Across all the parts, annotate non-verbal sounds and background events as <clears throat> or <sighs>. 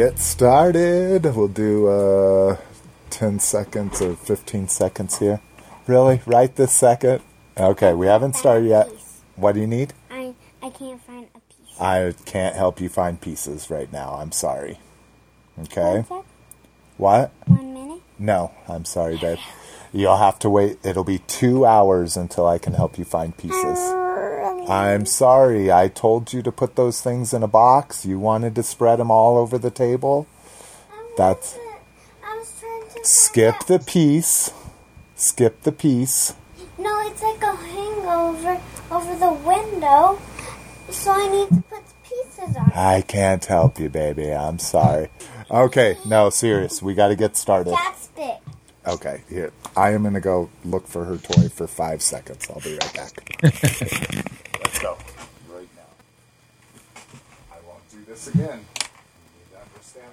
get started. We'll do uh, 10 seconds or 15 seconds here. Really? Right this second? Okay, we haven't started yet. What do you need? I I can't find a piece. I can't help you find pieces right now. I'm sorry. Okay? What? One minute. No, I'm sorry, babe. You'll have to wait. It'll be two hours until I can help you find pieces. I'm sorry. I told you to put those things in a box. You wanted to spread them all over the table. That's I was skip the piece. Skip the piece. No, it's like a hangover over the window, so I need to put the pieces on. I can't help you, baby. I'm sorry. Okay, no, serious. We got to get started. That's big. Okay, here. I am going to go look for her toy for five seconds. I'll be right back. <laughs> Let's go. Right now. I won't do this again. You need to understand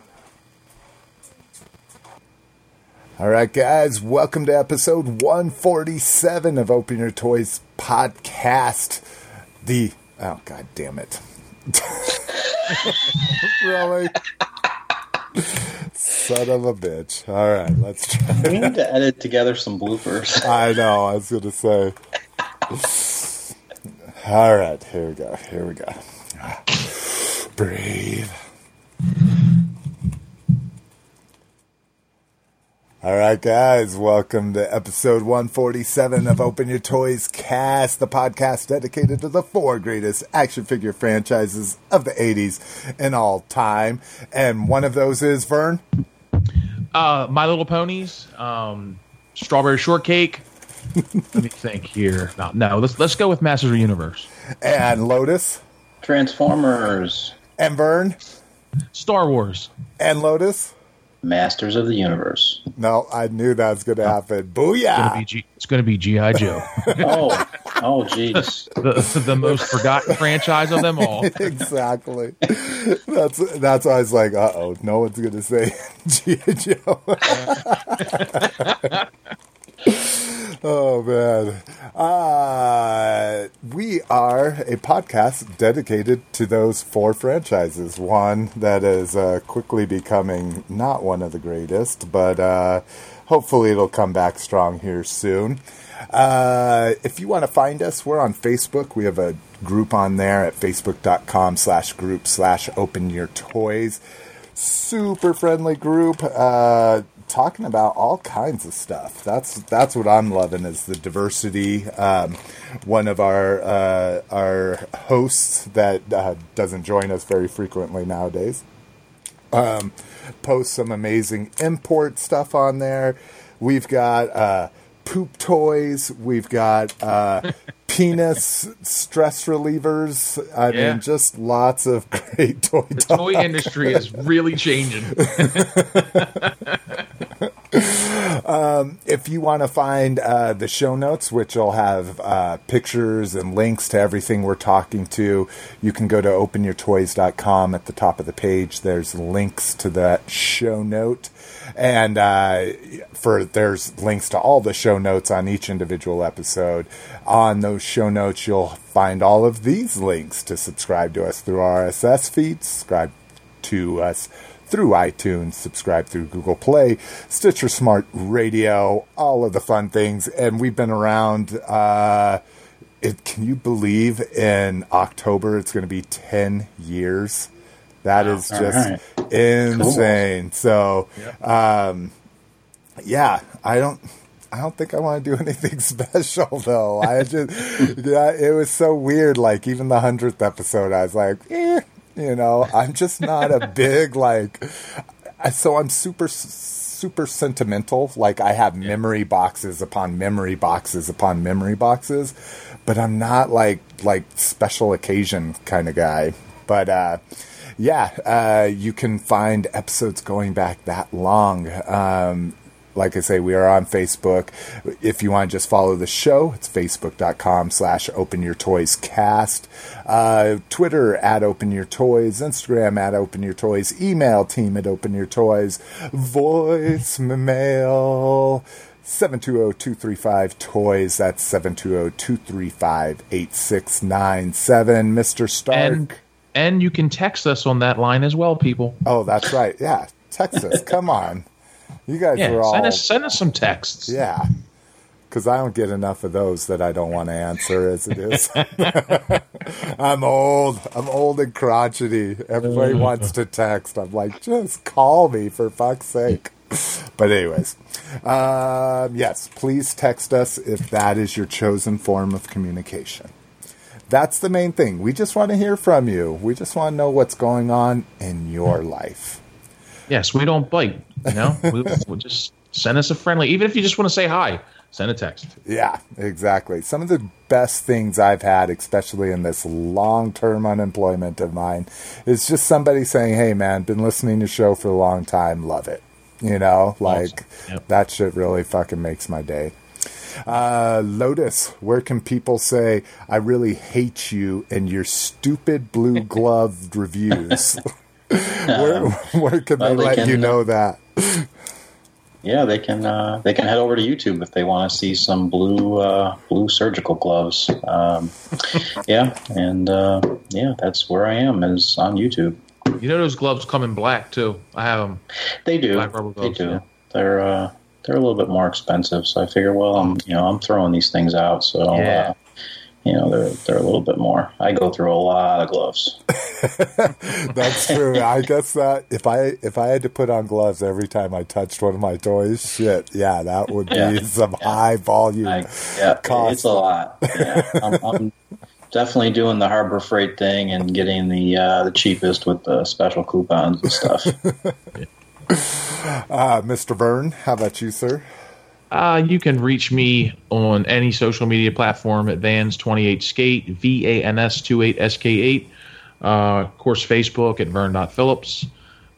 that. All right, guys, welcome to episode 147 of Open Your Toys podcast. The. Oh, god damn it. <laughs> really? Son of a bitch. All right, let's try. We need to edit together some bloopers. <laughs> I know. I was going to say. All right, here we go. Here we go. Ah, breathe. All right, guys, welcome to episode 147 of Open Your Toys Cast, the podcast dedicated to the four greatest action figure franchises of the 80s and all time. And one of those is Vern. Uh, My Little Ponies, um, Strawberry Shortcake. <laughs> Let me think here. No, no, let's let's go with Masters of the Universe. and Lotus, Transformers, and Vern, Star Wars. and Lotus. Masters of the Universe. No, I knew that was going to happen. It's gonna Booyah! it's gonna be GI Joe, <laughs> Oh, oh, jeez. the the most forgotten franchise of them all. <laughs> exactly. That's that's why I was like, uh oh, no one's going to say <laughs> G.I. Joe. <laughs> oh, man. Uh, we are a podcast dedicated to those four franchises. One that is uh, quickly becoming not one of the greatest, but uh, hopefully it'll come back strong here soon. Uh, if you want to find us, we're on Facebook. We have a group on there at facebook.com slash group slash open your toys. Super friendly group. Talking about all kinds of stuff. That's that's what I'm loving is the diversity. Um, one of our uh, our hosts that uh, doesn't join us very frequently nowadays um, post some amazing import stuff on there. We've got uh, poop toys. We've got uh, <laughs> penis stress relievers. I Yeah. mean, just lots of <laughs> great toy The toy industry is really changing. <laughs> <laughs> if you want to find uh, the show notes, which will have uh, pictures and links to everything we're talking to, you can go to openyourtoys.com. At the top of the page, there's links to that show note. And uh, for there's links to all the show notes on each individual episode. On those show notes, you'll find all of these links to subscribe to us through RSS feed, subscribe to us through iTunes, subscribe through Google Play, Stitcher Smart Radio, all of the fun things. And we've been around. Uh, it, can you believe in October it's going to be 10 years? That is just right. insane. So, um, yeah, I don't. I don't think I want to do <laughs> anything special though. I just, <laughs> yeah, it was so weird. Like even the hundredth episode, I was like, eh, you know, I'm just not a big like. So I'm super, super sentimental. Like I have memory boxes upon memory boxes upon memory boxes, but I'm not like like special occasion kind of guy. But uh, yeah, uh, you can find episodes going back that long. Um, like I say, we are on Facebook. If you want to just follow the show, it's facebook.com slash open your toys cast. Uh, Twitter at open your toys, Instagram at open your toys, email team at open your toys, voicemail 720-235-TOYS. That's 720-235-8697. Mr. Stark. And and you can text us on that line as well, people. oh, that's right. Yeah. Texas. Come on. You guys Yeah, are all... send us send us some texts. Yeah. Because I don't get enough of those that I don't want to answer as it is. <laughs> I'm old. I'm old and crotchety. Everybody wants to text. I'm like, just call me for fuck's sake. But, anyways, um, yes, please text us if that is your chosen form of communication. That's the main thing. We just want to hear from you. We just want to know what's going on in your life. Yes, we don't bite. You know, we, we'll just send us a friendly. Even if you just want to say hi, send a text. Yeah, exactly. Some of the best things I've had, especially in this long term unemployment of mine, is just somebody saying, Hey, man, been listening to your show for a long time, love it. You know, like Yep. that shit really fucking makes my day. Uh, Lotus, where can people say, I really hate you and your stupid blue gloved reviews? <laughs> where, where can well, they they let can, you know that? Yeah, they can uh, they can head over to YouTube if they want to see some blue uh, blue surgical gloves. Um, <laughs> yeah, and uh, yeah, that's where I am is on YouTube. You know those gloves come in black too. I have them. They do. Black rubber gloves, they do. yeah. They're uh, they're a little bit more expensive, so I figure, well, I'm you know I'm throwing these things out, so Yeah. You know they're they're a little bit more. I go through a lot of gloves. <laughs> That's true. I guess that if I if I had to put on gloves every time I touched one of my toys, shit, yeah, that would be Yeah. some high volume. I, yeah, Cost. it's a lot. Yeah. I'm, I'm definitely doing the Harbor Freight thing and getting the uh, the cheapest with the special coupons and stuff. <laughs> Uh, Mr. Vern, how about you, sir? Uh, you can reach me on any social media platform at Vans28Skate, V A N S 28SK8. Uh, of course, Facebook at Vern.Phillips.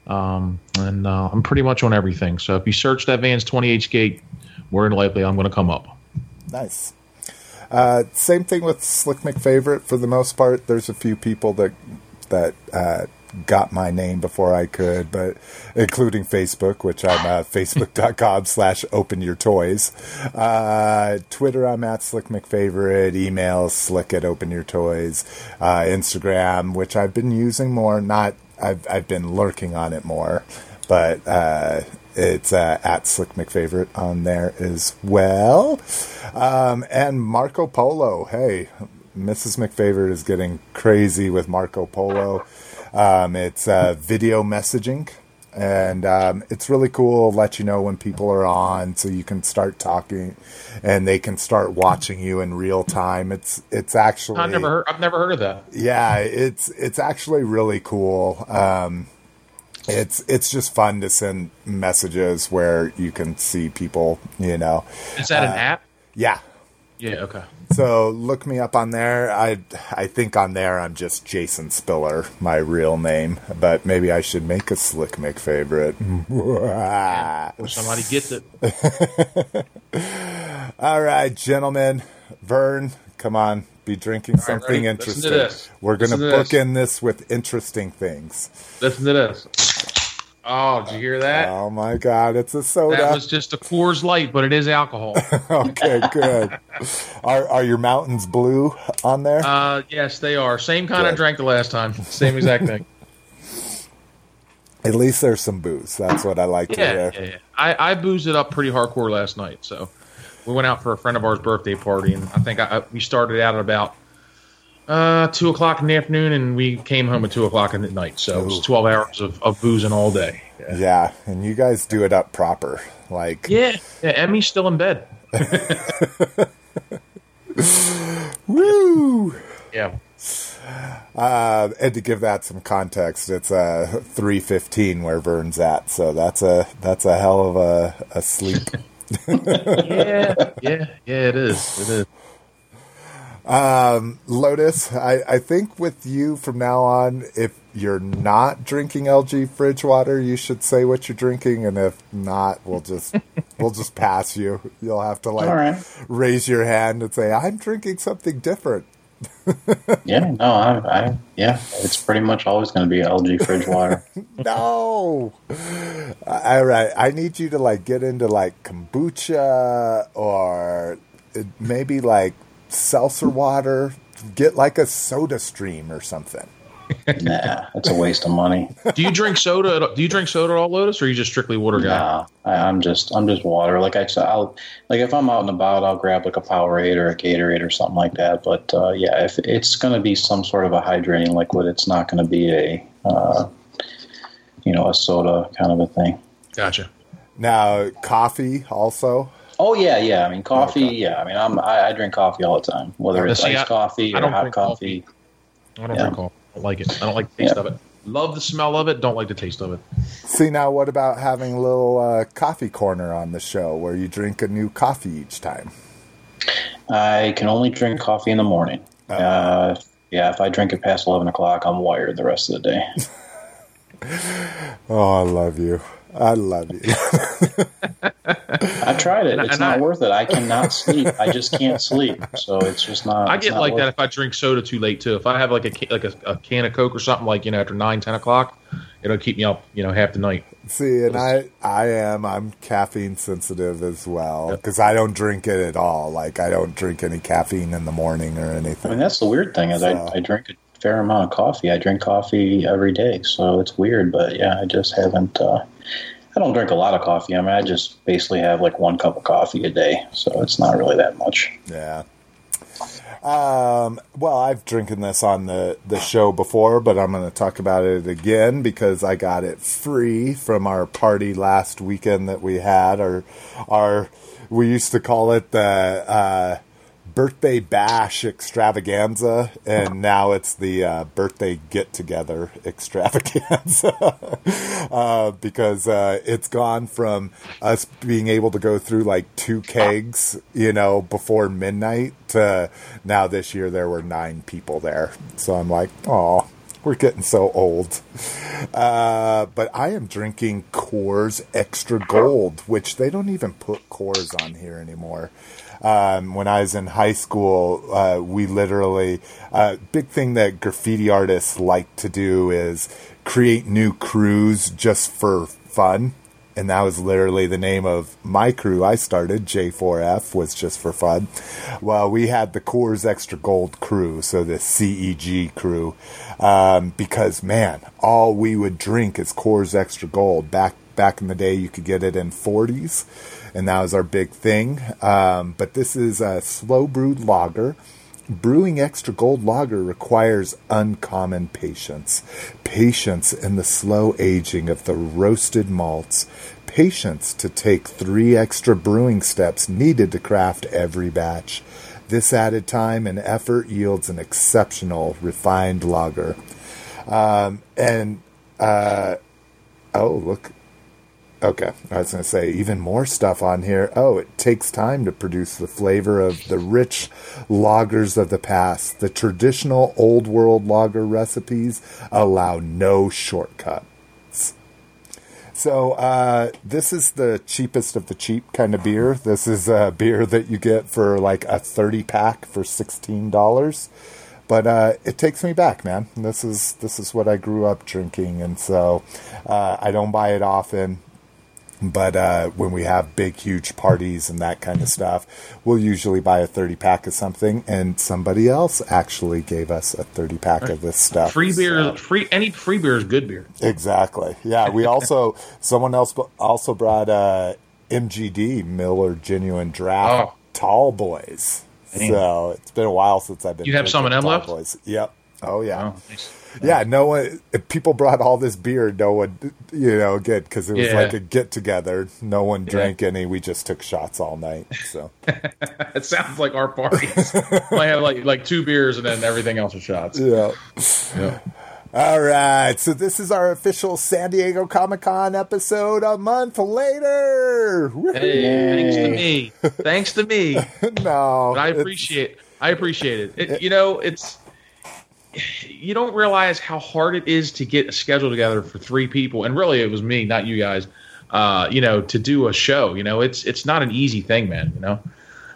Um, and uh, I'm pretty much on everything. So if you search that Vans28Skate, more than likely I'm going to come up. Nice. Uh, same thing with Slick McFavorite. For the most part, there's a few people that that uh, got my name before I could, but including Facebook, which I'm at <laughs> facebook.com slash open your toys. Uh, Twitter, I'm at Slick McFavorite. Email slick at open your toys. Uh, Instagram, which I've been using more. Not I've I've been lurking on it more, but uh, it's uh, at Slick McFavorite on there as well. Um, and Marco Polo. Hey, Mrs. McFavorite is getting crazy with Marco Polo. Um, it's uh, video messaging. And um, it's really cool. Let you know when people are on, so you can start talking, and they can start watching you in real time. It's it's actually I've never heard, I've never heard of that. yeah, it's it's actually really cool. Um, it's it's just fun to send messages where you can see people. You know, Is that an app? yeah. Yeah, okay. So look me up on there. I I think on there I'm just Jason Spiller, my real name. But maybe I should make a Slick McFavorite. <laughs> Somebody gets it. <laughs> All right, gentlemen. Vern, come on. Be drinking right, something to interesting. this. We're going to book this. in this with interesting things. Listen to this. Oh, did you hear that? Oh my God, it's a soda. That was just a Coors Light, but it is alcohol. <laughs> okay, good. Are are your mountains blue on there? Uh, yes, they are. Same kind I Good. drank the last time. <laughs> Same exact thing. At least there's some booze. That's what I like to Yeah, hear. yeah, yeah. I, I boozed it up pretty hardcore last night. So we went out for a friend of ours' birthday party, and I think I, I, we started out at about uh, two o'clock in the afternoon, and we came home at two o'clock in the night. So it was twelve hours of, of boozing all day. Yeah, Yeah, and you guys do it up proper. Like, yeah. yeah Emmy's still in bed. <laughs> woo! Yeah, Uh, and to give that some context, it's uh, three fifteen where Vern's at, so that's a that's a hell of a, a sleep. <laughs> yeah, yeah, yeah. It is. It is. Lotus, I, I think with you from now on, if you're not drinking LG fridge water, you should say what you're drinking, and if not, we'll just <laughs> we'll just pass you. You'll have to like right. raise your hand and say, "I'm drinking something different." Yeah, <laughs> no, I, I yeah, it's pretty much always going to be LG fridge water. <laughs> No. All right. I need you to like get into like kombucha or uh, maybe like seltzer water. Get like a soda stream or something. <laughs> nah, it's a waste of money. Do you drink soda? At, do you drink soda at all, Lotus, or are you just strictly water guy? Nah, I, I'm just I'm just water. Like I said, I'll like if I'm out and about, I'll grab like a Powerade or a Gatorade or something like that. But uh, yeah, if it's going to be some sort of a hydrating liquid, it's not going to be a uh, you know a soda kind of a thing. Gotcha. Now, coffee also. Oh yeah, yeah. I mean, coffee. Yeah, I mean, I'm I, I drink coffee all the time, whether it's see, iced I- coffee I or don't hot drink coffee. I don't Yeah. drink coffee. I don't like it. I don't like the taste Yeah. of it. Love the smell of it. Don't like the taste of it. See, now what about having a little uh, coffee corner on the show where you drink a new coffee each time? I can only drink coffee in the morning. Uh, yeah, if I drink it past eleven o'clock, I'm wired the rest of the day. <laughs> Oh, I love you. I love you. <laughs> I tried it. It's and not I- worth it. I cannot sleep. I just can't sleep. So it's just not. I get not like that it. if I drink soda too late too. If I have like a like a, a can of Coke or something like you know after nine ten o'clock, it'll keep me up you know half the night. See, and I, I am, I'm caffeine sensitive as well because I don't drink it at all. Like I don't drink any caffeine in the morning or anything. I mean, that's the weird thing is So- I, I drink a fair amount of coffee. I drink coffee every day, so it's weird. But yeah, I just haven't. Uh, I don't drink a lot of coffee. I mean, I just basically have like one cup of coffee a day, so it's not really that much. Yeah. Um, well, I've drinking this on the, the show before, but I'm going to talk about it again because I got it free from our party last weekend that we had. Our, our, we used to call it the uh, birthday bash extravaganza, and now it's the uh, birthday get together extravaganza <laughs> uh, because uh, it's gone from us being able to go through like two kegs, you know, before midnight to now this year there were nine people there. So I'm like, oh, we're getting so old. Uh, but I am drinking Coors Extra Gold, which they don't even put Coors on here anymore. Um, when I was in high school, uh, we literally, uh, big thing that graffiti artists like to do is create new crews just for fun. And that was literally the name of my crew I started, J4F, was just for fun. Well, we had the Coors Extra Gold crew, so the CEG crew, um, because man, all we would drink is Coors Extra Gold. Back back in the day, you could get it in 40s, and that was our big thing. Um, but this is a slow brewed lager. Brewing extra gold lager requires uncommon patience. Patience in the slow aging of the roasted malts. Patience to take three extra brewing steps needed to craft every batch. This added time and effort yields an exceptional, refined lager. Um, and, uh, oh, look, Okay, I was going to say even more stuff on here. Oh, it takes time to produce the flavor of the rich lagers of the past. The traditional old world lager recipes allow no shortcuts. So, uh, this is the cheapest of the cheap kind of beer. This is a beer that you get for like a 30 pack for $16 but uh, it takes me back, man. This is this is what I grew up drinking, and so uh, I don't buy it often. But uh, when we have big, huge parties and that kind of stuff, we'll usually buy a 30 pack of something, and somebody else actually gave us a 30 pack of this stuff. Free beer, So- free any free beer is good beer. Exactly. Yeah, we also, <laughs> someone else also brought uh, MGD, Miller Genuine Draft Oh. Tall Boys. Dang. So it's been a while since I've been. You have some of drinking them left? Boys. Yep. Oh, yeah. Oh, nice. Yeah, no one. If people brought all this beer, no one, you know, good because it was Yeah. like a get together. No one drank any. We just took shots all night. So <laughs> It sounds like our parties. <laughs> Might have like like two beers and then everything else are shots. yeah. Yeah. All right. So this is our official San Diego Comic Con episode. A month later. Hey, thanks to me. <laughs> Thanks to me. no, But I appreciate I appreciate it. it. You know, it's you don't realize how hard it is to get a schedule together for three people, and really it was me, not you guys. Uh, you know, to do a show. You know, it's it's not an easy thing, man. You know,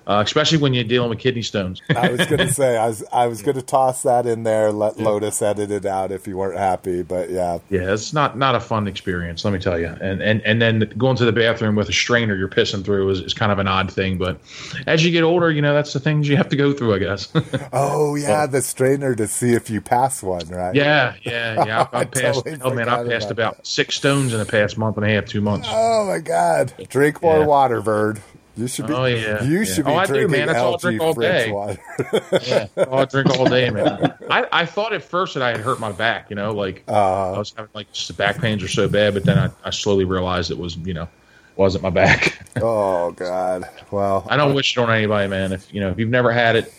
uh, especially when you're dealing with kidney stones. <laughs> I was gonna say I was I was gonna toss that in there. Let Lotus edit it out if you weren't happy. But yeah, Yeah, it's not not a fun experience, let me tell you. And and and then going to the bathroom with a strainer you're pissing through is, is kind of an odd thing. But as you get older, you know that's the things you have to go through, I guess. <laughs> Oh yeah, the strainer to see if you pass one, right? yeah, yeah, yeah. <laughs> I I, I passed. totally oh man, I passed about about six stones in the past month and a half, two months. Oh my God! Drink more Yeah. water, Bird. You should be. Oh, yeah. You Yeah. should be Oh, I do, man. That's all I drink all French day. water. <laughs> Yeah, oh, I drink all day, man. I, I thought at first that I had hurt my back. You know, like Uh, I was having like just the back pains are so bad, but then I, I slowly realized it was you know wasn't my back. <laughs> oh God! Well, I don't wish it on anybody, man. If you know if you've never had it,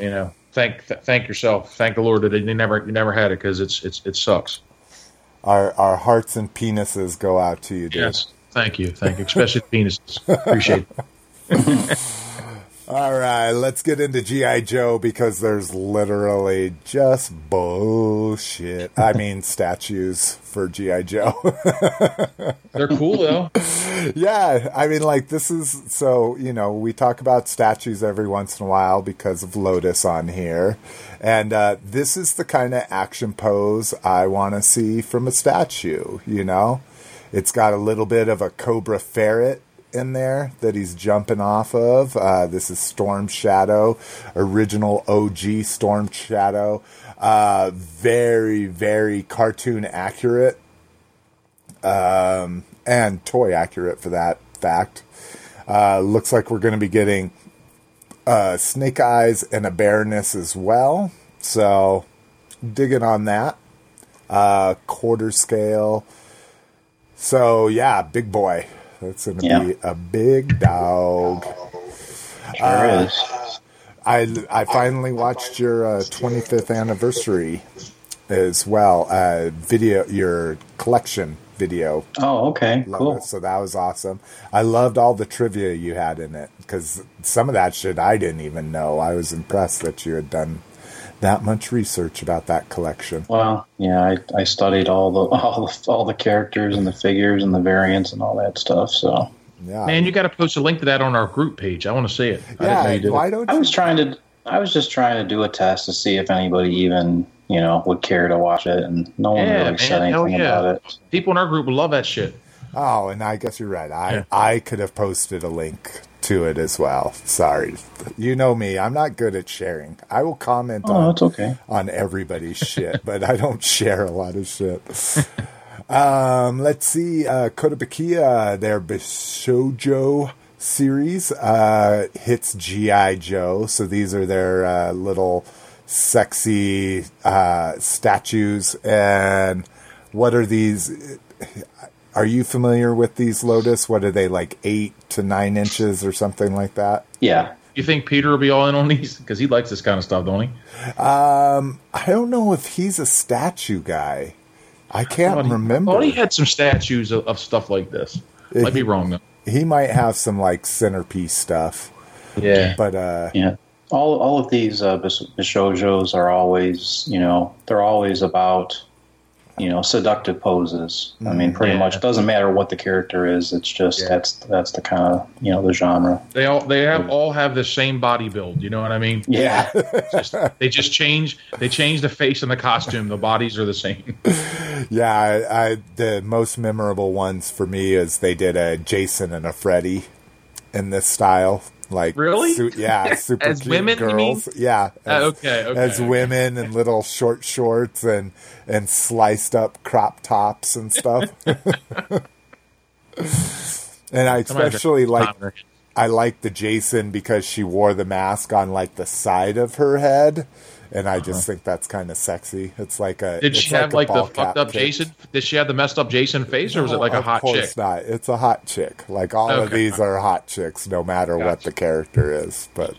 you know thank th- thank yourself, thank the Lord that you never you never had it because it's it's it sucks. our our hearts and penises go out to you, dude. Yes, thank you, thank you, especially penises. Appreciate it. <laughs> <laughs> All right, let's get into GI Joe because there's literally just bullshit. I mean, <laughs> statues for GI Joe. <laughs> They're cool though. Yeah, I mean, like this is so you know we talk about statues every once in a while because of Lotus on here, and uh, this is the kind of action pose I want to see from a statue. You know, it's got a little bit of a cobra ferret in there that he's jumping off of. Uh, this is Storm Shadow, original OG Storm Shadow. Uh, very, very cartoon accurate um, and toy accurate for that fact. Uh, looks like we're going to be getting uh, Snake Eyes and a Baroness as well. So, digging on that. Uh, quarter scale. So, yeah, big boy. That's going to Yeah. be a big dog. Sure Uh, is. I, I finally watched your uh, 25th anniversary as well. Uh, video, your collection video Oh, okay, Love cool. it. So that was awesome. I loved all the trivia you had in it because some of that shit I didn't even know. I was impressed that you had done that much research about that collection. Well, yeah, I, I studied all the <laughs> all the all the characters and the figures and the variants and all that stuff. So Yeah, Man, you got to post a link to that on our group page. I want to see it. I didn't know yeah. Why don't I was trying to I was just trying to do a test to see if anybody even you know would care to watch it, and no one Yeah, really man, said anything yeah. about it. People in our group would love that shit. Oh, and I guess you're right. I Yeah. I could have posted a link to it as well. Sorry, you know me. I'm not good at sharing. I will comment Oh, on okay. on everybody's shit, <laughs> but I don't share a lot of shit. Um, let's see, uh, Kotobukiya, their Bishojo series, uh, hits G.I. Joe. So these are their, uh, little sexy, uh, statues. And what are these? Are you familiar with these, Lotus? What are they, like eight to nine inches or something like that? Yeah, You think Peter will be all in on these because he likes this kind of stuff, don't he? I don't know if he's a statue guy. I can't Thought he- remember. Thought he had some statues of, of stuff like this. Might be wrong though. he might have some like centerpiece stuff, Yeah. but uh, yeah. All all of these uh, bishojos are always you know they're always about you know seductive poses. I mean, pretty mm-hmm. Yeah. much doesn't matter what the character is. It's just Yeah. that's that's the kind of you know the genre. They all they have all have the same body build. You know what I mean? Yeah. Just, they just change they change the face and the costume. The bodies are the same. yeah, I, I, the most memorable ones for me is they did a Jason and a Freddy in this style. Like Really? su- yeah, <laughs> super As cute women, girls. Yeah, Uh, okay, okay, as women in little short shorts and and sliced up crop tops and stuff. <laughs> and I especially like I like the Jason because she wore the mask on like the side of her head, and I just think that's kind of sexy. It's like a. Uh-huh. Did she have a like the fucked up pic. Jason? Did she have the messed up Jason face, or was it like a of hot course chick? not. It's a hot chick. Like all of these are hot chicks, no matter what the character is. But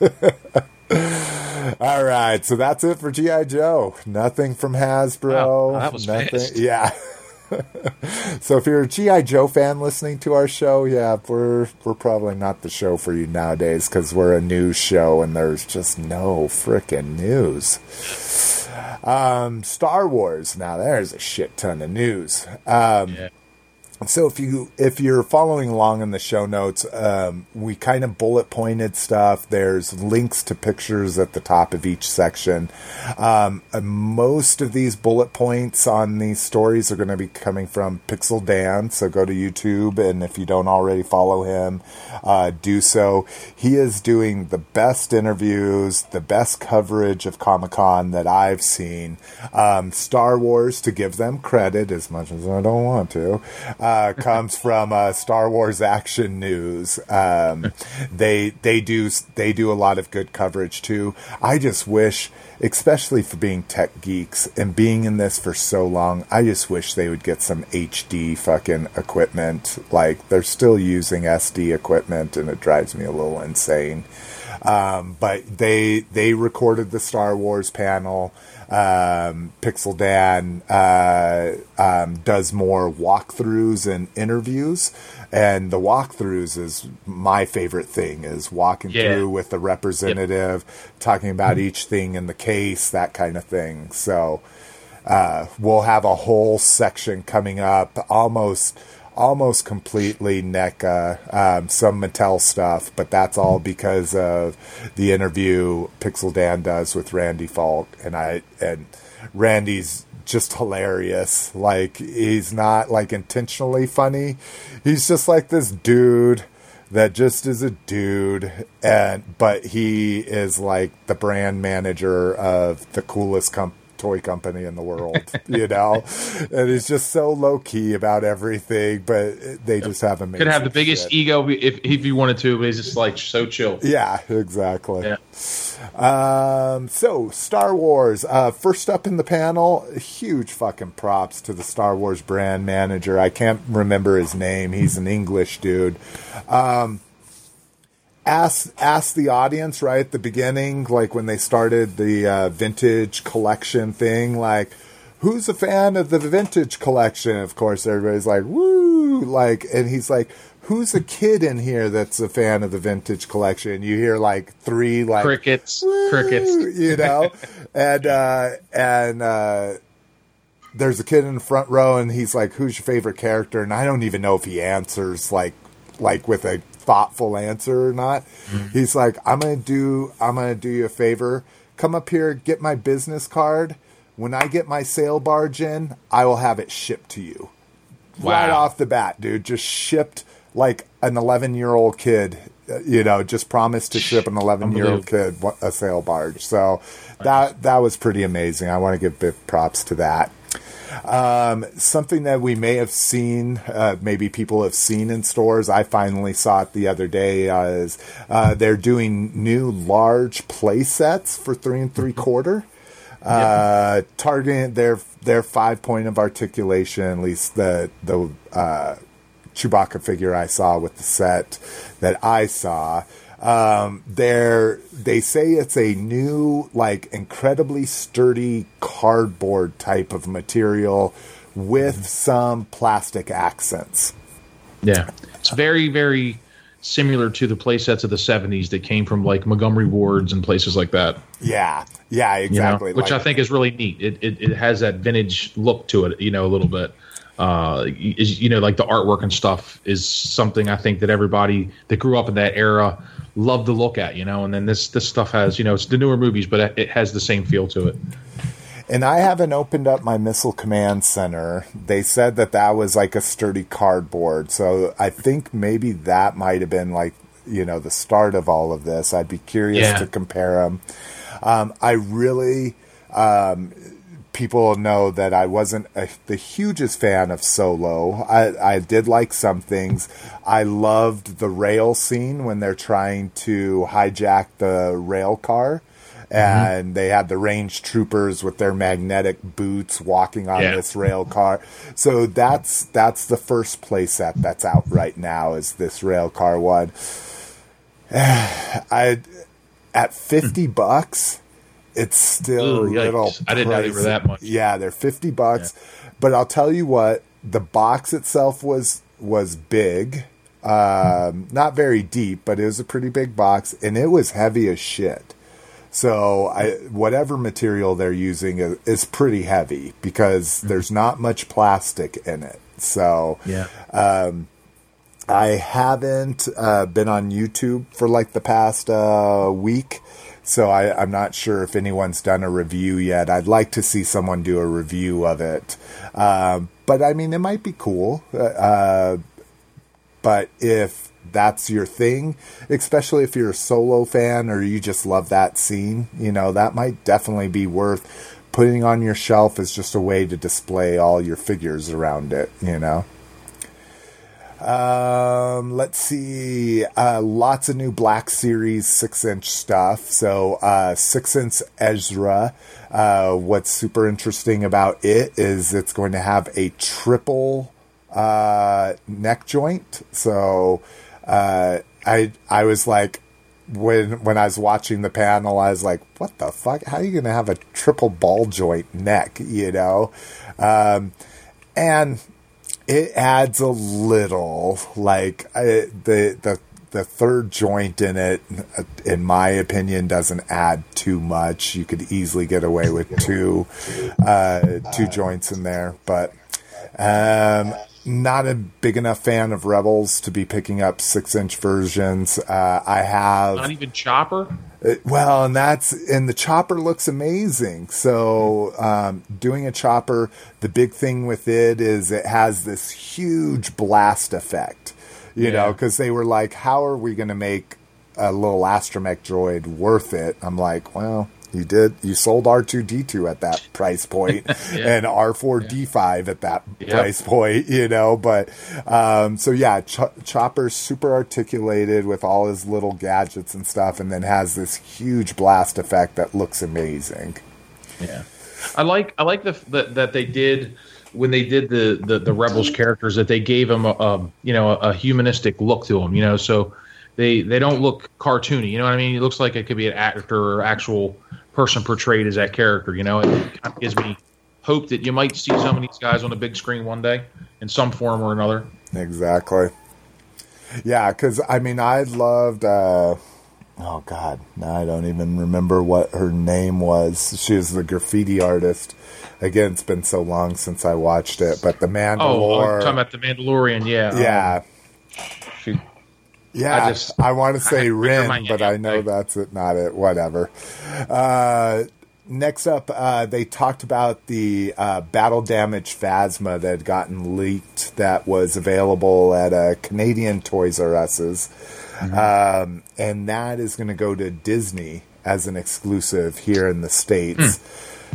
<laughs> all right, so that's it for GI Joe. Nothing from Hasbro. Wow, that was nothing. fast. Yeah. <laughs> <laughs> so if you're a GI Joe fan listening to our show, yeah, we're we're probably not the show for you nowadays because we're a news show and there's just no frickin' news. Um, Star Wars. Now there's a shit ton of news. Um, Yeah. So if you if you're following along in the show notes, um, we kind of bullet pointed stuff. There's links to pictures at the top of each section. Um, most of these bullet points on these stories are going to be coming from Pixel Dan. So go to YouTube, and if you don't already follow him, uh, do so. He is doing the best interviews, the best coverage of Comic Con that I've seen. Um, Star Wars, to give them credit, as much as I don't want to, uh, comes from uh, Star Wars Action News. Um, they they do they do a lot of good coverage too. I just wish, especially for being tech geeks and being in this for so long, I just wish they would get some HD fucking equipment. Like they're still using SD equipment, and it drives me a little insane. Um, but they they recorded the Star Wars panel. Um, Pixel Dan uh, um, does more walkthroughs and interviews, and the walkthroughs is my favorite thing. Is walking Yeah. through with the representative, talking about each thing in the case, that kind of thing. So uh, we'll have a whole section coming up, almost almost completely NECA, um, some Mattel stuff, but that's all because of the interview Pixel Dan does with Randy Falk, and I and Randy's just hilarious. Like he's not like intentionally funny. He's just like this dude that just is a dude and but he is like the brand manager of the coolest com- toy company in the world <laughs> you know and he's just so low key about everything but they just have amazing Could have the biggest shit. ego if if you wanted to, but he's just like so chill. yeah exactly Yeah. um, so Star Wars. Uh, first up in the panel, huge fucking props to the Star Wars brand manager. I can't remember his name. He's an English dude. Um, ask ask the audience right at the beginning, like when they started the uh, vintage collection thing, like. Who's a fan of the vintage collection? Of course, everybody's like, "Woo!" Like, and he's like, "Who's a kid in here that's a fan of the vintage collection?" You hear like three like Crickets, Woo, crickets. you know, and uh, and uh, there's a kid in the front row, and he's like, "Who's your favorite character?" And I don't even know if he answers like like with a thoughtful answer or not. He's like, "I'm gonna do I'm gonna do you a favor. Come up here, get my business card. When I get my sail barge in, I will have it shipped to you." Right off the bat, dude, just shipped like an 11 year old kid. uh, You know, just promised to ship an 11 year old kid a sail barge. So that that was pretty amazing. I want to give big props to that. Um, something that we may have seen, uh, maybe people have seen in stores. I finally saw it the other day. Uh, is uh, they're doing new large play sets for three and three quarter. Uh, targeting their their five point of articulation, at least the the uh, Chewbacca figure I saw with the set that I saw. Um, they're, they say it's a new, like, incredibly sturdy cardboard type of material with some plastic accents. Yeah, it's very very similar to the playsets of the '70s that came from like Montgomery Wards and places like that. Yeah, yeah, you know, exactly. which Like- I think is really neat. It, it it has that vintage look to it, you know, a little bit. Uh, is you know, like the artwork and stuff is something I think that everybody that grew up in that era loved to look at, you know. And then this this stuff has, you know, it's the newer movies, but it has the same feel to it. And I haven't opened up my missile command center. They said that that was like a sturdy cardboard. So I think maybe that might have been like, you know, the start of all of this. I'd be curious Yeah. to compare them. Um, I really, um, people know that I wasn't a, the hugest fan of Solo. I, I did like some things. I loved the rail scene when they're trying to hijack the rail car. Mm-hmm. And they had the range troopers with their magnetic boots walking on Yeah. this rail car. So that's that's the first playset that's out right now is this rail car one. <sighs> I at fifty hmm. bucks, it's still Ooh, a little. I didn't know they were that much. Yeah, they're fifty bucks, but I'll tell you what, the box itself was was big, um, not very deep, but it was a pretty big box, and it was heavy as shit. So I, whatever material they're using is, is pretty heavy because Mm-hmm. there's not much plastic in it. So Yeah. I haven't uh, been on YouTube for like the past uh, week, so I, I'm not sure if anyone's done a review yet. I'd like to see someone do a review of it, um, but I mean, it might be cool. Uh, Uh, but if that's your thing, especially if you're a solo fan or you just love that scene, you know, that might definitely be worth putting on your shelf as just a way to display all your figures around it, you know. Um, let's see. Uh, lots of new Black Series six inch stuff. So, uh, six inch Ezra. Uh, what's super interesting about it is it's going to have a triple uh, neck joint. So, uh, I I was like, when when I was watching the panel, I was like, "What the fuck? How are you going to have a triple ball joint neck?" You know, um, and it adds a little like I, the the the third joint in it uh, in my opinion doesn't add too much you could easily get away with <laughs> two uh two joints in there but um not a big enough fan of rebels to be picking up six inch versions uh i have Not even Chopper. Uh, Well, and that's and the chopper looks amazing. So, um, doing a chopper, the big thing with it is it has this huge blast effect. You know, because they were like, "How are we going to make a little astromech droid worth it?" I'm like, "Well." You did. You sold R two D two at that <laughs> price point, and R four D five at that Yep. price point. You know, but um, so yeah, Ch- Chopper's super articulated with all his little gadgets and stuff, and then has this huge blast effect that looks amazing. Yeah, I like I like the that that they did when they did the the, the rebels characters that they gave them a, a you know a, humanistic look to them. You know, so they they don't look cartoony. You know what I mean? It looks like it could be an actor or actual person portrayed as that character. You know, it kind of gives me hope that you might see some of these guys on the big screen one day in some form or another. Exactly. Yeah, because I mean, I loved. Uh, oh God, now I don't even remember what her name was. She was the graffiti artist. Again, it's been so long since I watched it, but the Mandalorian. Oh, I'm talking about the Mandalorian. Yeah, yeah, Shoot. Yeah, I just, I, want <laughs> to say I- Rin, but I know that's it, not it. Whatever. Uh, next up, uh, they talked about the uh, battle damage Phasma that had gotten leaked that was available at a Canadian Toys R Us's. Mm-hmm. Um, and that is going to go to Disney as an exclusive here in the States.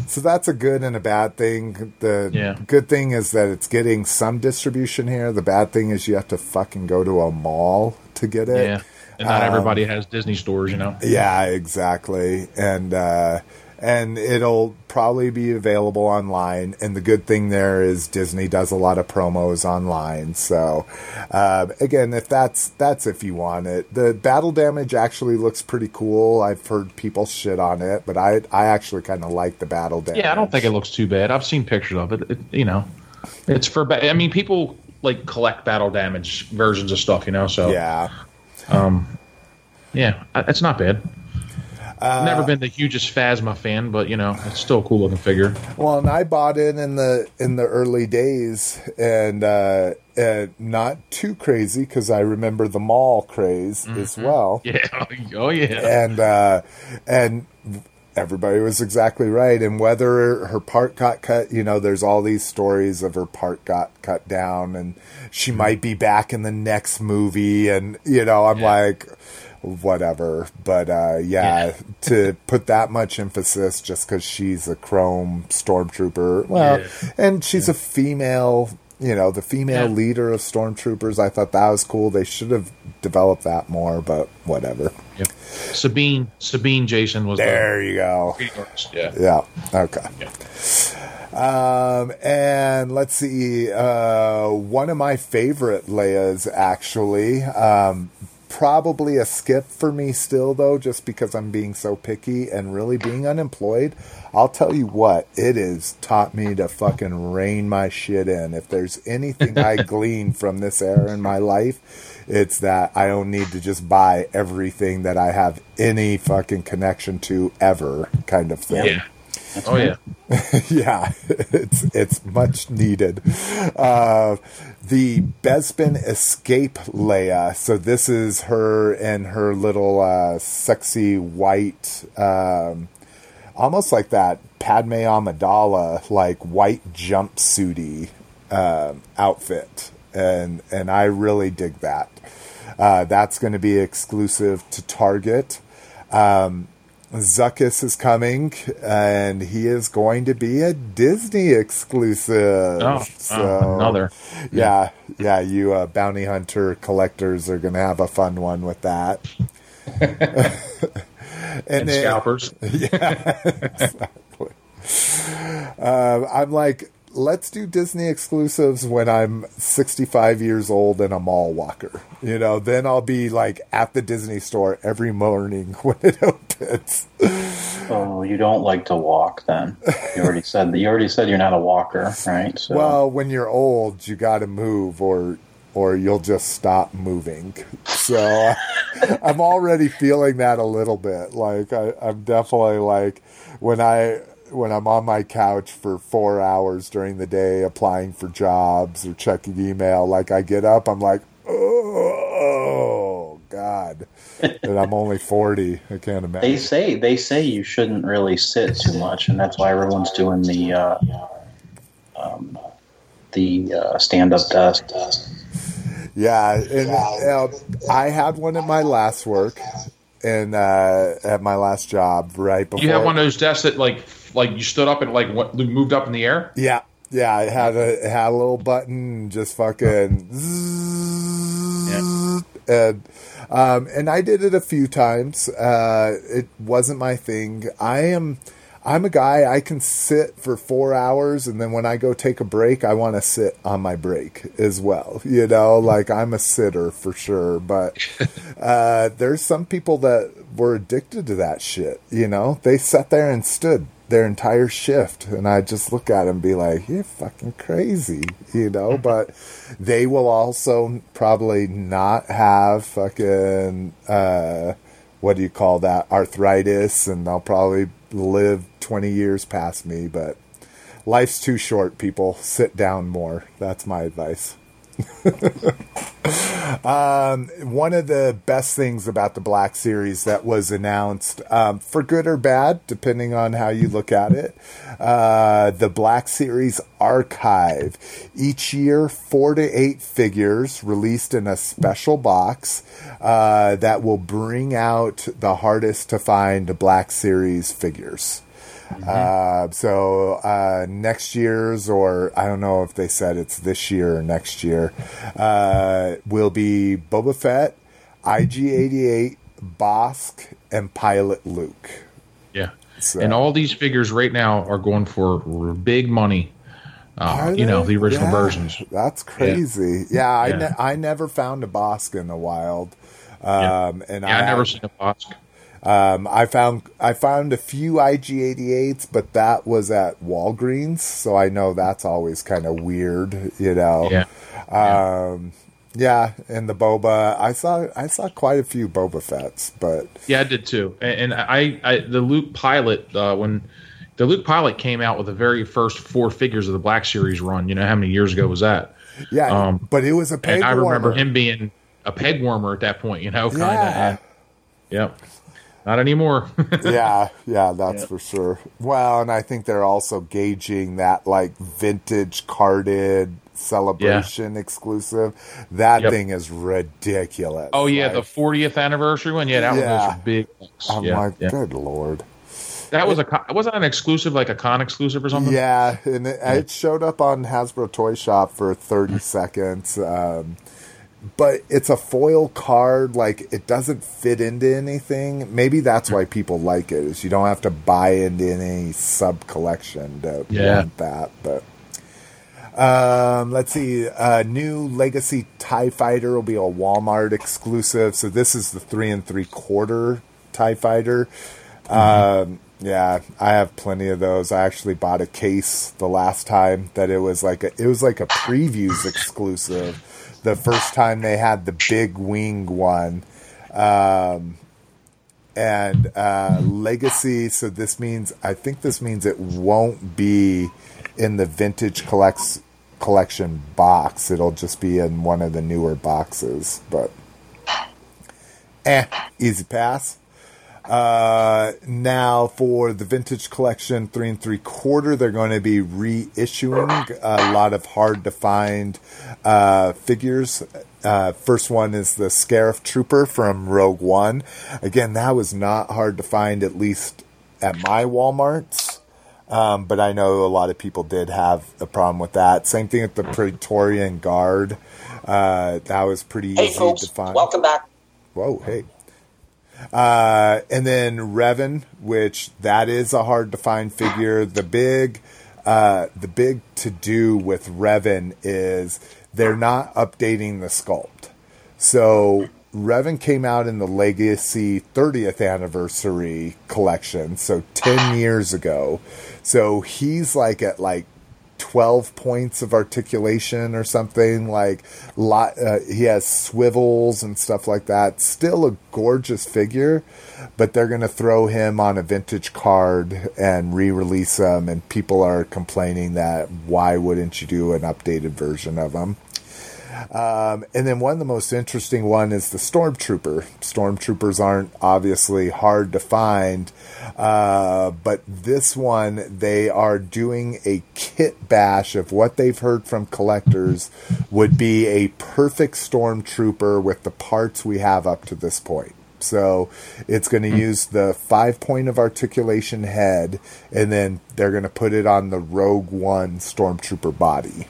So that's a good and a bad thing. The. Yeah. good thing is that it's getting some distribution here. The bad thing is you have to fucking go to a mall to get it. yeah. And not Um, everybody has Disney stores, you know. Yeah, exactly. And uh and it'll probably be available online. And the good thing there is Disney does a lot of promos online. So uh, again, if that's that's if you want it, the battle damage actually looks pretty cool. I've heard people shit on it, but I I actually kind of like the battle damage. Yeah, I don't think it looks too bad. I've seen pictures of it. it you know, it's for. Ba- I mean, people like collect battle damage versions of stuff. You know, so Yeah. Um, yeah, it's not bad. I've never been the hugest Phasma fan, but you know, it's still a cool looking figure. Well, and I bought it in the in the early days, and uh, uh, not too crazy because I remember the mall craze as well. <laughs> Yeah. Oh yeah. and uh, and everybody was exactly right. And whether her part got cut, you know, there's all these stories of her part got cut down and she Mm-hmm. might be back in the next movie. And, you know, I'm Yeah. like, whatever. But, uh, yeah, Yeah. to put that much emphasis just because she's a chrome stormtrooper. Well, Yeah. and she's a female. You know, the female Yeah. leader of stormtroopers. I thought that was cool. They should have developed that more, but whatever. Yep. Sabine Sabine Jason was There you go. the. Yeah. Yeah. Okay. Yeah. Um, and let's see. Uh, one of my favorite Leia's actually. Um, probably a skip for me still though, just because I'm being so picky and really being unemployed. I'll tell you what, it has taught me to fucking rein my shit in. If there's anything I <laughs> glean from this era in my life, it's that I don't need to just buy everything that I have any fucking connection to ever, kind of thing Yeah. Oh yeah. <laughs> yeah, it's it's much needed. Uh, the Bespin Escape Leia. So this is her in her little uh, sexy white, um, almost like that Padme Amidala like white jumpsuity um outfit, and and I really dig that. Uh, that's going to be exclusive to Target. Um, Zuckuss is coming, and he is going to be a Disney exclusive. Oh, oh, another. Yeah, yeah. You uh, bounty hunter collectors are going to have a fun one with that. <laughs> And, <laughs> then- scalpers. <laughs> Um, I'm like, let's do Disney exclusives when I'm 65 years old and a mall walker. You know, then I'll be like at the Disney store every morning <laughs> when it opens. Oh, you don't like to walk then? You already <laughs> said that. You already said you're not a walker, right? So, Well, when you're old, you got to move or or you'll just stop moving. So I'm already feeling that a little bit. Like I, I'm definitely like when I when I'm on my couch for four hours during the day applying for jobs or checking email. Like I get up, I'm like, oh God, <laughs> and I'm only 40. I can't imagine. they imagine. say they say you shouldn't really sit too much, and that's why everyone's doing the uh, um, the uh, stand up desk. Yeah, and uh, I had one at my last work and uh, at my last job right before. You have one of those desks that like like you stood up and like what, moved up in the air. Yeah, yeah. It had a it had a little button, just fucking, zzz, and um, and I did it a few times. Uh, it wasn't my thing. I am. I'm a guy. I can sit for four hours, and then when I go take a break, I want to sit on my break as well. You know, like I'm a sitter for sure. But <laughs> uh, there's some people that were addicted to that shit. You know, they sat there and stood their entire shift, and I just look at them and be like, "You're fucking crazy," you know. <laughs> but they will also probably not have fucking uh, what do you call that arthritis, and they'll probably live twenty years past me. But life's too short. People sit down more. That's my advice. <laughs> Um, one of the best things about the Black Series that was announced, um, for good or bad, depending on how you look at it, uh, the Black Series Archive. Each year, four to eight figures released in a special box uh, that will bring out the hardest to find Black Series figures. Uh, so uh, next year's, or I don't know if they said it's this year or next year, uh, will be Boba Fett, IG88, Bossk, and Pilot Luke. Yeah. So- And all these figures right now are going for big money. Uh, you know, the original Yeah, versions. That's crazy. Yeah, I, Yeah. Ne- I never found a Bossk in the wild. Yeah. Um, and Yeah, I I never seen a Bossk. Um, I found I found a few IG88s, but that was at Walgreens, so I know that's always kind of weird, you know. Yeah. Um, yeah, and the boba, I saw I saw quite a few Boba Fett's, but Yeah, I did too. And, and I, I, the Luke Pilot, uh, when the Luke Pilot came out with the very first four figures of the Black Series run, you know how many years ago was that? yeah, Um, but it was a peg and I remember warmer. him being a peg warmer at that point, you know, kind of. Yeah. Yep. Not anymore. <laughs> yeah, yeah, that's Yeah. for sure. Well, and I think they're also gauging that like vintage carded celebration exclusive. That Yep. thing is ridiculous. oh yeah, Like, the 40th anniversary one. Yeah, that one was a big. bucks. I'm yeah, like, yeah. good lord. That was a con- wasn't an exclusive, like a con exclusive or something. Yeah, and it, it showed up on Hasbro Toy Shop for 30 seconds. Um, but it's a foil card, like it doesn't fit into anything. Maybe that's why people like it. Is you don't have to buy into any sub collection to Yeah. want that. But um, let's see, uh, new Legacy Tie Fighter will be a Walmart exclusive. So this is the three and three quarter Tie Fighter. Um, yeah, I have plenty of those. I actually bought a case the last time that it was like a, it was like a previews exclusive. The first time they had the big wing one, um, and uh, legacy. So this means I think this means it won't be in the vintage collects collection box. It'll just be in one of the newer boxes. But eh, easy pass. Uh, now for the vintage collection three and three quarter, they're going to be reissuing a lot of hard to find uh, figures. Uh, first one is the Scarif Trooper from Rogue One. Again, that was not hard to find, at least at my Walmarts. Um, but I know a lot of people did have a problem with that. Same thing with the Praetorian Guard. Uh, that was pretty Hey, easy folks, to find. welcome back. Whoa, hey. Uh, and then Revan, which that is a hard to find figure. The big, uh, the big to do with Revan is they're not updating the sculpt. So Revan came out in the Legacy 30th anniversary collection, so 10 years ago. So he's like at like 12 points of articulation or something like lot uh, he has swivels and stuff like that. Still a gorgeous figure but they're going to throw him on a vintage card and re-release him and people are complaining that why wouldn't you do an updated version of him um, and then one of the most interesting one is the stormtrooper. Stormtroopers aren't obviously hard to find, uh, but this one they are doing a kit bash of what they've heard from collectors would be a perfect stormtrooper with the parts we have up to this point. So it's going to use the five point of articulation head, and then they're going to put it on the Rogue One stormtrooper body.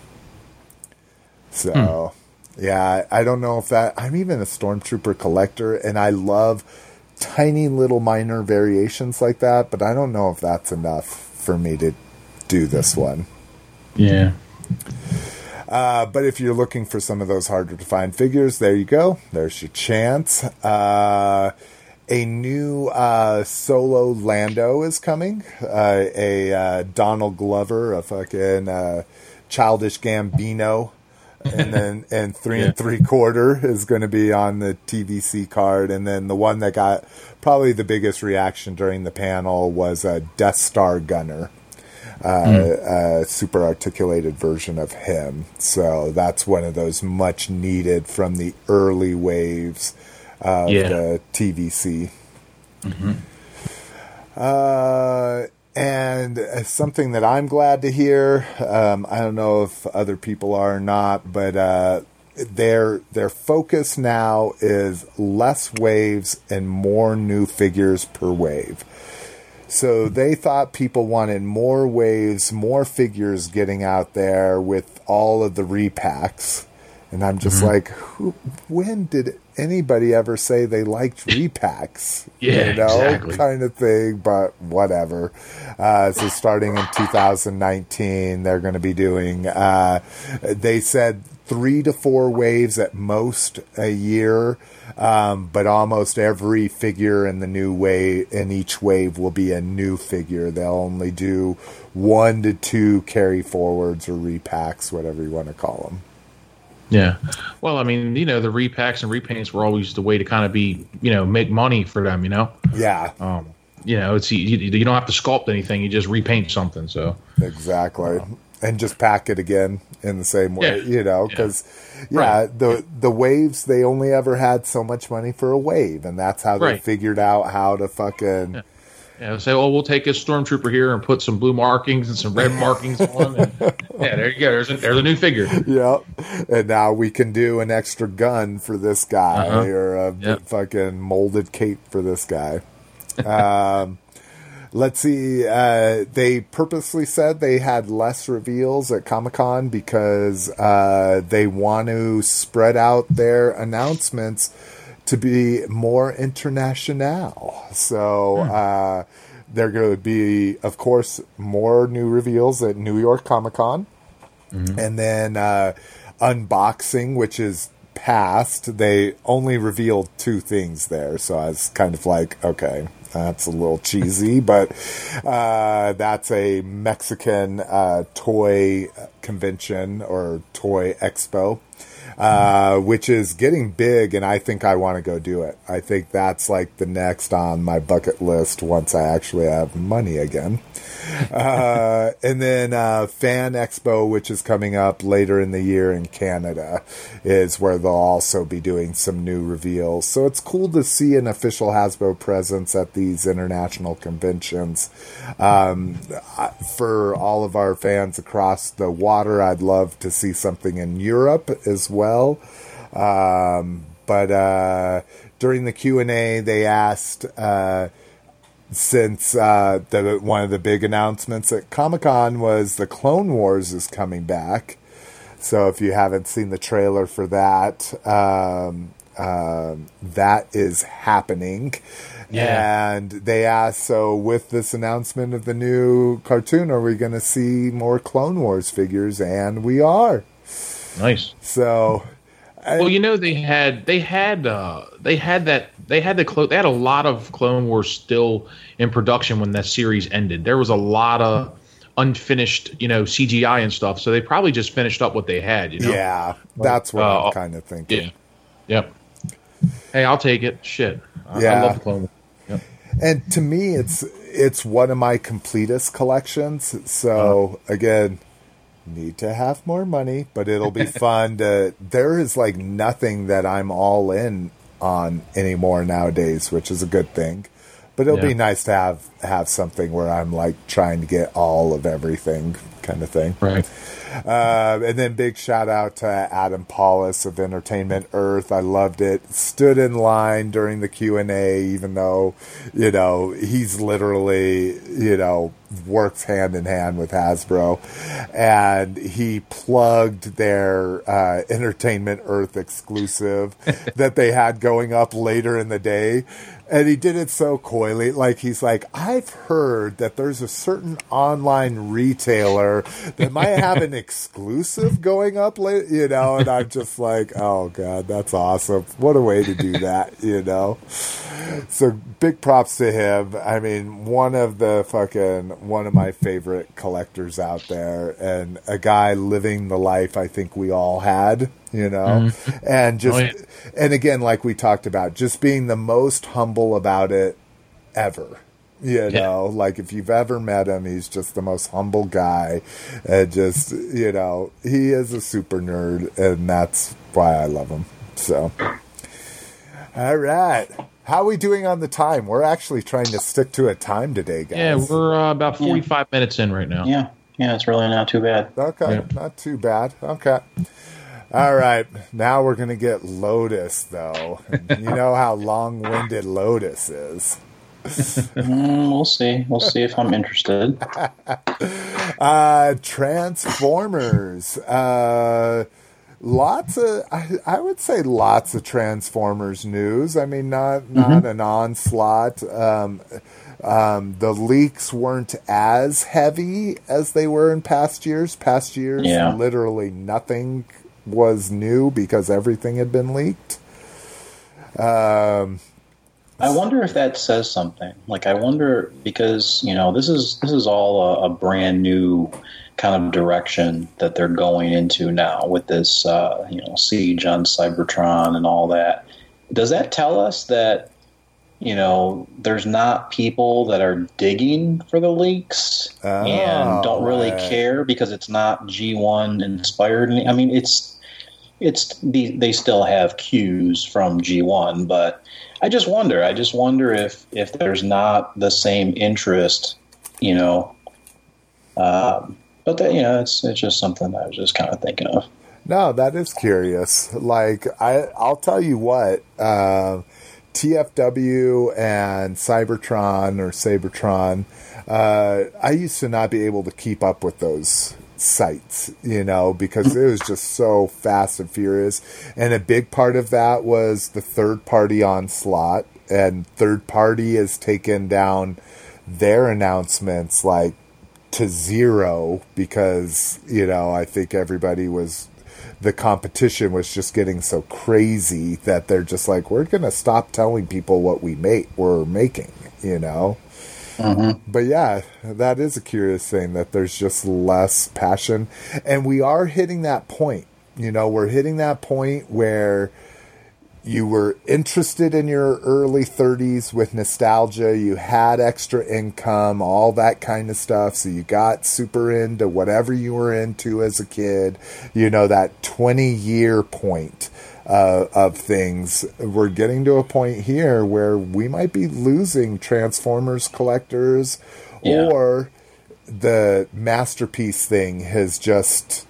So, yeah, I don't know if that. I'm even a stormtrooper collector, and I love tiny little minor variations like that, but I don't know if that's enough for me to do this one. Yeah. Uh, but if you're looking for some of those harder to find figures, there you go. There's your chance. Uh, a new uh, solo Lando is coming. Uh, a uh, Donald Glover, a fucking uh, childish Gambino, and then <laughs> and three Yeah. and three quarter is going to be on the TVC card. And then the one that got probably the biggest reaction during the panel was a Death Star Gunner uh, a super articulated version of him. So that's one of those much needed from the early waves of Yeah. the TVC. Uh, and something that I'm glad to hear. Um, I don't know if other people are or not, but uh, their their focus now is less waves and more new figures per wave. So they thought people wanted more waves, more figures getting out there with all of the repacks. And I'm just like, who, when did anybody ever say they liked <laughs> repacks? Yeah, you know, exactly. kind of thing, but whatever. Uh, so starting in 2019, they're going to be doing, uh, they said three to four waves at most a year. Um, but almost every figure in the new wave, in each wave will be a new figure. They'll only do one to two carry forwards or repacks, whatever you want to call them. Yeah. Well, I mean, you know, the repacks and repaints were always the way to kind of be, you know, make money for them, you know? Yeah, Um, you know, it's you, you don't have to sculpt anything, you just repaint something. So, exactly. and just pack it again in the same way, Yeah. you know, Yeah. because yeah, Right. the the waves they only ever had so much money for a wave, and that's how they Right. figured out how to fucking. Yeah, say, oh, we'll take a stormtrooper here and put some blue markings and some red <laughs> markings on him. And, yeah, there you go. There's a, there's a new figure. Yep. And now we can do an extra gun for this guy Uh-huh. or a Yep. fucking molded cape for this guy. <laughs> um, let's see. Uh, they purposely said they had less reveals at Comic Con because uh, they want to spread out their announcements to be more international. So uh, there going to be, of course, more new reveals at New York Comic Con and then uh, unboxing, which is past. They only revealed two things there, so I was kind of like, okay, that's a little cheesy, <laughs> but uh, that's a Mexican uh, toy convention or toy expo. Uh, which is getting big, and I think I want to go do it. I think that's like the next on my bucket list once I actually have money again. Uh, and then uh, Fan Expo, which is coming up later in the year in Canada, is where they'll also be doing some new reveals. So it's cool to see an official Hasbro presence at these international conventions. Um, for all of our fans across the water, I'd love to see something in Europe as well. Um, but uh, during the Q and A, they asked. Uh, since uh, the one of the big announcements at Comic Con was the Clone Wars is coming back. So if you haven't seen the trailer for that, um, um that is happening. Yeah. And they asked, so with this announcement of the new cartoon, are we going to see more Clone Wars figures? And we are. Nice. So, Well, you know they had they had uh, they had that they had the clo- they had a lot of Clone Wars still in production when that series ended. There was a lot of unfinished, you know, CGI and stuff. So they probably just finished up what they had. You know. yeah, that's what Uh, I'm kind of thinking. Yeah. Yep. Hey, I'll take it. Shit. I, Yeah. I love the Clone Wars. Yep. and to me it's it's one of my completest collections so again need to have more money but it'll be <laughs> fun to there is like nothing that i'm all in on anymore nowadays which is a good thing. But it'll be nice to have have something where i'm like trying to get all of everything kind of thing. Right. Uh, and then big shout out to Adam Pawlus of Entertainment Earth. I loved it. Stood in line during the Q and A, even though you know he's literally you know works hand in hand with Hasbro, and he plugged their uh, Entertainment Earth exclusive <laughs> that they had going up later in the day. And he did it so coyly. Like, he's like, I've heard that there's a certain online retailer that might have an exclusive going up late, you know? And I'm just like, oh, God, that's awesome. What a way to do that, you know? So big props to him. I mean, one of the fucking, one of my favorite collectors out there and a guy living the life I think we all had, you know? And just, Oh, yeah. and again, like we talked about, just being the most humble about it ever. You Yeah. know, like if you've ever met him, he's just the most humble guy. And just, you know, he is a super nerd, and that's why I love him. So, all right. How are we doing on the time? We're actually trying to stick to a time today, guys. Yeah, we're uh, about 45 minutes in right now. Yeah, yeah, it's really not too bad. Okay, Yeah. not too bad. Okay. <laughs> All right, now we're going to get Lotus, though. you know how long winded Lotus is. <laughs> Mm, we'll see. We'll see if I'm interested. <laughs> Uh, Transformers. Uh, lots of, I, I would say, lots of Transformers news. I mean, not not an onslaught. Um, um, the leaks weren't as heavy as they were in past years. Past years, Yeah. literally nothing was new because everything had been leaked. Um, I wonder if that says something. Like, I wonder because you know this is this is all a, a brand new kind of direction that they're going into now with this uh, you know siege on Cybertron and all that. Does that tell us that you know, there's not people that are digging for the leaks Oh, and don't really right. care because it's not G1 inspired. I mean, it's it's the, they still have cues from G1, but I just wonder. I just wonder if if there's not the same interest, you know. Um, but that, you know, it's it's just something I was just kind of thinking of. No, that is curious. Like I, I'll tell you what. Uh, TFW and Cybertron or Seibertron. Uh, I used to not be able to keep up with those sites, you know, because it was just so fast and furious. And a big part of that was the third party onslaught, and third party has taken down their announcements like to zero because you know I think everybody was the competition was just getting so crazy that they're just like we're gonna stop telling people what we make we're making you know Mm-hmm. but yeah that is a curious thing that there's just less passion. And we are hitting that point you know we're hitting that point where you were interested in your early 30s with nostalgia, you had extra income, all that kind of stuff. So you got super into whatever you were into as a kid, you know, that 20 year point uh, of things. We're getting to a point here where we might be losing Transformers collectors Yeah. or the masterpiece thing has just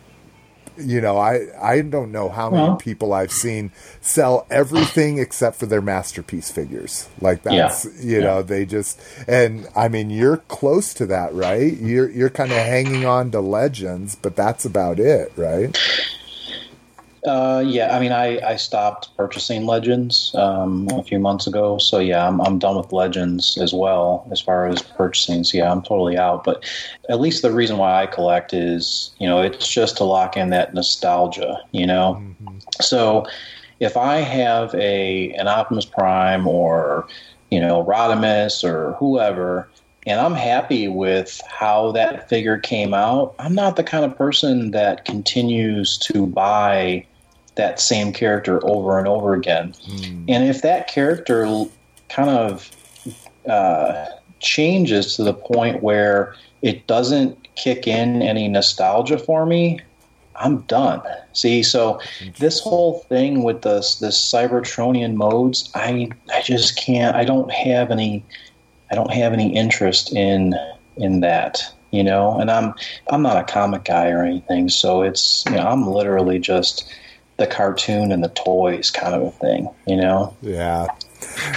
you know, I I don't know how many Well- people I've seen sell everything except for their masterpiece figures. Like that's you know, they just and I mean you're close to that, right? You're you're kind of hanging on to legends, but that's about it, right? Uh, yeah, I mean, I, I stopped purchasing Legends um, a few months ago, so yeah, I'm, I'm done with Legends as well as far as purchasing. So yeah, I'm totally out. But at least the reason why I collect is, you know, it's just to lock in that nostalgia, you know. So if I have a an Optimus Prime or you know Rodimus or whoever, and I'm happy with how that figure came out, I'm not the kind of person that continues to buy that same character over and over again. And if that character kind of uh, changes to the point where it doesn't kick in any nostalgia for me, I'm done. See, so this whole thing with this this Cybertronian modes, I I just can't. I don't have any. I don't have any interest in in that. You know, and I'm I'm not a comic guy or anything, so it's you know I'm literally just the cartoon and the toys kind of a thing. You know. Yeah.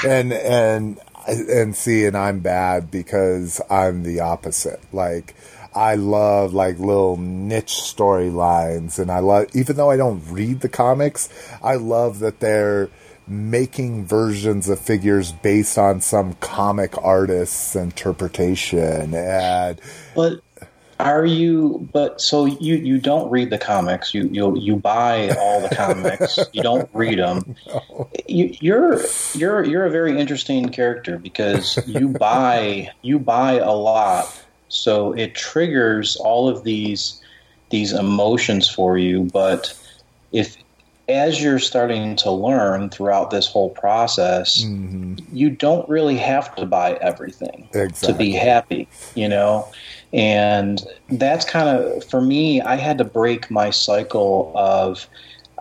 And and and see and I'm bad because I'm the opposite. Like I love like little niche storylines and I love even though I don't read the comics, I love that they're making versions of figures based on some comic artist's interpretation and But are you? But so you you don't read the comics. You you you buy all the comics. <laughs> you don't read them. You, you're you're you're a very interesting character because you <laughs> buy you buy a lot. So it triggers all of these these emotions for you. But if as you're starting to learn throughout this whole process, mm-hmm. you don't really have to buy everything to be happy, you know? And that's kind of, for me, I had to break my cycle of,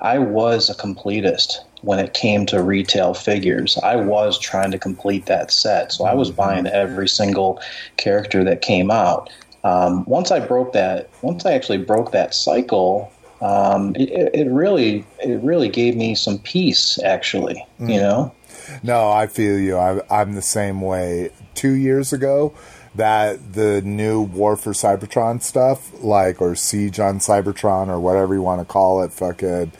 I was a completist when it came to retail figures. I was trying to complete that set. So I was buying every single character that came out. Um, once I broke that, once I actually broke that cycle, um, it, it really, it really gave me some peace. Actually, you know, No, I feel you. I, I'm the same way. Two years ago, that the new War for Cybertron stuff, like or Siege on Cybertron or whatever you want to call it, fucking,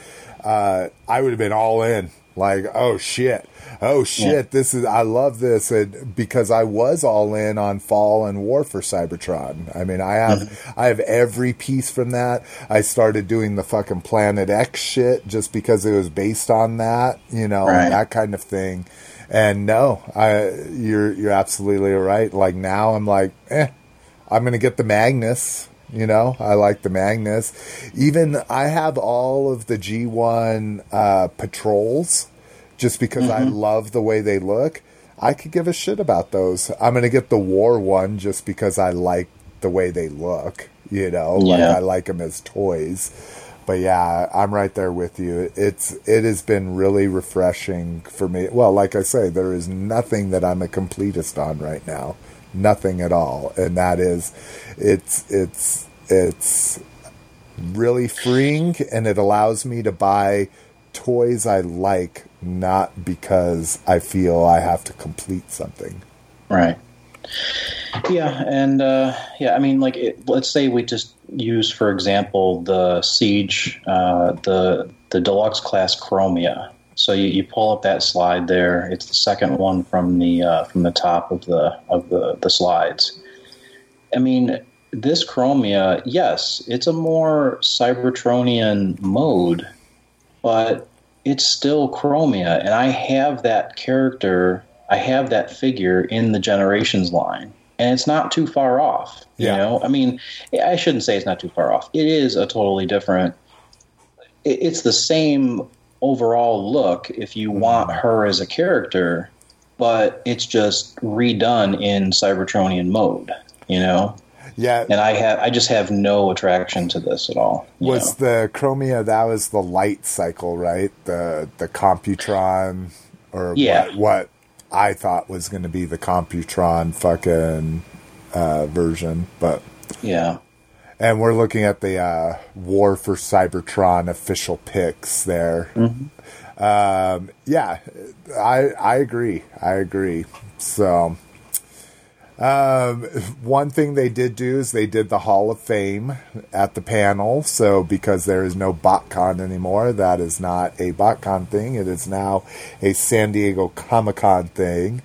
uh, I would have been all in. Like, oh shit, oh shit, this is I love this, and because I was all in on Fall and War for Cybertron. I mean, I have I have every piece from that. I started doing the fucking Planet X shit just because it was based on that, you know, Right. that kind of thing. And no, I you're you're absolutely right. Like now I'm like, eh, I'm gonna get the Magnus. You know, I like the Magnus. Even I have all of the G1 uh, patrols just because I love the way they look. I could give a shit about those. I'm gonna get the war one just because I like the way they look. You know, like I like them as toys. But yeah, I'm right there with you. It's it has been really refreshing for me. Well, like I say, there is nothing that I'm a completist on right now. Nothing at all. And that is it's it's it's really freeing and it allows me to buy toys I like not because I feel I have to complete something. Right. Yeah, and uh, yeah, I mean, like, it, let's say we just use, for example, the Siege, uh, the the deluxe class Chromia. So you, you pull up that slide there. It's the second one from the uh, from the top of the of the the slides. I mean, this Chromia, yes, it's a more Cybertronian mode, but it's still Chromia, and I have that character, I have that figure in the Generations line, and it's not too far off. You Yeah. know, I mean, I shouldn't say it's not too far off. It is a totally different. It's the same overall look if you mm-hmm. want her as a character, but it's just redone in Cybertronian mode. You know, Yeah, and I have I just have no attraction to this at all. was know? the Chromia that was the light cycle, right? The the Computron or Yeah. what, what I thought was going to be the Computron fucking uh, version, but yeah. and we're looking at the uh, War for Cybertron official picks there. Um, yeah, I I agree. I agree. So, um, one thing they did do is they did the Hall of Fame at the panel. So because there is no BotCon anymore, that is not a BotCon thing. It is now a San Diego Comic Con thing.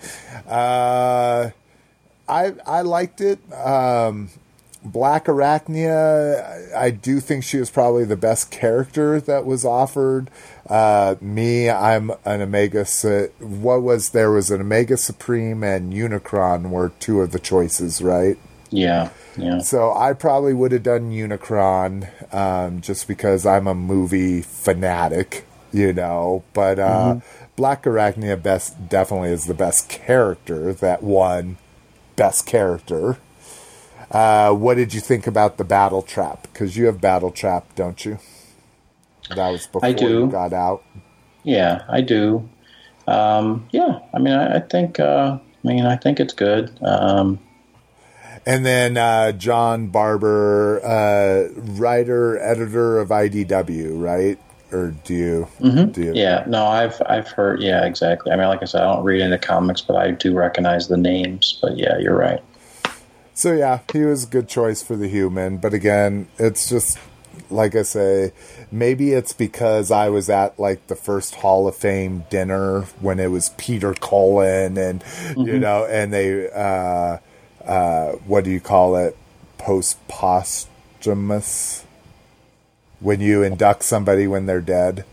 Uh, I I liked it. Um, Blackarachnia, I do think she was probably the best character that was offered. Uh, me, I'm an Omega. What was there was an Omega Supreme and Unicron were two of the choices, right? Yeah, yeah. So I probably would have done Unicron um, just because I'm a movie fanatic, you know. But uh, Blackarachnia best definitely is the best character that won best character. Uh, what did you think about the Battle Trap? Because you have Battle Trap, don't you? That was before I do. you got out. Yeah, I do. Um, yeah, I mean, I, I think. Uh, I mean, I think it's good. Um, And then uh, John Barber, uh, writer, editor of IDW, right? Or do you? Do you? yeah, no, I've I've heard. Yeah, exactly. I mean, like I said, I don't read into comics, but I do recognize the names. But yeah, you're right. So yeah, he was a good choice for the human. But again, it's just like I say, maybe it's because I was at like the first Hall of Fame dinner when it was Peter Cullen and you know, and they uh uh what do you call it? Post posthumous when you induct somebody when they're dead.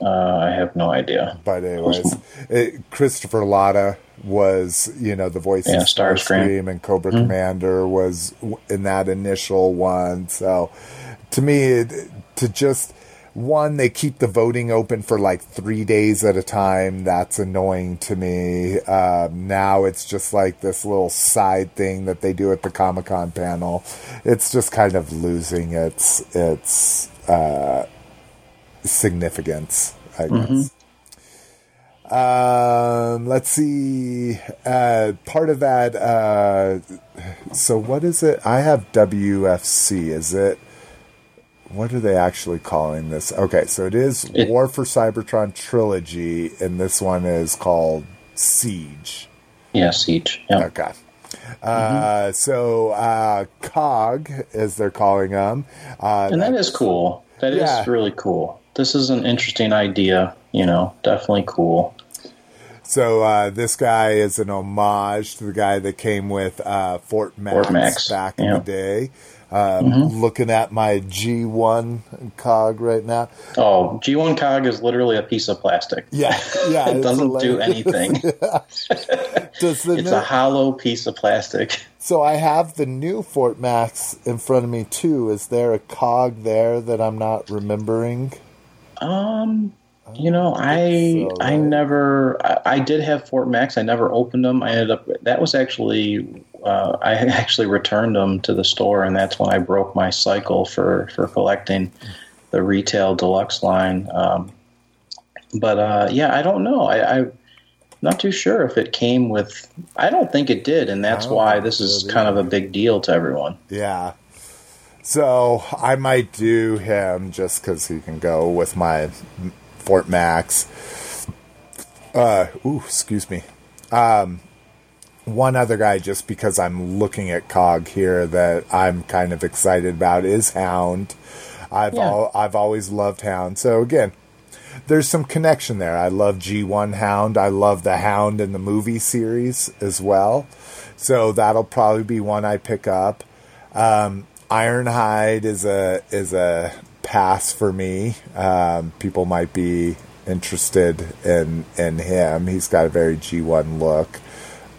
Uh, I have no idea. But anyways, it, Christopher Latta was, you know, the voice Yeah, of Starscream, and Cobra Commander was in that initial one. So, to me, it, to just one, they keep the voting open for like three days at a time. That's annoying to me. Um, now it's just like this little side thing that they do at the Comic Con panel. It's just kind of losing its its uh, significance, I guess. Um, let's see. Uh, part of that. Uh, so what is it? I have WFC. Is it? What are they actually calling this? Okay, so it is It- War for Cybertron trilogy, and this one is called Siege. Yeah, Siege. Yeah. Okay. Uh, so uh, Cog, as they're calling them, uh, And that is cool. That is Yeah. really cool. This is an interesting idea. You know, definitely cool. So uh, this guy is an homage to the guy that came with uh, Fort Max, Fort Max, back in the day. Um, Looking at my G1 cog right now. Oh, G1 Cog is literally a piece of plastic. Yeah, yeah. <laughs> It doesn't do anything. <laughs> Does the It's new- a hollow piece of plastic. so I have the new Fort Max in front of me too. Is there a cog there that I'm not remembering? Um, You know, I So, I never I, I did have Fort Max. I never opened them. I ended up that was actually uh, I <laughs> actually returned them to the store, and that's when I broke my cycle for for collecting the retail deluxe line. Um, but uh, yeah, I don't know. I, I'm not too sure if it came with. I don't think it did, and that's why this is kind of a big deal to everyone. Yeah. So I might do him just because he can go with my Fort Max. Uh, ooh, excuse me. Um, one other guy, just because I'm looking at Cog here, that I'm kind of excited about is Hound. I've Yeah. al- I've always loved Hound. So again, there's some connection there. I love G1 Hound. I love the Hound in the movie series as well. So that'll probably be one I pick up. Um, Ironhide is a is a pass for me. Um, people might be interested in in him. He's got a very G1 look,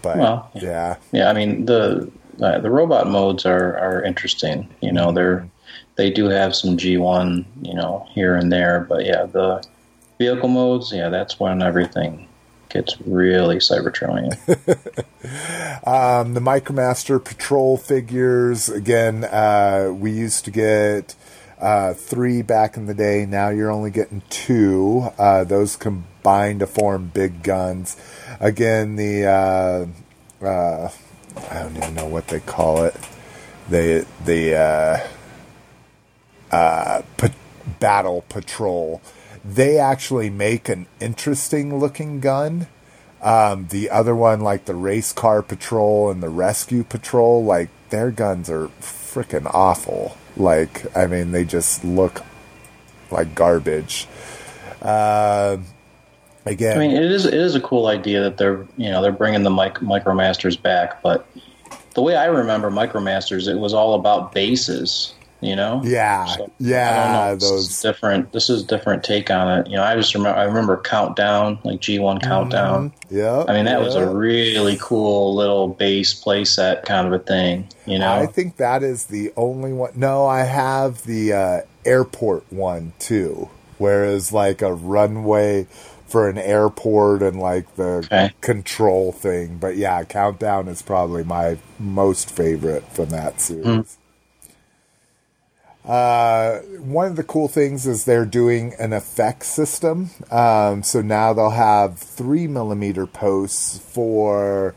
but Well, yeah, Yeah, I mean the uh, the robot modes are are interesting. You know, they're they do have some G one, you know, here and there, but yeah, the vehicle modes, yeah, that's when everything gets really Cybertronian. <laughs> Um, the Micromaster Patrol figures, again, uh, we used to get uh, three back in the day. Now you're only getting two. Uh, those combine to form big guns. Again, the, uh, uh, I don't even know what they call it. The, the, uh, Battle Patrol. They actually make an interesting looking gun. Um, the other one, like the race car patrol and the rescue patrol, like their guns are freaking awful. Like, I mean, they just look like garbage. Uh, again, I mean, it is it is a cool idea that they're you know they're bringing the mic- Micromasters back, but the way I remember Micromasters, it was all about bases. You know, yeah, So, yeah, know. This is those. different. This is a different take on it. You know, I just remember. I remember Countdown, like G one Countdown. Yeah, I mean, that was a really cool little base playset kind of a thing. You know, I think that is the only one. No, I have the uh, airport one too, whereas like a runway for an airport and like the Okay. control thing. But yeah, Countdown is probably my most favorite from that series. Hmm. Uh, one of the cool things is they're doing an effect system. Um, so now they'll have three millimeter posts for,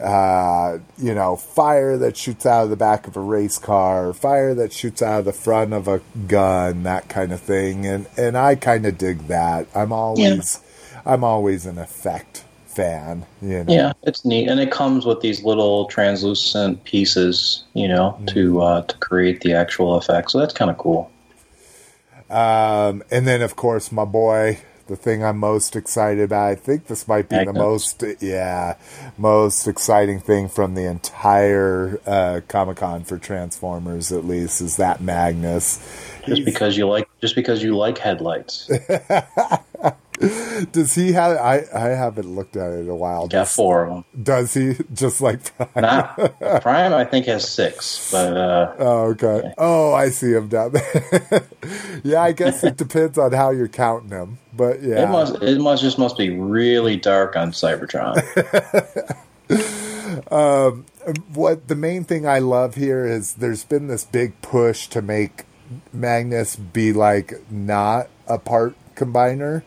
uh, you know, fire that shoots out of the back of a race car, fire that shoots out of the front of a gun, that kind of thing. And and I kind of dig that. I'm always, I'm always an effect fan. You know. yeah, it's neat, and it comes with these little translucent pieces. You know, to uh, to create the actual effect. So that's kind of cool. Um, and then, of course, my boy, the thing I'm most excited about. I think this might be the most, yeah, most exciting thing from the entire uh, Comic Con for Transformers. At least is that Magnus. Just He's- because you like, just because you like headlights. <laughs> <laughs> does he have? I I haven't looked at it in a while. Got Does, four of them. does he <laughs> just like? Not <laughs> Prime, I think has six, but uh, Oh, okay. Oh, I see him down there. yeah, I guess it depends on how you're counting them. but yeah. it must it must just must be really dark on Cybertron. what the main thing I love here is there's been this big push to make Magnus be like not a part combiner,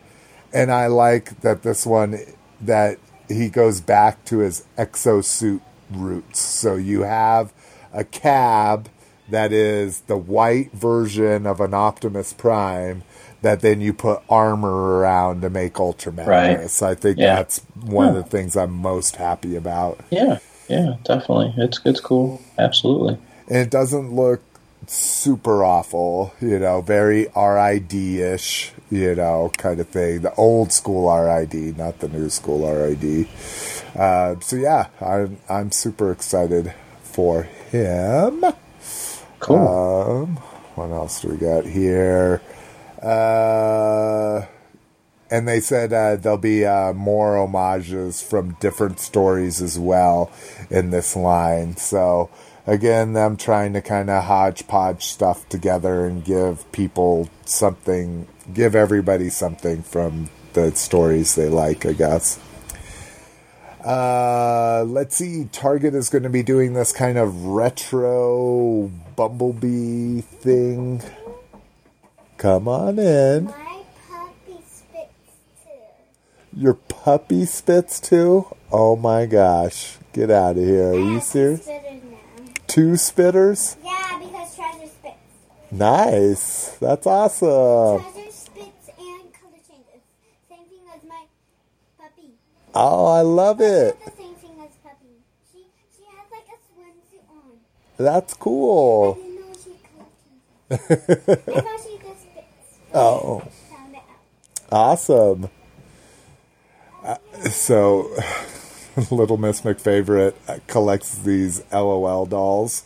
and I like that this one that he goes back to his exosuit roots. So you have a cab that is the white version of an Optimus Prime that then you put armor around to make Ultra Magnus. I think Yeah. that's one of the things I'm most happy about. yeah, yeah, definitely. It's it's cool. Absolutely. and it doesn't look super awful, you know, very RID ish, you know, kind of thing. The old school RID, not the new school RID. Uh, so yeah, I'm I'm super excited for him. Cool. Um, what else do we got here? Uh, and they said uh, there'll be uh, more homages from different stories as well in this line. So again, them trying to kind of hodgepodge stuff together and give people something, give everybody something from the stories they like, I guess. Uh, let's see. Target is going to be doing this kind of retro bumblebee thing. Come on in. My puppy spits too. Your puppy spits too? Oh my gosh. Get out of here. Are you serious? Two spitters? Yeah, because Treasure spits. Nice. That's awesome. Treasure spits and color changes. Same thing as my puppy. Oh, I love it. Same thing as puppy. She she has like a swimsuit on. That's I cool. didn't know she color changes. I thought she just spits. <laughs> Oh, Found it out. awesome. Uh, so, <laughs> Little Miss McFavorite uh, collects these LOL dolls,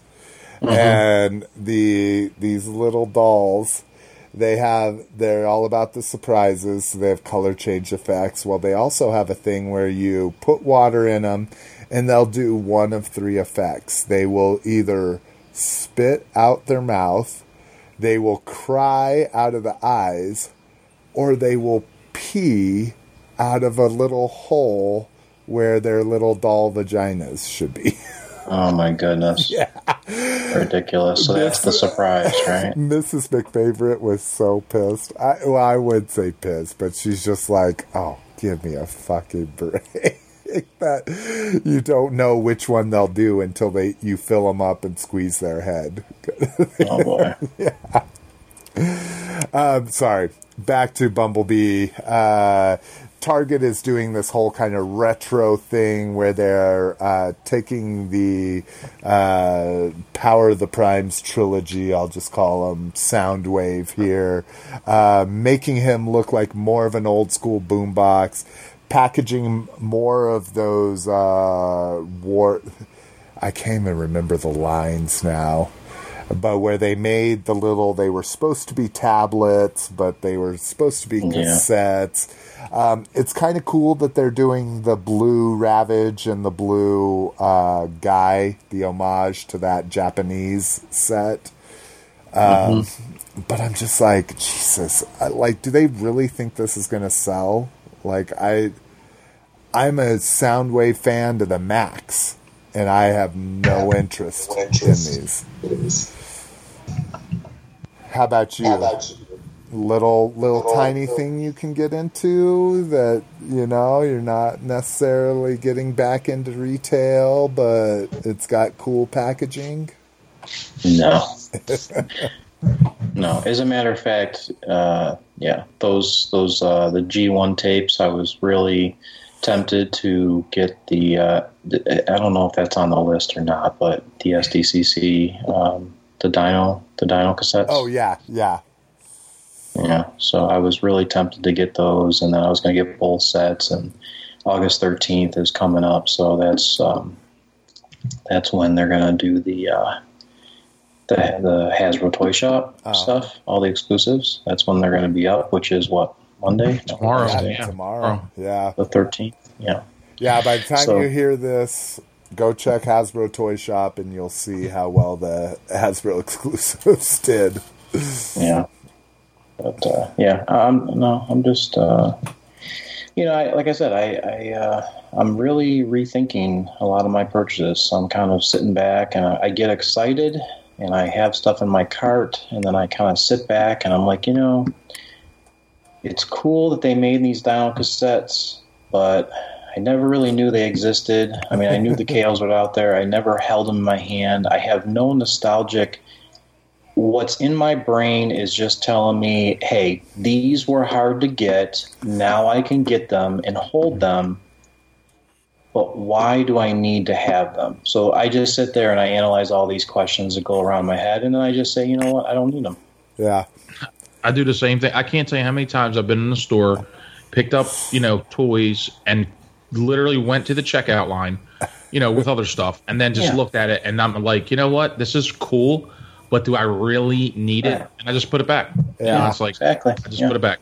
mm-hmm. and the these little dolls, they have they're all about the surprises. So they have color change effects. Well, they also have a thing where you put water in them, and they'll do one of three effects. They will either spit out their mouth, they will cry out of the eyes, or they will pee out of a little hole where their little doll vaginas should be. <laughs> Oh my goodness. Yeah, Ridiculous. So that's the surprise, right? <laughs> Mrs. McFavorite was so pissed. I, well, I would say pissed, but she's just like, oh, give me a fucking <laughs> break. that you don't know which one they'll do until they you fill them up and squeeze their head. Oh boy. Um, sorry, back to Bumblebee. Uh, Target is doing this whole kind of retro thing where they're uh, taking the uh, Power of the Primes trilogy, I'll just call them Soundwave here, uh, making him look like more of an old school boombox, packaging more of those uh, war. I can't even remember the lines now but where they made the little they were supposed to be tablets but they were supposed to be Yeah. Um, it's kind of cool that they're doing the blue ravage and the blue uh, guy the homage to that japanese set. Um, but i'm just like jesus I- like do they really think this is going to sell? Like i i'm a soundwave fan to the max and i have no interest in these. How about you? Little little tiny thing you can get into that you know you're not necessarily getting back into retail, but it's got cool packaging. No. <laughs> no. As a matter of fact, uh, yeah, those those uh, the G1 tapes. I was really tempted to get the. Uh, I don't know if that's on the list or not, but the SDCC, um, the Dino, the Dino cassettes. Oh yeah, yeah. Yeah, so I was really tempted to get those, and then I was going to get both sets. And August thirteenth is coming up, so that's um, that's when they're going to do the uh, the the Hasbro Toy Shop Oh. stuff, all the exclusives. That's when they're going to be up, which is what Monday, Tomorrow, Wednesday, yeah. tomorrow. Yeah, the thirteenth. Yeah, yeah. By the time So- you hear this, go check Hasbro Toy Shop, and you'll see how well the Hasbro <laughs> exclusives did. yeah. But uh, yeah, I'm no, I'm just uh, you know, I, like I said, I, I uh, I'm really rethinking a lot of my purchases. So I'm kind of sitting back and I, I get excited and I have stuff in my cart and then I kind of sit back and I'm like, you know, it's cool that they made these Dino cassettes, but I never really knew they existed. I mean, I knew the <laughs> KLs were out there. I never held them in my hand. I have no nostalgic what's in my brain is just telling me, hey, these were hard to get. Now I can get them and hold them. But why do I need to have them? So I just sit there and I analyze all these questions that go around my head, and then I just say, you know what, I don't need them. Yeah, I do the same thing. I can't tell you how many times I've been in the store, picked up, you know, toys, and literally went to the checkout line, you know, with other stuff, and then just Yeah. looked at it, and I'm like, you know what, this is cool, but do I really need it? And I just put it back. You know, Yeah. it's like Exactly. I just Yeah. put it back.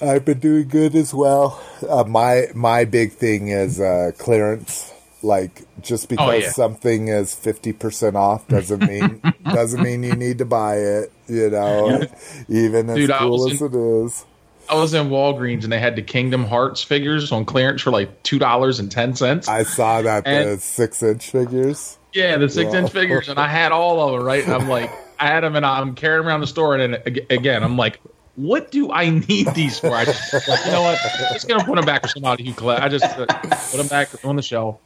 I've been doing good as well. Uh, my my big thing is uh, clearance. Like just because Oh, yeah. something is fifty percent off doesn't <laughs> mean doesn't mean you need to buy it. You know, even as Dude, I cool was as in- it is. I was in Walgreens and they had the Kingdom Hearts figures on clearance for like two dollars and ten cents. I saw that the six inch figures. Yeah, the six inch figures, and I had all of them. Right, and I'm like, <laughs> I had them, and I'm carrying around the store, and then again, I'm like, what do I need these for? I just, like, you know what? I'm just gonna put them back for somebody who collect. I just uh, put them back on the shelf.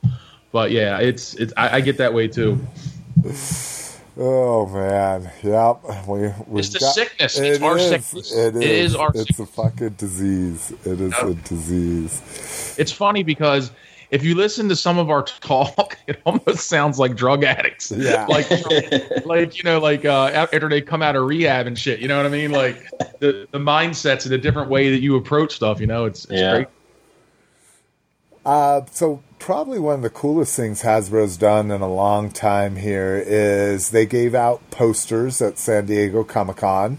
But yeah, it's it's I, I get that way too. Oh man, yep. We we It's the sickness. It's It our is. sickness. It It is. is our It's sickness. a fucking disease. It is a disease. It's funny because if you listen to some of our talk, <laughs> it almost sounds like drug addicts. Yeah. <laughs> like like you know, like uh, after they come out of rehab and shit. You know what I mean? Like the the mindsets and the different way that you approach stuff. You know, it's, it's Yeah. great. Uh, so probably one of the coolest things Hasbro's done in a long time here is they gave out posters at San Diego Comic Con.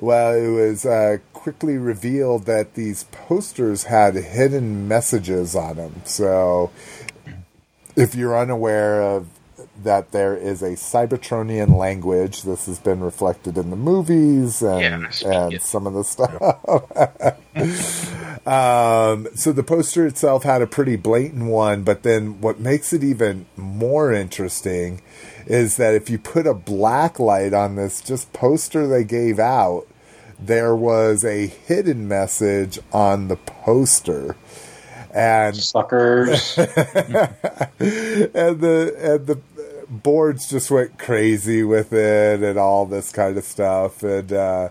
Well, it was uh, quickly revealed that these posters had hidden messages on them. So if you're unaware of that there is a Cybertronian language, this has been reflected in the movies and, Yeah, and some of the stuff. <laughs> Um, so the poster itself had a pretty blatant one, but then what makes it even more interesting is that if you put a black light on this just poster they gave out, there was a hidden message on the poster. And Suckers. <laughs> and the and the boards just went crazy with it and all this kind of stuff and uh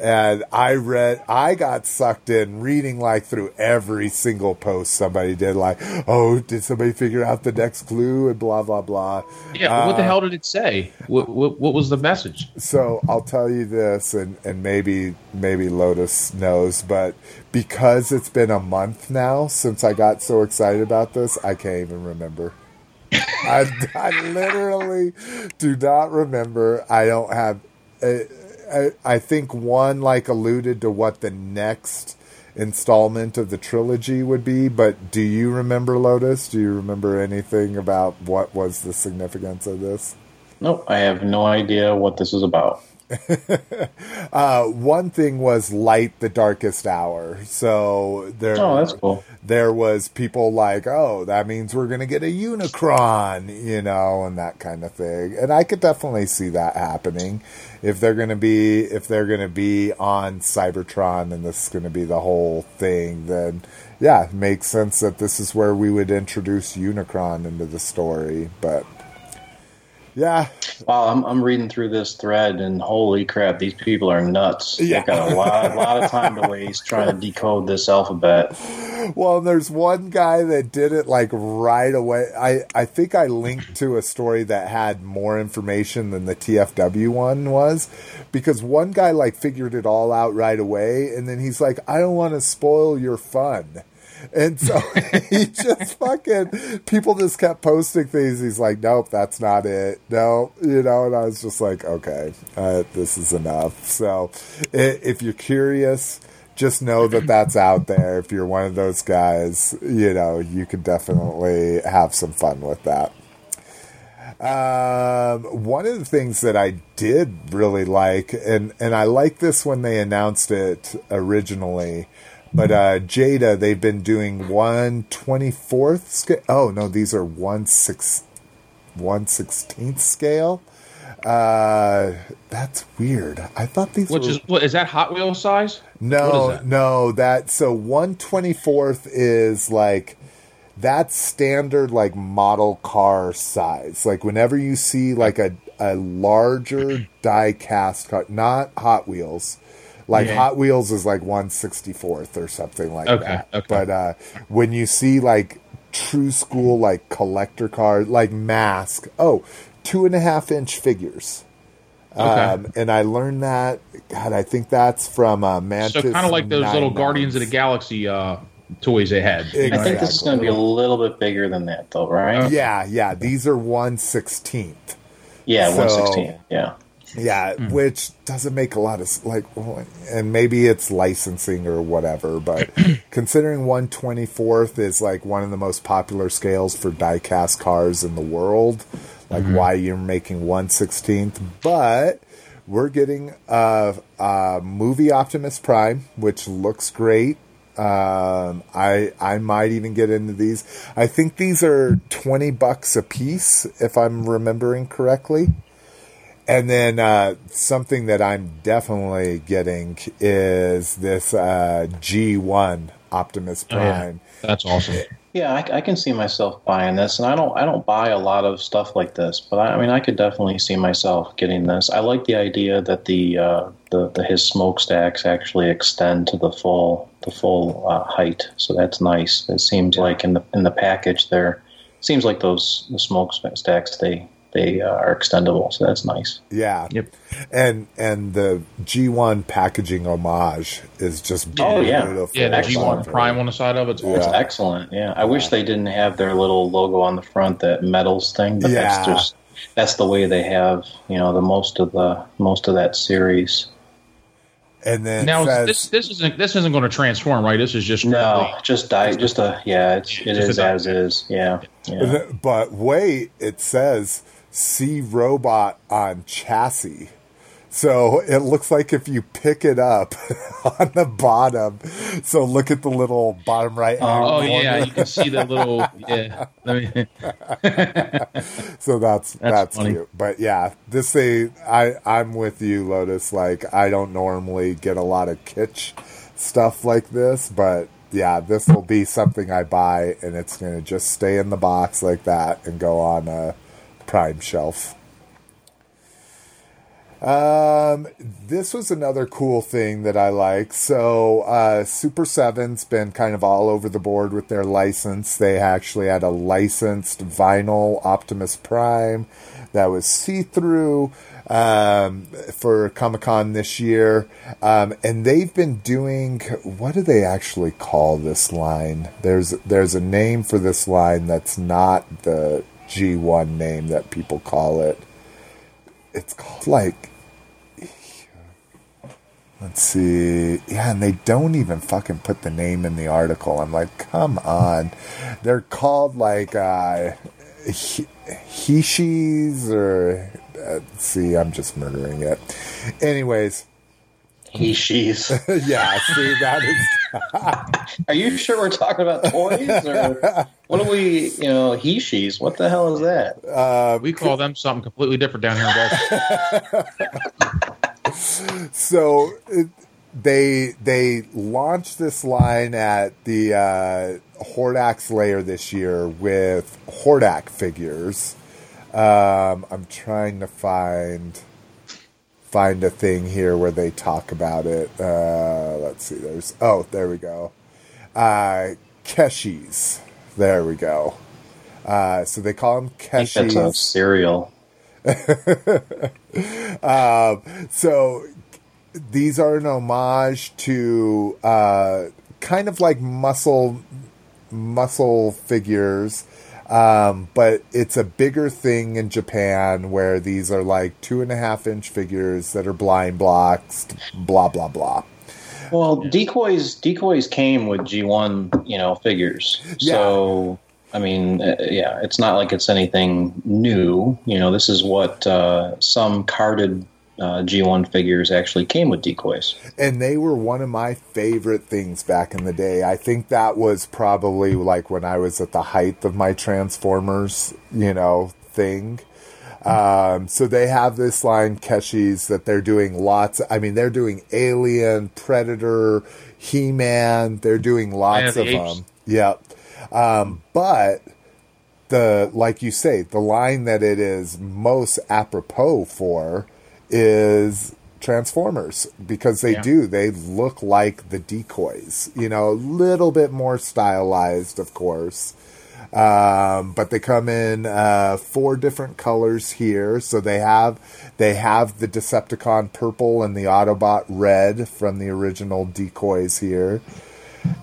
and I read I got sucked in reading like through every single post somebody did like oh did somebody figure out the next clue and blah blah blah Yeah. but what the Uh, hell did it say? What, what what was the message? so I'll tell you this, and, and maybe maybe Lotus knows, but because it's been a month now since I got so excited about this, I can't even remember. I, I literally do not remember. I don't have. I, I, think one like alluded to what the next installment of the trilogy would be, but do you remember Lotus? Do you remember anything about what was the significance of this? nope, I have no idea what this is about. <laughs> Uh, one thing was light the darkest hour. So there, Oh, that's cool. there was people like, oh, that means we're going to get a Unicron, you know, and that kind of thing. And I could definitely see that happening if they're going to be if they're going to be on Cybertron and this is going to be the whole thing. Then yeah, it makes sense that this is where we would introduce Unicron into the story. But yeah, Wow, I'm, I'm reading through this thread, and holy crap, these people are nuts. Yeah. They've got a lot, a lot of time to waste trying to decode this alphabet. Well, there's one guy that did it like right away. I, I think I linked to a story that had more information than the TFW one was because one guy like figured it all out right away and then he's like, I don't want to spoil your fun. And so <laughs> he just fucking people just kept posting things. He's like, nope, that's not it. No, you know. And I was just like, okay, uh, this is enough. So if you're curious, just know that that's out there. If you're one of those guys, you know, you could definitely have some fun with that. Um, one of the things that I did really like, and, and I like this when they announced it originally, but uh, Jada, they've been doing 124th scale. Oh, no, these are 1 6, 116th scale. Uh, that's weird. I thought these Which were. is what is that Hot Wheel size? No, that? no, that so one twenty fourth is like that's standard like model car size. Like whenever you see like a a larger die cast car, not Hot Wheels. Like Yeah. Hot Wheels is like one sixty fourth or something like Okay, that. okay. But uh when you see like true school like collector cars like mask, oh, two and a half inch figures. Okay. Um, and I learned that. God, I think that's from uh, Mantis. so kind of like those little 99s. Guardians of the Galaxy uh, toys they had. Exactly. I think this is going to be a little bit bigger than that, though, right? Yeah, yeah. These are one sixteenth. Yeah, So- 116. Yeah. Yeah, which doesn't make a lot of like, and maybe it's licensing or whatever. But <clears throat> considering one twenty fourth is like one of the most popular scales for diecast cars in the world, like why you're making one sixteenth, but we're getting a, a movie Optimus Prime, which looks great. Um, I I might even get into these. I think these are twenty bucks a piece, if I'm remembering correctly. And then uh, something that I'm definitely getting is this uh, G1 Optimus Oh, yeah. Prime. That's awesome. Yeah, I, I can see myself buying this, and I don't I don't buy a lot of stuff like this, but I, I mean I could definitely see myself getting this. I like the idea that the uh, the, the his smokestacks actually extend to the full the full uh, height, so that's nice. It seems like in the in the package there, seems like those the smokestacks they they uh, are extendable, so that's nice. Yeah. Yep. And and the G1 packaging homage is just Oh, yeah. beautiful. Yeah, the G1 Prime on the side of it's Yeah. It's excellent. Yeah, I wish they didn't have their little logo on the front, that metals thing. But Yeah. that's just that's the way they have. You know, the most of the most of that series. And then Now says, this this isn't this isn't going to transform, right? This is just No, strictly- just die. Just a yeah. It's it Just is as is. Yeah. yeah. but wait, it says C robot on chassis. So it looks like if you pick it up <laughs> on the bottom, so look at the little bottom right hand Oh yeah, you can see the little <laughs> yeah. So that's that's, funny. cute. But yeah, this thing I I'm with you, Lotus. Like I don't normally get a lot of kitsch stuff like this, but yeah, this will be something I buy, and it's gonna just stay in the box like that and go on a prime shelf. Um, this was another cool thing that I like. So, uh, Super 7's been kind of all over the board with their license. They actually had a licensed vinyl Optimus Prime that was see through um, for Comic Con this year. Um, and they've been doing what do they actually call this line? There's there's a name for this line that's not the G1 name that people call it. It's called like let's see. Yeah and they don't even fucking put the name in the article. I'm like come on. They're called like uh he- hishis or uh, see i'm just murdering it. Anyways He she's. <laughs> yeah see that is <laughs> Are you sure we're talking about toys or what are we? You know, he she's. What the hell is that? Uh, we call them something completely different down here in <laughs> so it, they they launched this line at the uh, Hordak's layer this year with Hordak figures. Um, I'm trying to find find a thing here where they talk about it. Uh, let's see. There's oh, there we go. Uh, Keshis. There we go. Uh, so they call them think that's a Keshis. cereal. <laughs> So these are an homage to uh, kind of like muscle muscle figures, um, but it's a bigger thing in Japan where these are like two and a half inch figures that are blind blocks. Blah blah blah. Well, decoys decoys came with G one, you know, figures. So I mean, uh, yeah, it's not like it's anything new. You know, this is what uh, some carded uh, G one figures actually came with decoys. and they were one of my favorite things back in the day. I think that was probably like when I was at the height of my Transformers, you know, thing. Um, so they have this line Keshis that they're doing lots. I mean, they're doing Alien, Predator, He Man. They're doing lots of apes. them. Yep. Um, but the like you say, the line that it is most apropos for is Transformers because they Yeah. do they look like the decoys, you know, a little bit more stylized, of course. Um, but they come in uh, four different colors here. So they have they have the Decepticon purple and the Autobot red from the original decoys here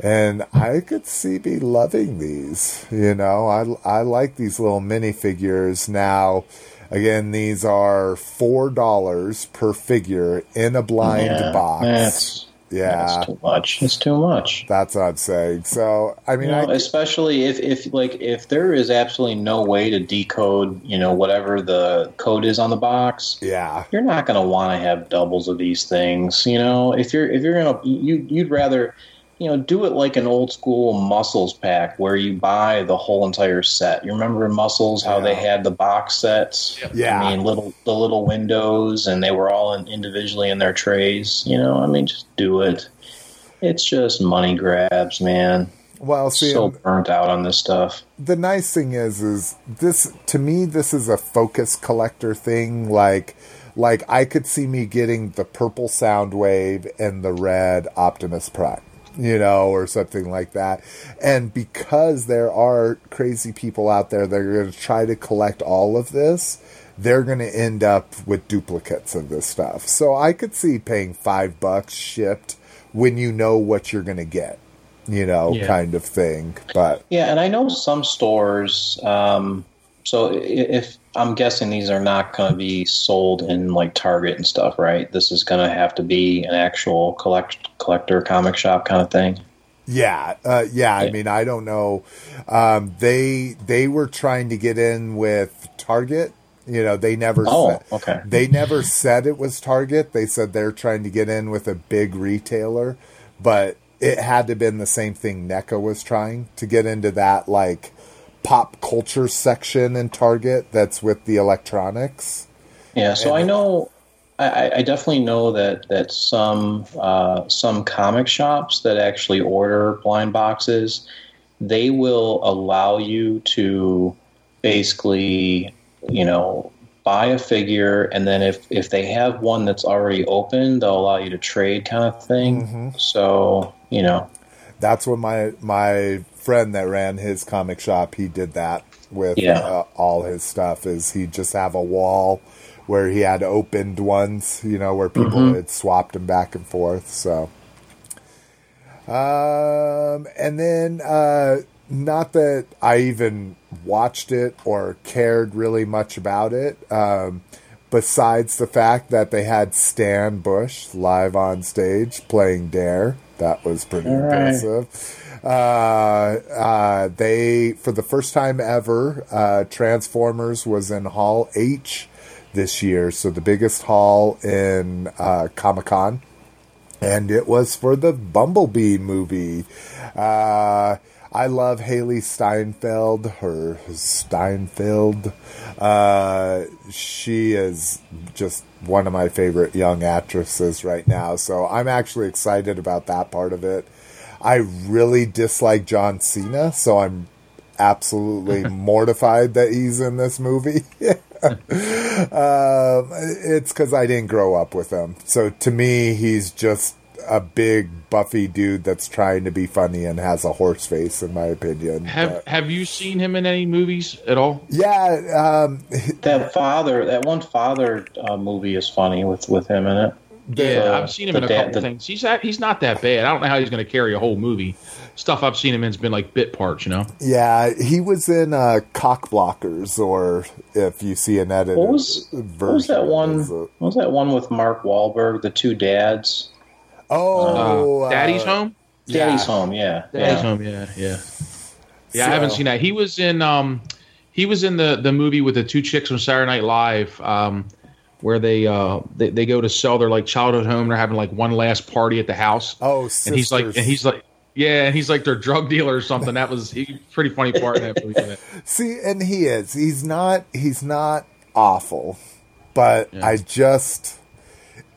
and I could see me loving these. You know, I I like these little minifigures now. Again, these are four dollars per figure in a blind Yeah, box. That's yeah, that's too much. It's too much. that's what I'm saying. So, I mean, You know, I, especially if, if like if there is absolutely no way to decode, you know, whatever the code is on the box, yeah, you're not going to want to have doubles of these things. You know, if you're if you're gonna you you'd rather you know do it like an old school muscles pack where you buy the whole entire set. You remember in muscles how they had the box sets? Yeah. I mean little the little windows and they were all in, individually in their trays. You know, I mean just do it. It's just money grabs, man. well, see, so burnt out on this stuff. the nice thing is is this to me this is a focus collector thing like like i could see me getting the purple sound wave and the red optimus prime you know or something like that and because there are crazy people out there that are going to try to collect all of this they're going to end up with duplicates of this stuff so i could see paying five bucks shipped when you know what you're going to get you know Yeah. kind of thing but Yeah, and I know some stores. Um, so if I'm guessing these are not going to be sold in like Target and stuff, right? This is going to have to be an actual collect collector comic shop kind of thing. Yeah, uh, yeah. I mean, I don't know. Um, they they were trying to get in with Target. You know, they never. Oh, said, okay. They never said it was Target. They said they're trying to get in with a big retailer, but it had to been the same thing NECA was trying to get into that like pop culture section in Target. That's with the electronics. Yeah, so I know, I, I definitely know that that some uh, some comic shops that actually order blind boxes, they will allow you to basically, you know, buy a figure, and then if if they have one that's already open, they'll allow you to trade, kind of thing. So you know, That's what my my friend that ran his comic shop he did that with Yeah. uh, all his stuff. Is he'd just have a wall where he had opened ones, you know, where people had swapped them back and forth. So, um, and then uh, not that I even watched it or cared really much about it. Um, besides the fact that they had Stan Bush live on stage playing Dare, that was pretty right. impressive. Uh, uh, they, for the first time ever, uh, Transformers was in Hall H this year, so the biggest hall in uh, Comic Con and it was for the Bumblebee movie. I love Hailee Steinfeld, her Steinfeld. Uh, she is just one of my favorite young actresses right now, so I'm actually excited about that part of it. I really dislike John Cena, so I'm absolutely <laughs> mortified that he's in this movie. <laughs> um, it's because I didn't grow up with him. So to me, he's just a big buffy dude that's trying to be funny and has a horse face, in my opinion. Have But- Have you seen him in any movies at all? yeah, um, that father, that one father uh, movie is funny with with him in it. Yeah, I've seen him in a couple the- things. He's at, he's not that bad. I don't know how he's going to carry a whole movie. Stuff I've seen him in's been like bit parts, you know. yeah, he was in uh, Cock Blockers, or if you see an edited What was version, what was that one? a- What was that one with Mark Wahlberg? The two dads. oh, Uh, Daddy's uh, Home. Daddy's Yeah. home. Yeah. Daddy's yeah. Home. Yeah, yeah. Yeah, I haven't seen that. He was in um, he was in the the movie with the two chicks from Saturday Night Live, um, where they uh they, they go to sell their like childhood home. They're having like one last party at the house. Oh, and he's like, and he's like, yeah, and he's like their drug dealer or something. That was he, pretty funny part in that movie. <laughs> See, and he is. He's not. He's not awful, but I just.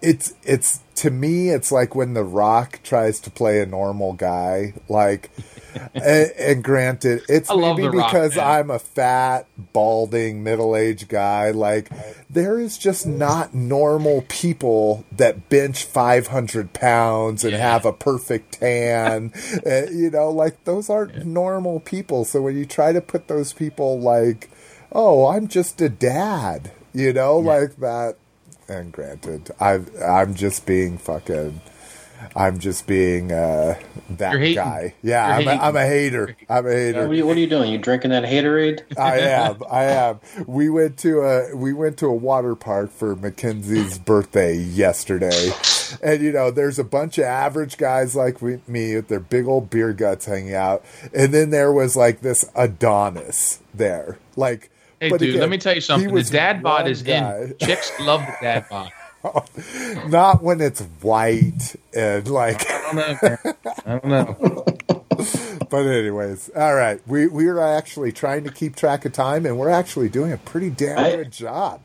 It's it's to me. It's like when The Rock tries to play a normal guy. Like, <laughs> and, and granted, it's I maybe The Rock, because. I'm a fat, balding, middle aged guy. Like, there is just not normal people that bench 500 pounds and Yeah. have a perfect tan. <laughs> Uh, you know, like those aren't normal people. So when you try to put those people like, oh, I'm just a dad, you know, like that. And granted, I I'm just being fucking. I'm just being uh, that guy. Yeah, I'm a, hating. I'm a hater. I'm a hater. What are, you, what are you doing? You drinking that haterade? <laughs> I am. I am. We went to a we went to a water park for Mackenzie's birthday yesterday, and you know, there's a bunch of average guys like me with their big old beer guts hanging out, and then there was like this Adonis there, like. Hey, but dude, again, let me tell you something. The was dad bod is guy. in. Chicks love the dad bod. <laughs> Not when it's white and like. I don't know. man. I don't know. <laughs> But anyways, all right. We we are actually trying to keep track of time, and we're actually doing a pretty damn I- good job.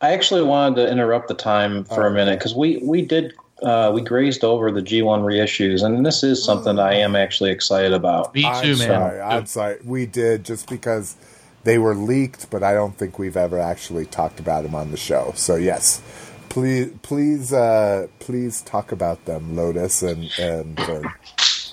I actually wanted to interrupt the time for a minute because we we did uh, we grazed over the G1 reissues, and this is something I am actually excited about. Me I'm too, man. sorry. I'm sorry. We did just because they were leaked, but I don't think we've ever actually talked about them on the show. So yes, please, please, uh, please talk about them, Lotus and and Vern.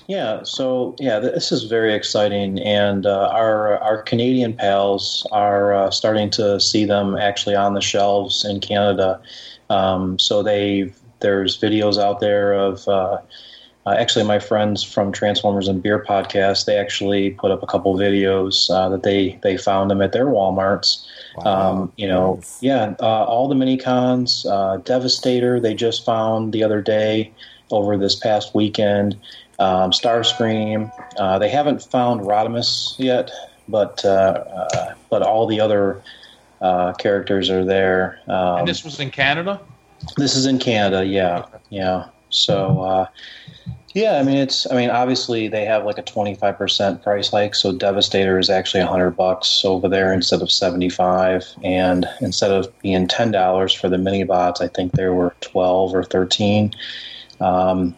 Yeah, so yeah, this is very exciting, and uh, our our Canadian pals are uh, starting to see them actually on the shelves in Canada. Um, so they there's videos out there of uh, uh, actually my friends from Transformers and Beer podcast. They actually put up a couple videos uh, that they they found them at their WalMarts. Wow. Um, you know, Nice. yeah, uh, all the mini cons, uh, Devastator, they just found the other day over this past weekend. Um, Starscream, uh, they haven't found Rodimus yet, but uh, uh, but all the other uh, characters are there. Um, And this was in Canada. this is in Canada, yeah, yeah. So, uh, yeah, I mean, it's, I mean, obviously they have like a twenty five percent price hike, so Devastator is actually hundred bucks over there instead of seventy five, and instead of being ten dollars for the mini bots, I think there were twelve or thirteen. Um,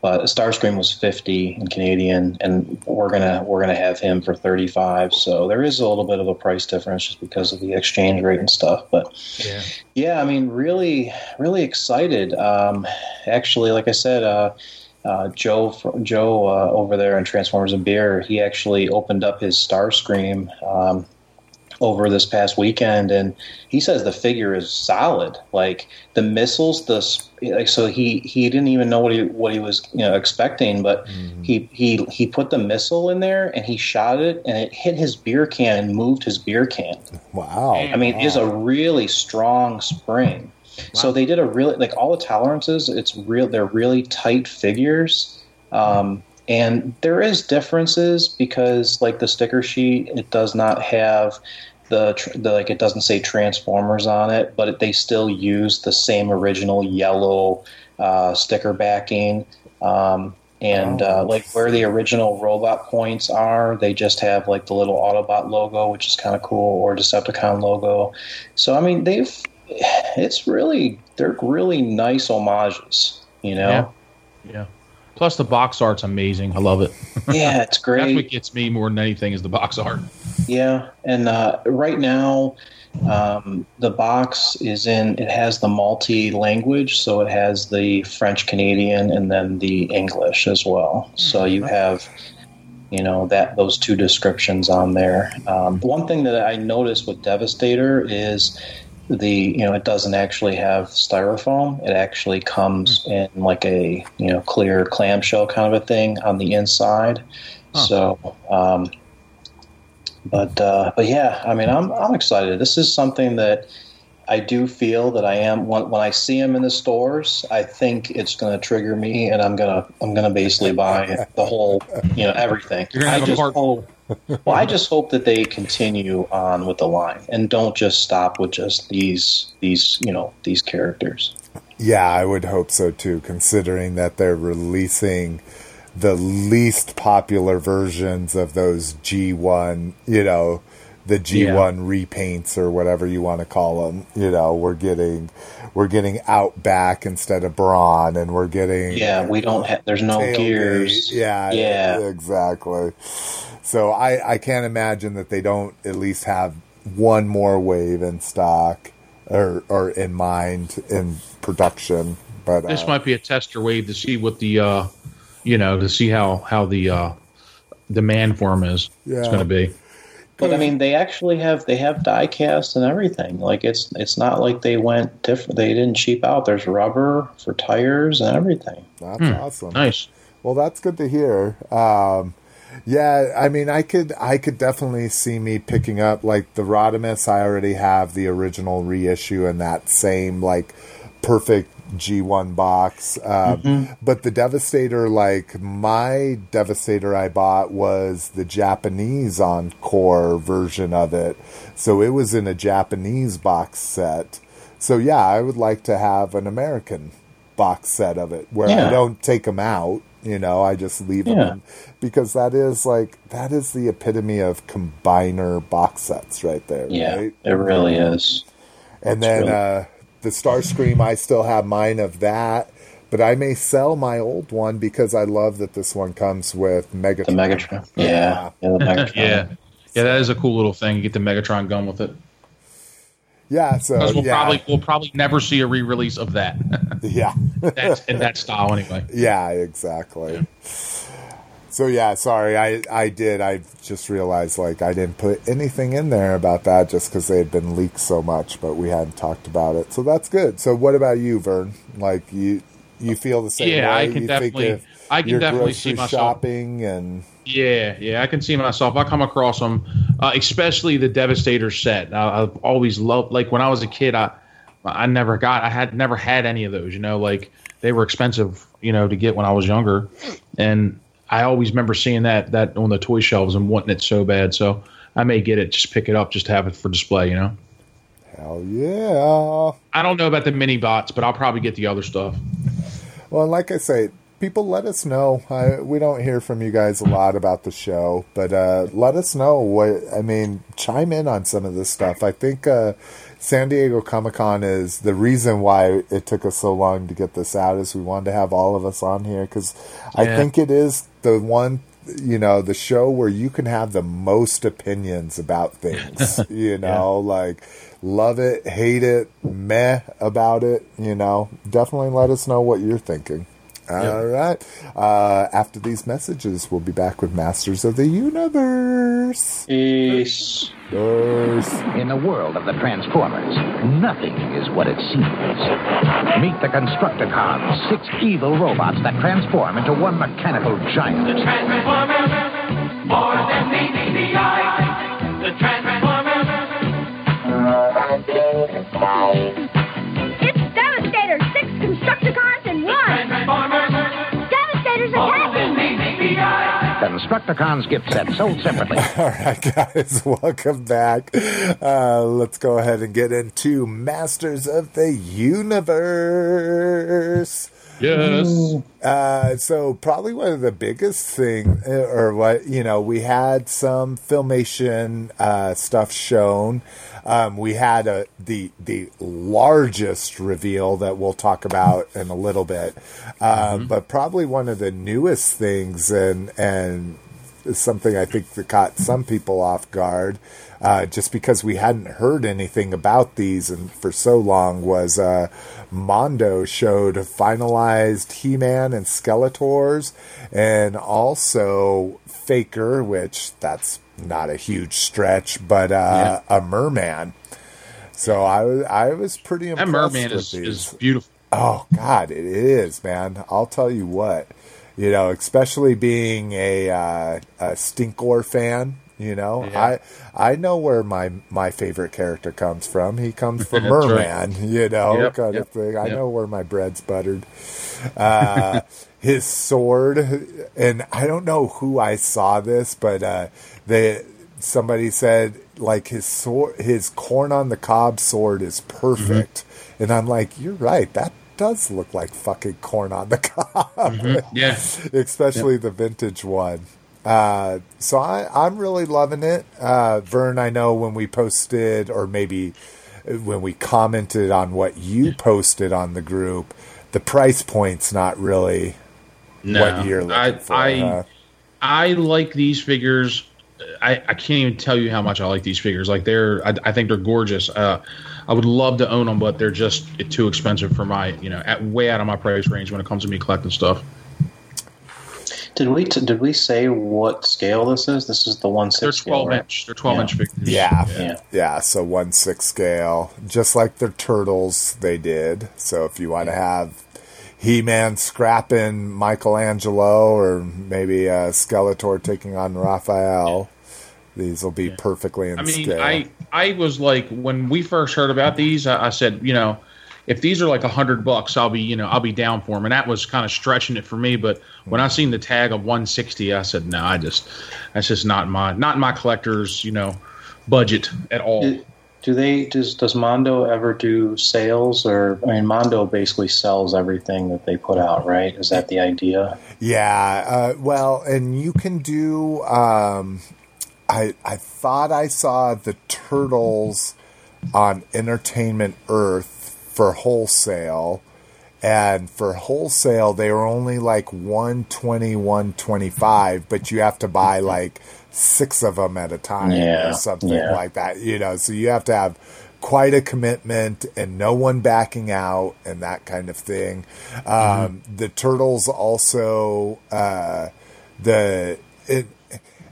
but Starscream was fifty in Canadian, and we're gonna we're gonna have him for thirty five. So there is a little bit of a price difference just because of the exchange rate and stuff, but. Yeah. Yeah, I mean, really, really excited. Um, actually, like I said, uh, uh, Joe, Joe uh, over there in Transformers and Beer, he actually opened up his Starscream um, over this past weekend, and he says the figure is solid. Like the missiles, the like, so he he didn't even know what he what he was you know expecting, but he he he put the missile in there and he shot it, and it hit his beer can and moved his beer can. Wow. I mean, it's a really strong spring. So they did a really like all the tolerances. It's real. They're really tight figures, um, and there is differences because like the sticker sheet, it does not have the, tr- the like it doesn't say Transformers on it, but it, they still use the same original yellow uh, sticker backing. Um, and Oh, uh, like where the original robot points are, they just have like the little Autobot logo, which is kind of cool, or Decepticon logo. So I mean, they've it's really they're really nice homages, you know. Yeah. Yeah. Plus the box art's amazing. I love it. <laughs> Yeah, it's great. That's what gets me more than anything is the box art. Yeah, and uh, right now, um, the box is in. It has the multi-language, so it has the French Canadian and then the English as well. So you have, you know, that those two descriptions on there. Um, one thing that I noticed with Devastator is the you know it doesn't actually have styrofoam. It actually comes in like a you know clear clamshell kind of a thing on the inside. So. Um, but uh, but yeah, I mean, I'm I'm excited. This is something that I do feel that I am when when I see them in the stores. I think it's going to trigger me, and I'm gonna I'm gonna basically buy the whole you know everything. You're gonna I have a just cart- hope. <laughs> Well, I just hope that they continue on with the line and don't just stop with just these these you know these characters. Yeah, I would hope so too, considering that they're releasing the least popular versions of those G1, you know, the G1 repaints or whatever you want to call them. You know, we're getting we're getting Outback instead of Brawn, and we're getting Yeah, we don't have. There's no tailgate. gears. Yeah, yeah. exactly. So I I can't imagine that they don't at least have one more wave in stock or or in mind in production. But This uh, might be a tester wave to see what the, uh, you know, to see how how the uh, demand for 'em is. It's going to be. But I mean, they actually have they have die cast and everything. Like it's it's not like they went different. They didn't cheap out. There's rubber for tires and everything. That's Hmm. awesome. Nice. Well, that's good to hear. Um, yeah, I mean, I could, I could definitely see me picking up like the Rodimus. I already have the original reissue in that same like perfect G1 box. Um, But the Devastator, like my Devastator, I bought was the Japanese Encore version of it, so it was in a Japanese box set. So yeah, I would like to have an American box set of it where I don't take them out. You know, I just leave them Yeah. in because that is like that is the epitome of combiner box sets right there. Yeah, right? it really is. And then really- uh, the Starscream, I still have mine of that, but I may sell my old one because I love that this one comes with Megatron. The Megatron. Yeah, yeah, the <laughs> Megatron. Yeah. Yeah, that is a cool little thing. You get the Megatron gun with it. Yeah, so we'll yeah, probably we'll probably never see a re-release of that. <laughs> yeah, <laughs> That's in that style anyway. yeah, exactly. So yeah, sorry, I I did. I just realized like I didn't put anything in there about that just because they had been leaked so much, but we hadn't talked about it. So that's good. So what about you, Vern? Like you you feel the same Yeah, way? I can you definitely- I can definitely see myself- shopping and Yeah, yeah, I can see myself. I come across them, uh, especially the Devastator set. I, I've always loved, like when I was a kid, I I never got, I had never had any of those. You know, like they were expensive, you know, to get when I was younger, and I always remember seeing that that on the toy shelves and wanting it so bad. So I may get it, just pick it up, just to have it for display. You know, hell yeah. I don't know about the mini bots, but I'll probably get the other stuff. Well, like I say, people let us know. I, we don't hear from you guys a lot about the show, but uh, let us know what. I mean, chime in on some of this stuff. I think uh, San Diego Comic Con is the reason why it took us so long to get this out. Is we wanted to have all of us on here because I think it is the one. You know, the show where you can have the most opinions about things. <laughs> you know, like love it, hate it, meh about it. You know, definitely let us know what you're thinking. All right. Uh, after these messages, we'll be back with Masters of the Universe. Peace. In the world of the Transformers, nothing is what it seems. Meet the Constructicons, six evil robots that transform into one mechanical giant. The Transformers, more than meets the eye. The Transformers, It's Devastator! Six Constructicons Constructicons gift set sold separately. <laughs> All right, guys, <laughs> welcome back. Uh, let's go ahead and get into Masters of the Universe. Yes. Uh, so probably one of the biggest thing, uh, or what you know, we had some filmation uh, stuff shown. Um, we had a the the largest reveal that we'll talk about in a little bit, um, but probably one of the newest things, and and something I think that caught some people off guard, uh, just because we hadn't heard anything about these and for so long was uh, Mondo showed finalized He-Man and Skeletors, and also Faker, which that's not a huge stretch, but uh, a Merman. So I was I was pretty impressed. That merman with is, these. is beautiful. Oh God, it is, man. I'll tell you what. You know, especially being a uh, a Stinkor fan. You know, Yeah. I I know where my my favorite character comes from. He comes <laughs> from That's right. Merman. <laughs> You know, Yep, kind yep, of thing. I know where my bread's buttered. Uh, <laughs> his sword, and I don't know who I saw this, but uh, they somebody said like his sword, his corn on the cob sword is perfect, and I'm like, you're right. That does look like fucking corn on the cob, Yeah. especially the vintage one. Uh, so I, I'm really loving it. Uh, Vern, I know when we posted, or maybe when we commented on what you posted on the group, the price point's not really No, what you're looking I, for. I, huh? I like these figures. I, I can't even tell you how much I like these figures. Like they're, I, I think they're gorgeous. Uh, I would love to own them, but they're just too expensive for my, you know, at way out of my price range when it comes to me collecting stuff. Did we t- did we say what scale this is? This is the one six. They're six. 12 scale, right? inch. They're 12 Yeah. inch figures. Yeah. Yeah. Yeah, so one six scale, just like their turtles they did. So if you want to have He Man scrapping Michelangelo, or maybe uh, Skeletor taking on Raphael, these will be perfectly in I mean, scale. I I was like when we first heard about these, I, I said, you know, if these are like a hundred bucks, I'll be you know I'll be down for them, and that was kind of stretching it for me. But when I seen the tag of one sixty, I said, no, I just that's just not my not my collector's you know budget at all. Do- Do they does does Mondo ever do sales or I mean Mondo basically sells everything that they put out, right? Is that the idea? Yeah, uh, well, and you can do. Um, I I thought I saw the turtles on Entertainment Earth for wholesale, and for wholesale they were only like 120 125 but you have to buy like six of them at a time Yeah, or something yeah. like that you know so you have to have quite a commitment and no one backing out and that kind of thing um, the turtles also uh, the it,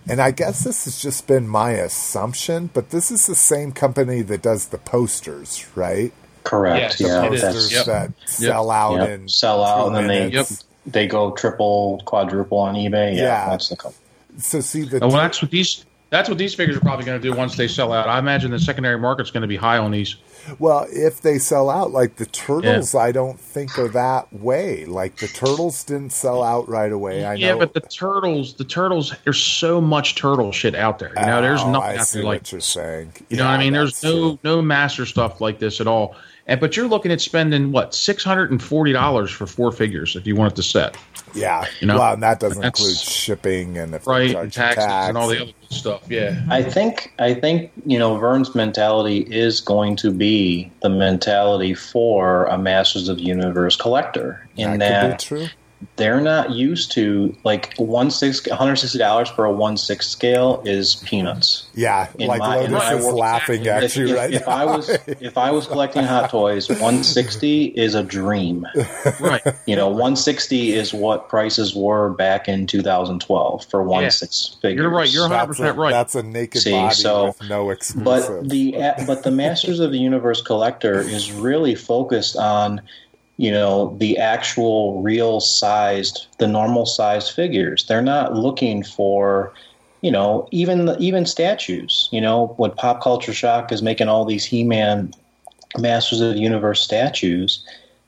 and I guess this has just been my assumption, but this is the same company that does the posters, right? Correct. Yes, yeah, it is. Yep. that sell out yep. in sell out and then they minutes. they go triple, quadruple on eBay. Yeah, Yeah. that's the company. So see the Oh, well, that's what these that's what these figures are probably going to do once they sell out. I imagine the secondary market's going to be high on these. well, if they sell out like the turtles, I don't think are that way. Like the turtles didn't sell out right away. I yeah, know. but the turtles, the turtles, there's so much turtle shit out there. You know, there's Oh, nothing I out there what like you're saying. You know what I mean? There's no true. no master stuff like this at all. And but you're looking at spending what six hundred and forty dollars for four figures if you want it to set, Yeah, you know, well, and that doesn't that's- include shipping and if they right? And taxes tax. and all the other stuff. Yeah, I think I think you know Vern's mentality is going to be the mentality for a Masters of the Universe collector in that that, could be true. They're not used to like one six hundred sixty dollars for a one six scale is peanuts. Yeah, In like my- in Lotus is world- laughing at If, you if- right if now. I was <laughs> if I was collecting Hot Toys, one sixty is a dream. right. You know, one sixty is what prices were back in two thousand twelve for one six figures. You're right. You're 100% right. that's a naked See, body so- with no exclusive. but the but the Masters of the Universe collector is really focused on you know the actual real sized the normal sized figures they're not looking for you know even even statues you know what pop culture shock is making all these he-man masters of the universe statues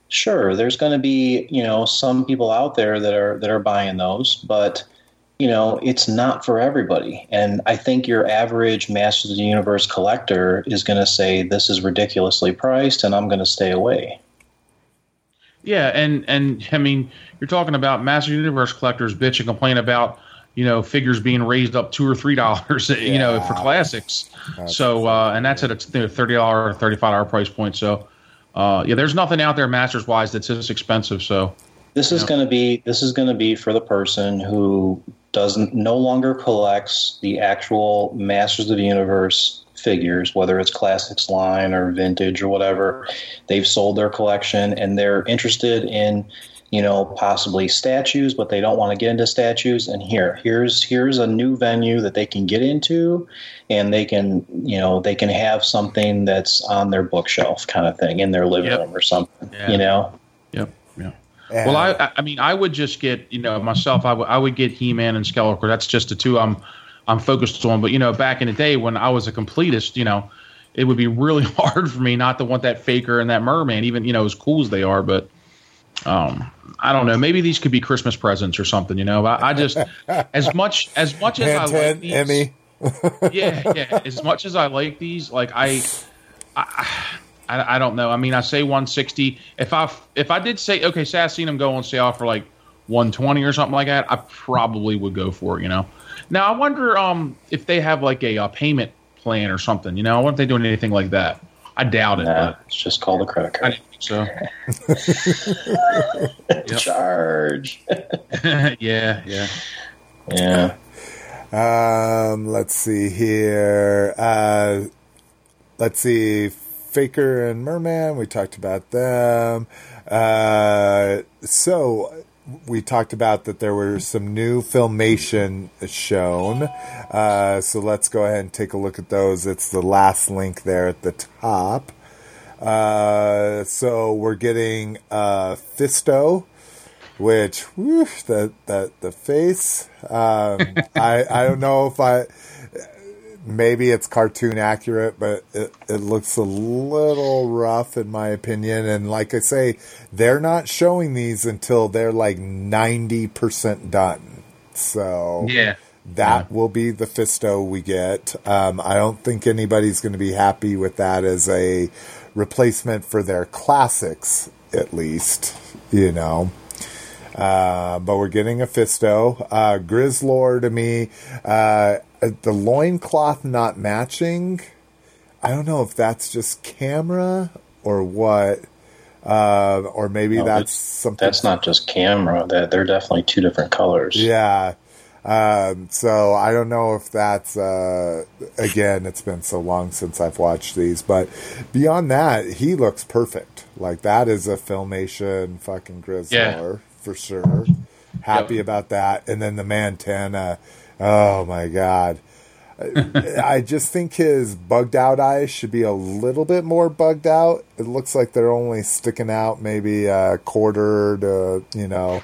sure there's going to be you know some people out there that are that are buying those but you know, it's not for everybody. And I think your average Masters of the Universe collector is going to say, this is ridiculously priced and I'm going to stay away. Yeah, and and I mean, you're talking about Master Universe collectors bitch and complain about you know figures being raised up two or three <laughs> dollars, you know, for Yeah. classics. so uh, and that's at a thirty dollar or thirty five dollar price point. So uh, yeah, there's nothing out there Masters wise that's this expensive. So This is going to be this is going to be for the person who doesn't no longer collects the actual Masters of the Universe figures, whether it's classics line or vintage or whatever. They've sold their collection and they're interested in you know possibly statues, but they don't want to get into statues. And here, here's here's a new venue that they can get into, and they can you know they can have something that's on their bookshelf kind of thing in their living Yep. room or something. Yeah. You know. yep, yeah. And- Well, I, I- I mean, I would just get, you know, myself. I would, I would get He-Man and Skeletor. That's just the two I'm, I'm focused on. But you know, back in the day when I was a completist, you know, it would be really <laughs> hard for me not to want that Faker and that Merman, even you know, as cool as they are. But, um, I don't know. Maybe these could be Christmas presents or something. You know, I, I just as much as much as I like these, Emmy. <laughs> yeah, yeah. As much as I like these, like I, I, I, I don't know. I mean, I say 160. If I if I did say okay, say I seen them go on sale for like 120 or something like that, I probably would go for it. You know. Now I wonder um if they have like a, uh payment plan or something. You know, I wonder if they doing anything like that. I doubt it. Nah, it's just called a credit But I card. didn't think so. <laughs> Charge. <laughs> <laughs> yeah, yeah. Yeah. Um, let's see here. Uh, let's see. Faker and Merman, we talked about them. Uh, so we talked about that there were some new filmation shown. Uh, so let's go ahead and take a look at those. It's the last link there at the top. Uh, so we're getting uh, Fisto, which whew, the the the face. Um, <laughs> I I don't know if I maybe it's cartoon accurate, but it, it looks a little rough in my opinion. And like I say, they're not showing these until they're like ninety percent done. So Yeah. that will be the Fisto we get. Um, I don't think anybody's going to be happy with that as a replacement for their classics, at least. You know. Uh, but we're getting a Fisto. Uh, Grizzlor to me, uh, the loincloth not matching. I don't know if that's just camera or what. Uh, or maybe No, that's something. That's not just camera. They're, they're definitely two different colors. Yeah. Um, so I don't know if that's uh, again. It's been so long since I've watched these, but beyond that, he looks perfect. Like that is a filmation fucking Grizzlor Yeah. for sure. Happy Yep. about that. And then the Mantenna. Oh my god. <laughs> I just think his bugged out eyes should be a little bit more bugged out. It looks like they're only sticking out maybe a quarter to, you know,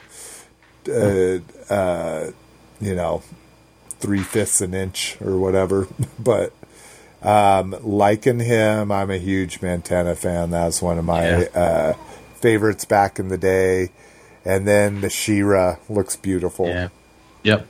uh, uh, you know, three fifths an inch or whatever. <laughs> But um, liking him, I'm a huge Mantenna fan. That's one of my uh, favorites back in the day. And then the She-Ra looks beautiful. Yeah. Yep.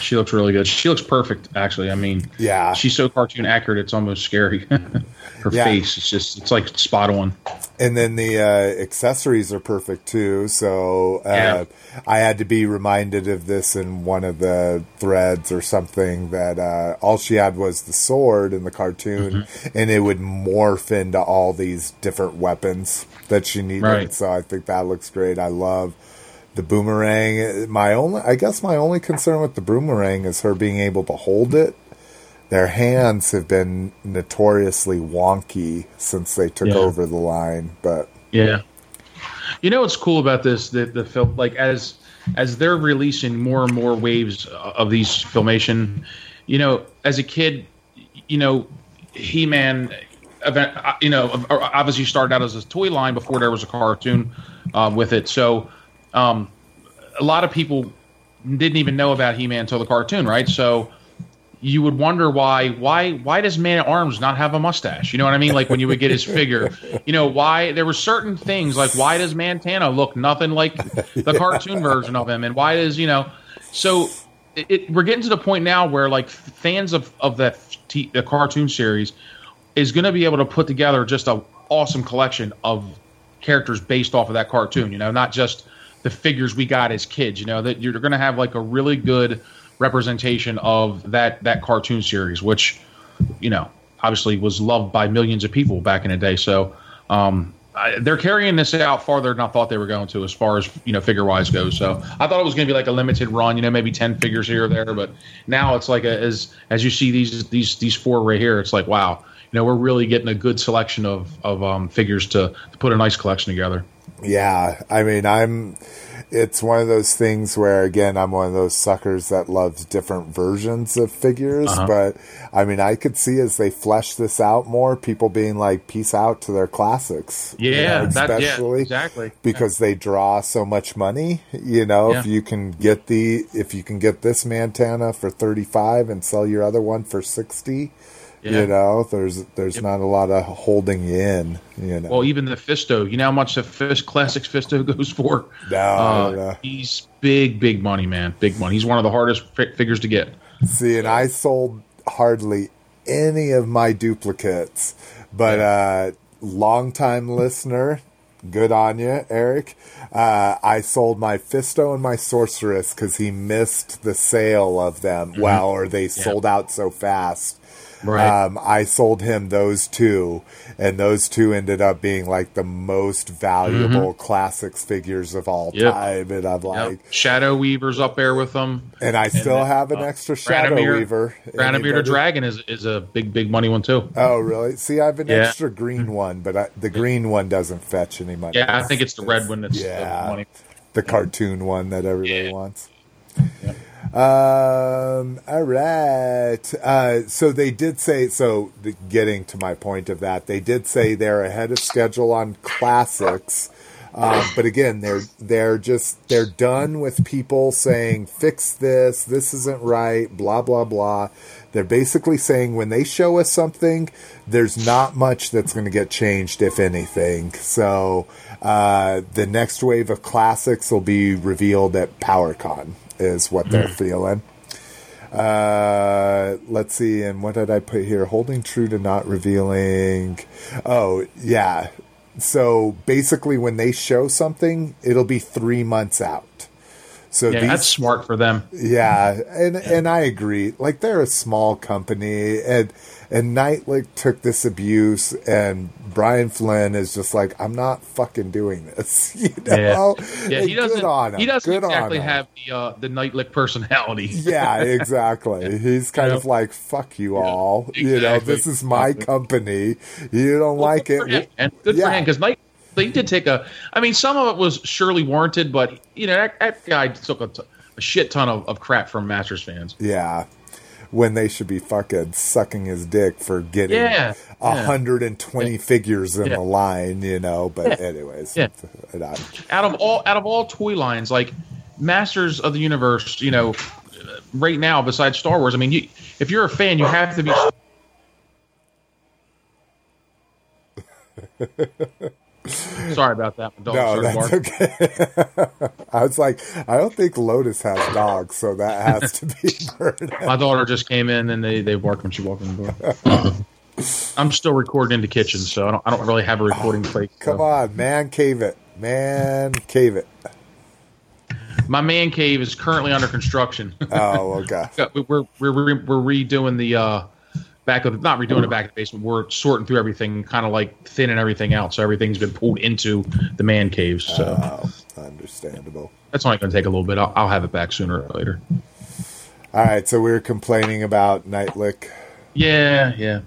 She looks really good. She looks perfect, actually. I mean, Yeah. she's so cartoon accurate, it's almost scary. <laughs> Her Yeah. face, it's just, it's like spot on. And then the uh, accessories are perfect too. So uh, Yeah. I had to be reminded of this in one of the threads or something that uh, all she had was the sword in the cartoon, Mm-hmm. and it would morph into all these different weapons that she needed. Right. So I think that looks great. I love the boomerang. My only, I guess, my only concern with the boomerang is her being able to hold it. Their hands have been notoriously wonky since they took Yeah. over the line, but Yeah. You know what's cool about this? The the film, like as as they're releasing more and more waves of these filmation, you know, as a kid, you know, He Man, event, uh, you know, obviously started out as a toy line before there was a cartoon uh, with it. So, um, a lot of people didn't even know about He Man until the cartoon, right? So you would wonder why why why does Man at Arms not have a mustache? You know what I mean? Like when you would get his figure, you know why there were certain things like why does Mantenna look nothing like the cartoon version of him, and why does you know? So it, it, we're getting to the point now where like fans of of that t- the cartoon series is going to be able to put together just a awesome collection of characters based off of that cartoon. You know, not just the figures we got as kids. You know that you're going to have like a really good representation of that that cartoon series, which you know obviously was loved by millions of people back in the day. So um, I, they're carrying this out farther than I thought they were going to, as far as you know figure wise goes. So I thought it was going to be like a limited run, you know, maybe ten figures here or there. But now it's like a, as as you see these these these four right here, it's like wow, you know, we're really getting a good selection of of um, figures to, to put a nice collection together. Yeah, I mean, I'm. It's one of those things where, again, I'm one of those suckers that loves different versions of figures. Uh-huh. But I mean, I could see as they flesh this out more, people being like, "Peace out" to their classics. you Yeah, know, that, yeah, especially exactly. because they draw so much money. You know, if you can get the if you can get this Mantenna for thirty five and sell your other one for sixty. Yeah. You know, there's there's Yep. not a lot of holding you in. You know, Well, even the Fisto, you know how much the Fist Classics Fisto <laughs> goes for? No, I don't know. uh, he's big, big money, man. Big money. He's one of the hardest fi- figures to get. See, and I sold hardly any of my duplicates, but uh, longtime listener, good on you, Eric. Uh, I sold my Fisto and my Sorceress because he missed the sale of them. Well, or they sold out so fast. Right. Um, I sold him those two, and those two ended up being like the most valuable classics figures of all Yep. time. And I'm Yep. like, Shadow Weaver's up there with them. and I still then, have an uh, extra Shadow Weaver. The Anybody? Dragon is is a big, big money one too. Oh, really? See, I have an Yeah. extra green one, but I, the green one doesn't fetch any money. Yeah, I think it's the red one that's Yeah. the money. the cartoon one that everybody wants. Um. All right. Uh, so they did say. So getting to my point of that, they did say they're ahead of schedule on classics. Um, but again, they're they're just they're done with people saying fix this, this isn't right, blah blah blah. They're basically saying when they show us something, there's not much that's going to get changed, if anything. So uh, the next wave of classics will be revealed at PowerCon, is what they're feeling. Uh, let's see, and what did I put here? Holding true to not revealing. Oh, yeah. So basically, when they show something, it'll be three months out. So Yeah, these, that's smart for them. yeah, and and I agree. Like they're a small company, and and Neitlich took this abuse, and Brian Flynn is just like, I'm not fucking doing this. <laughs> You know? Yeah, And he good doesn't. on him. He doesn't Good exactly have the uh, the Neitlich personality. <laughs> Yeah, exactly. <laughs> He's kind Yeah. of like, fuck you all. You know, this is my company. You don't like good for him, it. and good for him because Night they did take a. I mean, some of it was surely warranted, but you know that, that guy took a, t- a shit ton of, of crap from Masters fans. Yeah. When they should be fucking sucking his dick for getting Yeah, a yeah. 120 figures in Yeah. the line, you know. But anyways, Yeah. Out of all out of all toy lines, like Masters of the Universe, you know, right now besides Star Wars, I mean, you, if you're a fan, you have to be. <laughs> <laughs> <laughs> Sorry about that. My dog no, that's okay. <laughs> I was like, I don't think Lotus has dogs, so that has to be <laughs> Bird. My daughter just came in and they, they barked when she walked in the door. I'm still recording in the kitchen, so I don't I don't really have a recording place. Come so. on, man, cave it, man, cave it. My man cave is currently under construction. Oh, okay. we're, we're we're we're redoing the uh, back of not redoing the back of the basement. We're sorting through everything, kind of like thinning everything out. So everything's been pulled into the man caves. So Oh, understandable. that's only going to take a little bit. I'll, I'll have it back sooner or later. All right, so we were complaining about Neitlich. Yeah, yeah.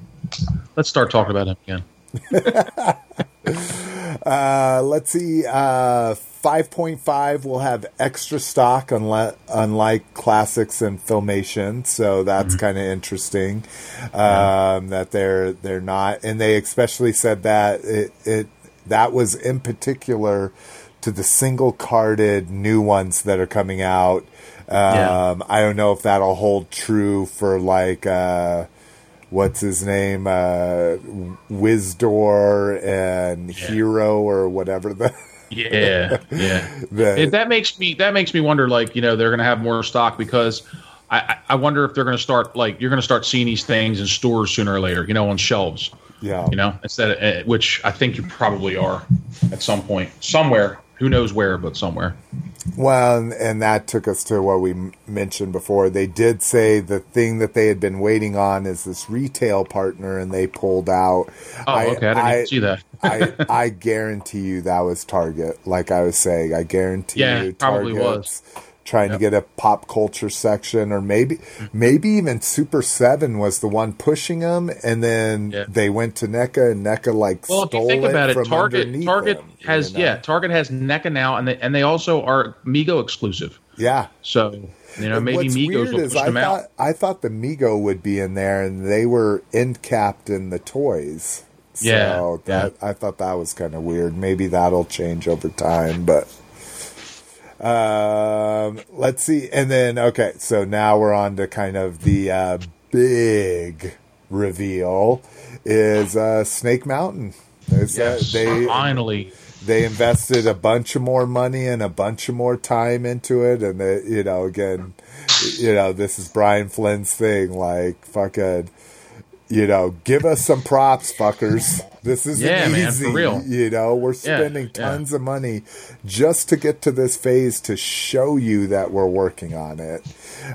Let's start talking about him again. <laughs> Uh, let's see. Uh, 5.5 will have extra stock, unlike, unlike classics and filmation. So that's kind of interesting um, that they're they're not, and they especially said that it, it that was in particular to the single carded new ones that are coming out. Um, Yeah. I don't know if that'll hold true for like. Uh, what's his name, uh, Wizdor and Hero or whatever the, Yeah, yeah. <laughs> the It, that makes me that makes me wonder. Like you know, they're going to have more stock because I, I wonder if they're going to start like you're going to start seeing these things in stores sooner or later. You know, on shelves. yeah, You know, instead of uh, which I think you probably are at some point somewhere. Who knows where, but somewhere. Well, and, that took us to what we mentioned before. They did say the thing that they had been waiting on is this retail partner, and they pulled out. Oh, okay. I didn't even see that. <laughs> I, I guarantee you that was Target. Like I was saying, I guarantee Yeah, you it probably Target's trying Yep. to get a pop culture section, or maybe maybe even Super Seven was the one pushing them, and then Yeah. they went to NECA, and NECA like Well, if you think about it, from Target Target them, you has know? yeah, Target has NECA now, and they and they also are Mego exclusive. yeah. So you know maybe What's Migos weird will is I thought out. I thought the Mego would be in there, and they were end capped in the toys. So Yeah, that I thought that was kind of weird. Maybe that'll change over time, but um, let's see. And then okay, so now we're on to kind of the uh, big reveal is uh, Snake Mountain. There's, uh, they finally. they invested a bunch of more money and a bunch of more time into it and they, you know again you know this is brian flynn's thing like fucking you know give us some props fuckers this is Yeah, man, easy for real. you know we're spending yeah. tons of money just to get to this phase to show you that we're working on it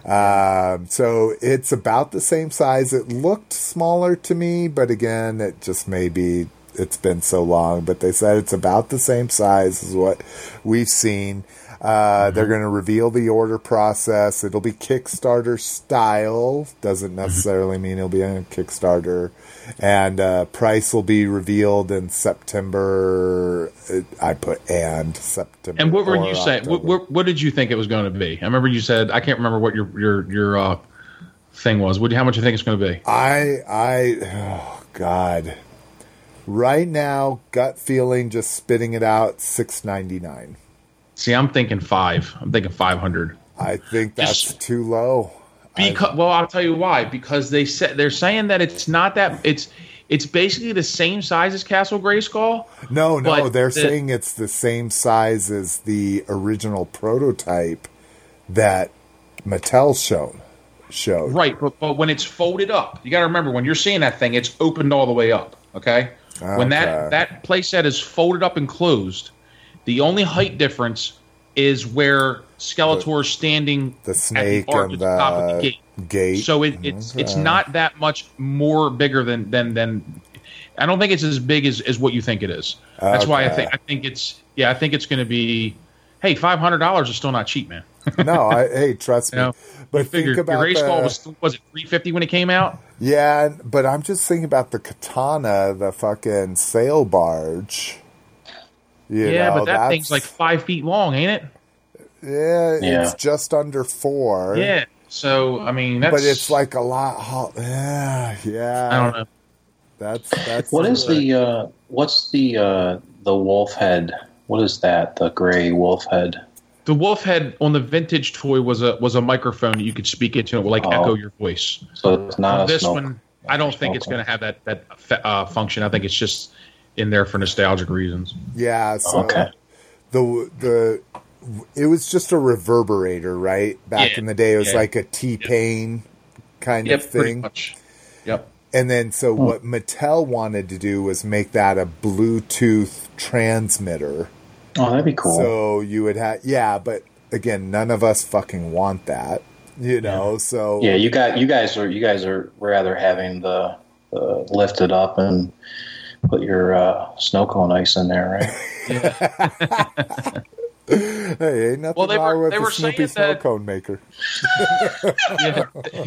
um, so it's about the same size it looked smaller to me but again it just may be it's been so long, but they said it's about the same size as what we've seen. Uh, They're going to reveal the order process. It'll be Kickstarter style. Doesn't necessarily mean it'll be on Kickstarter. And uh, price will be revealed in September. I put and September. And what were you saying? What, what, what did you think it was going to be? I remember you said I can't remember what your your your uh, thing was. What, how much you think it's going to be? I I oh god. Right now, gut feeling, just spitting it out, six ninety nine. See, I'm thinking five. I'm thinking five hundred. I think that's Just- too low. Because well, I'll tell you why. Because they said they're saying that it's not that it's it's basically the same size as Castle Grayskull. No, no, they're the- saying it's the same size as the original prototype that Mattel shown showed. Right, but, but when it's folded up, you got to remember when you're seeing that thing, it's opened all the way up. Okay, ah, when that that playset is folded up and closed, the only height difference is where Skeletor is standing The at snake the arc and at the top of the the gate. gate. So it, it's it's not that much more bigger than than than. I don't think it's as big as, as what you think it is. That's why I think I think it's yeah I think it's going to be. Hey, five hundred dollars is still not cheap, man. no, I, hey, trust <laughs> You me. know, but you figure think about your race ball the- was was it three fifty when it came out? Yeah, but I'm just thinking about the Khetanna, the fucking sail barge. You yeah, know, but that thing's like five feet long, ain't it? yeah, Yeah. it's just under four. Yeah. So I mean, that's but it's like a lot. ho- Yeah, yeah. I don't know. That's that's What is the uh, what's the uh, the wolf head? What is that? The gray wolf head? The wolf head on the vintage toy was a was a microphone that you could speak into and it would like Oh. echo your voice. So it's not a this snow- one, I don't think it's going to have that that uh, function. I think it's just in there for nostalgic reasons. yeah? So uh, Okay. the the it was just a reverberator, right? Back Yeah, in the day, it was yeah. like a T pain kind Yep, of pretty thing. much. Yep. And then, so hmm. what Mattel wanted to do was make that a Bluetooth transmitter. Oh, that'd be cool. So you would have, yeah, but again, none of us fucking want that, you know. So yeah, you got you guys are you guys are rather having the, the lift it up and put your uh, snow cone ice in there, right? <laughs> hey, ain't nothing Well, they wrong were- with they the were Snoopy saying snow that- cone maker. <laughs> yeah,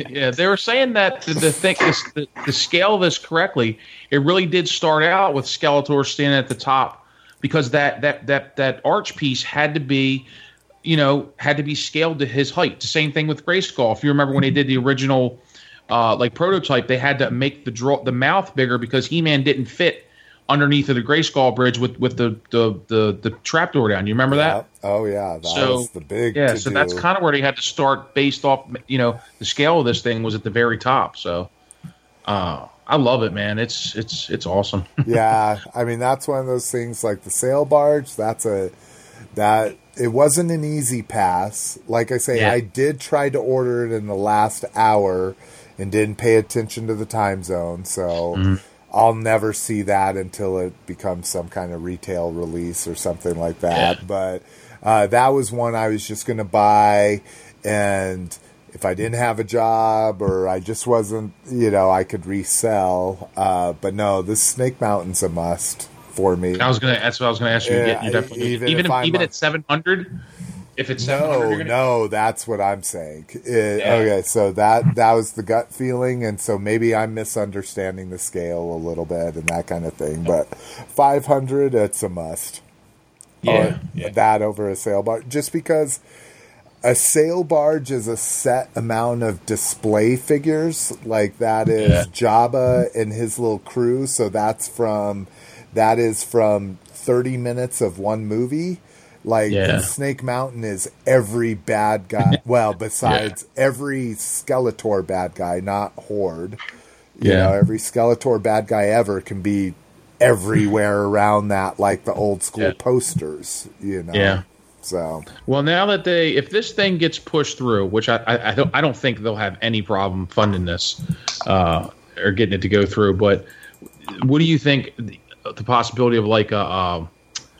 yeah, they were saying that the, the thing, is the, to scale this correctly, it really did start out with Skeletor standing at the top because that that that that arch piece had to be, you know, had to be scaled to his height. The same thing with Grayskull. If you remember when they did the original, uh, like prototype, they had to make the draw the mouth bigger because He Man didn't fit underneath of the Grayskull bridge with with the the the, the trapdoor down. You remember that? Oh yeah, that So, was the big. Yeah, so that's kind of where they had to start based off, you know, the scale of this thing was at the very top. So, uh, I love it, man. It's it's it's awesome. <laughs> yeah, I mean that's one of those things like the sail barge. That's a that it wasn't an easy pass. Like I say, Yeah. I did try to order it in the last hour and didn't pay attention to the time zone, so Mm-hmm. I'll never see that until it becomes some kind of retail release or something like that. Yeah. But uh, that was one I was just going to buy, and if I didn't have a job or I just wasn't, you know, I could resell. Uh, but no, this Snake Mountain's a must for me. I was gonna. That's what I was gonna ask you. Yeah, you definitely even even if even at seven hundred. If it's No, gonna, no, that's what I'm saying. It- Okay, so that that was the gut feeling, and so maybe I'm misunderstanding the scale a little bit and that kind of thing. But 500, it's a must. yeah, Or yeah. that over a sail barge, just because a sail barge is a set amount of display figures. Like that is Yeah. Jabba and his little crew. So that's from that is from 30 minutes of one movie. Like Yeah. Snake Mountain is every bad guy. <laughs> Well, besides every Skeletor bad guy, not Horde. You Yeah. know, every Skeletor bad guy ever can be everywhere around that, like the old school Yeah. posters. You know. Yeah. So Well, now that they, if this thing gets pushed through, which I, I, I don't, I don't think they'll have any problem funding this uh, or getting it to go through. But what do you think the, the possibility of like a a,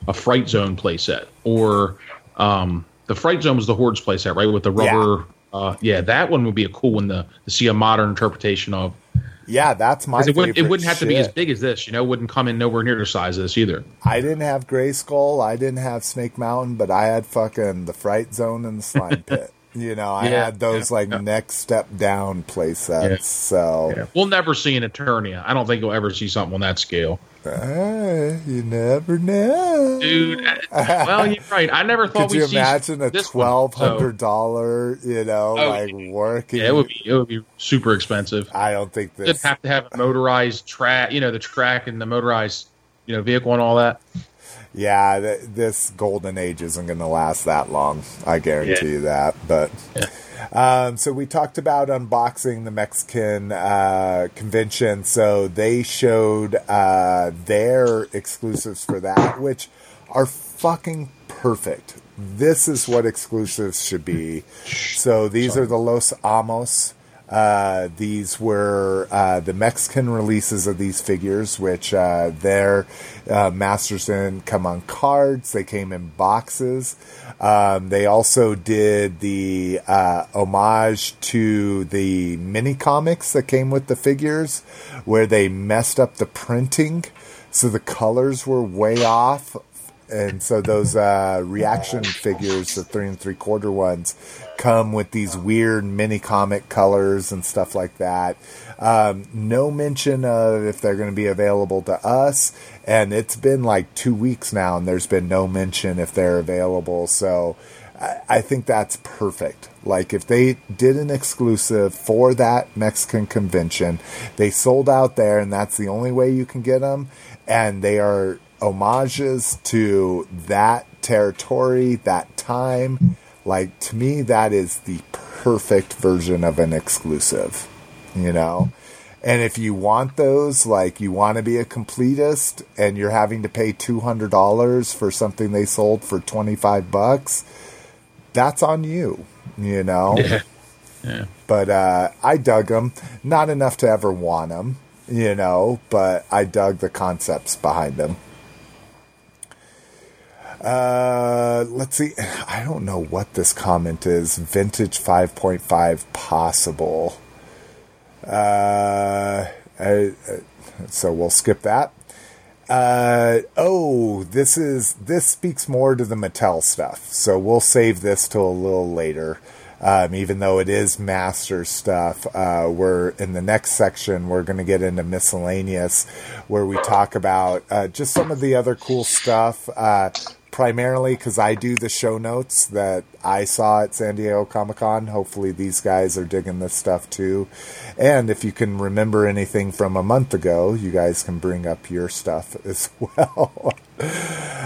a fright zone playset or um, the fright zone was the hordes playset, right? With the rubber, yeah. Uh, yeah, that one would be a cool one to, to see a modern interpretation of. Yeah, that's my. it wouldn't, it wouldn't have to be as big as this, you know. Wouldn't come in nowhere near the size of this either. I didn't have Gray Skull. I didn't have Snake Mountain, but I had fucking the Fright Zone and the Slime <laughs> Pit. You know, I Yeah, had those yeah, like yeah. next step down play sets. So. We'll never see an Eternia. I don't think you'll ever see something on that scale, eh, you never know, dude. uh, well, you're right. I never <laughs> thought Could you we'd see imagine a twelve hundred dollar, you know, Oh, like working? Yeah, it would be it would be super expensive. I don't think this. You'd have to have a motorized track, you know, the track and the motorized, you know, vehicle and all that. Yeah, th- this golden age isn't going to last that long. I guarantee Yeah. you that. But um, so we talked about unboxing the Mexican uh, convention. So they showed uh, their exclusives for that, which are fucking perfect. This is what exclusives should be. So these are the Los Amos. Uh, these were uh, the Mexican releases of these figures, which uh, their uh, masters didn't come on cards; they came in boxes. Um, they also did the uh, homage to the mini comics that came with the figures, where they messed up the printing, so the colors were way off and so those uh, reaction figures, the three and three quarter ones, come with these weird mini comic colors and stuff like that. Um, no mention of if they're going to be available to us, and it's been like two weeks now, and there's been no mention if they're available. So I, I think that's perfect. Like if they did an exclusive for that Mexican convention, they sold out there, and that's the only way you can get them, and they are homages to that territory, that time. Like to me, that is the perfect version of an exclusive, you know. And if you want those, like you want to be a completist, and you're having to pay two hundred dollars for something they sold for twenty five bucks, that's on you, you know. Yeah. Yeah. But uh, I dug them. Not enough to ever want them, you know. But I dug the concepts behind them. Uh, let's see. I don't know what this comment is. Vintage 5.5 possible. Uh, I, uh, so we'll skip that. Uh, oh, this is this speaks more to the Mattel stuff. So we'll save this till a little later. Um, even though it is master stuff, uh, we're in the next section. We're going to get into miscellaneous, where we talk about uh, just some of the other cool stuff. Primarily because I do the show notes that I saw at San Diego Comic Con. Hopefully, these guys are digging this stuff too. And if you can remember anything from a month ago, you guys can bring up your stuff <laughs> as well.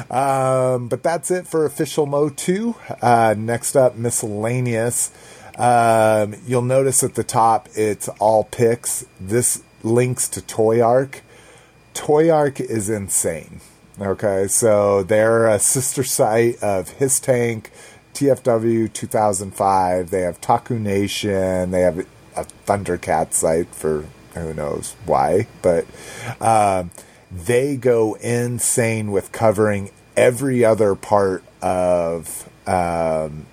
um, but that's it for official Mo 2. Uh, next up, miscellaneous. Um, you'll notice at the top it's all pics. This links to Toyark. Toy Arc is insane. Okay, so they're a sister site of HissTank, TFW 2005. They have TokuNation. They have a Thundercat site for who knows why, but um, they go insane with covering every other part of um,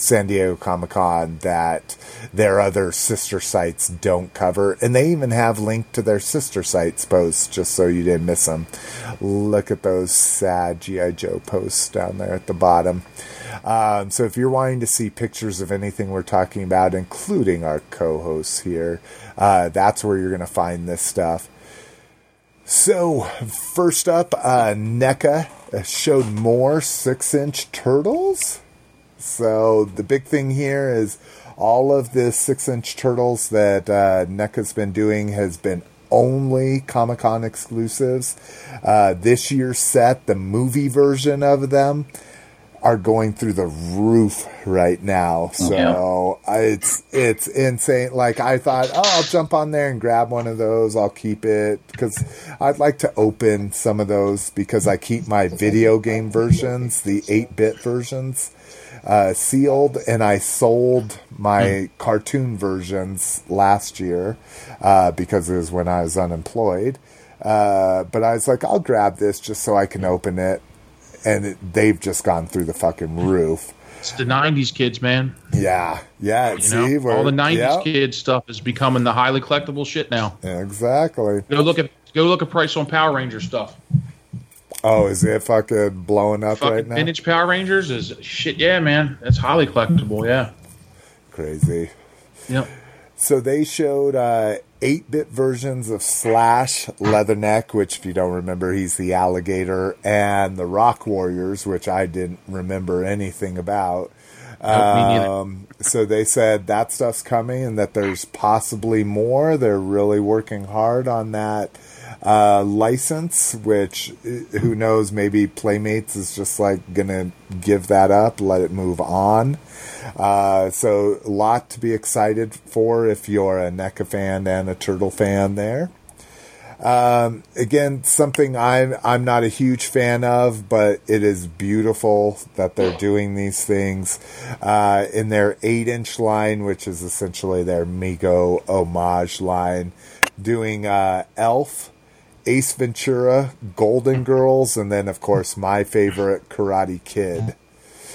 San Diego Comic Con that their other sister sites don't cover. And they even have linked to their sister sites posts just so you didn't miss them. Look at those sad G.I. Joe posts down there at the bottom. Um, so if you're wanting to see pictures of anything we're talking about, including our co hosts here, uh, that's where you're going to find this stuff. So, first up, uh, NECA showed more six inch turtles. So the big thing here is all of the six inch turtles that uh, NECA's been doing has been only Comic Con exclusives. Uh, this year's set, the movie version of them, are going through the roof right now. So uh, it's it's insane. Like I thought, oh, I'll jump on there and grab one of those. I'll keep it because I'd like to open some of those because I keep my video game versions, the eight bit versions uh, sealed, and I sold my cartoon versions last year uh, because it was when I was unemployed. Uh, but I was like, I'll grab this just so I can open it, and it, they've just gone through the fucking roof. It's the '90s kids, man. Yeah, yeah. You see, know, all the '90s yeah, kids stuff is becoming the highly collectible shit now. Exactly. Go look at go look at price on Power Ranger stuff. Oh, is it fucking blowing up Fucking right now? vintage Power Rangers is shit. Yeah, man, that's highly collectible. Yeah. Crazy. Yep. So they showed uh, 8-bit versions of Slash, Leatherhead, which if you don't remember, he's the alligator, and the Rock Warriors, which I didn't remember anything about. Um, so they said that stuff's coming and that there's possibly more. They're really working hard on that uh, license, which who knows, maybe Playmates is just like gonna give that up, let it move on. Uh, so a lot to be excited for if you're a NECA fan and a Turtle fan there. Um, again, something I'm I'm not a huge fan of, but it is beautiful that they're doing these things uh, in their eight inch line, which is essentially their Mego homage line, doing uh, Elf, Ace Ventura, Golden Girls, and then of course my favorite Karate Kid.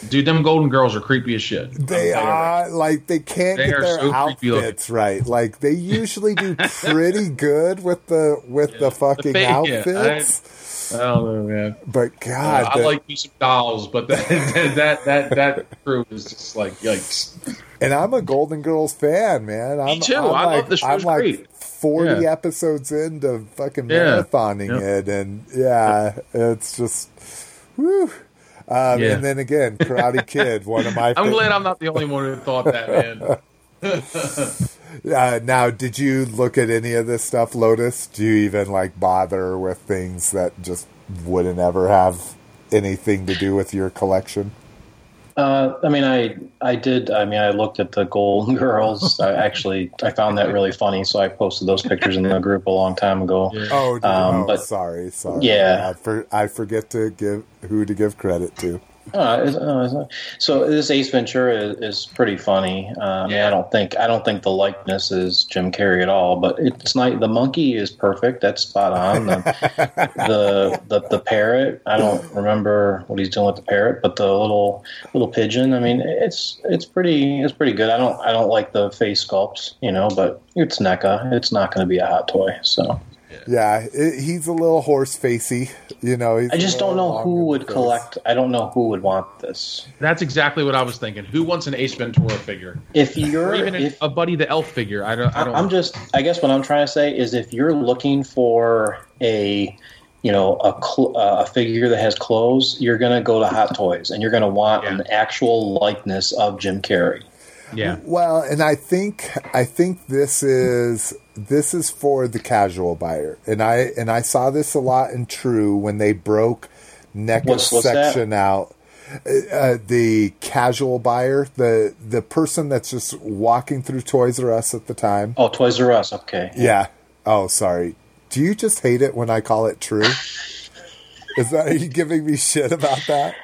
Dude, them Golden Girls are creepy as shit. They you. are like they can't They get their so outfits right. Like they usually do pretty <laughs> good with the with the fucking fa- yeah, outfits. I don't know, man. But Uh, God, I the- like me some dolls, but <laughs> that that that that crew is just like yikes. and I'm a Golden Girls fan, man. I'm, too. I'm I love like, the show's I'm like great. Forty Yeah. episodes into fucking Yeah. marathoning Yep. it, and yeah, it's just whew. Um, Yeah. And then again, Karate <laughs> Kid, one of my. I'm fa- glad I'm not the only one who thought that, man. <laughs> Uh, now, did you look at any of this stuff, Lotus? Do you even like bother with things that just wouldn't ever have anything to do with your collection? Uh, I mean, I I did. I mean, I looked at the Golden <laughs> Girls. I actually I found that really funny, so I posted those pictures in the group a long time ago. Oh, do- Um, oh, but- sorry, sorry. Yeah. I, for, I forget to give who to give credit to. Uh, uh, so this Ace Ventura is, is pretty funny. I Yeah. I don't think I don't think the likeness is Jim Carrey at all, but it's not. The monkey is perfect. That's spot on. The, <laughs> the the the parrot. I don't remember what he's doing with the parrot, but the little little pigeon. I mean, it's it's pretty it's pretty good. I don't I don't like the face sculpts, you know, but it's NECA. It's not going to be a hot toy. So Yeah, it, he's a little horse facey. You know, he's I a just don't know who would face. collect. I don't know who would want this. That's exactly what I was thinking. Who wants an Ace Ventura figure, If you're or even a, if, a Buddy the Elf figure? I don't. I don't. I'm just. I guess what I'm trying to say is, if you're looking for a, you know, a cl- uh, a figure that has clothes, you're gonna go to Hot Toys, and you're gonna want Yeah. an actual likeness of Jim Carrey. Yeah. Well, and I think I think this is this is for the casual buyer, and I and I saw this a lot in True when they broke NECA What's- what's that? section out. Uh, uh, the casual buyer, the the person that's just walking through Toys R Us at the time. Oh, Toys R Us. Okay. Yeah. Oh, sorry. Do you just hate it when I call it True? <laughs> Is that are you giving me shit about that?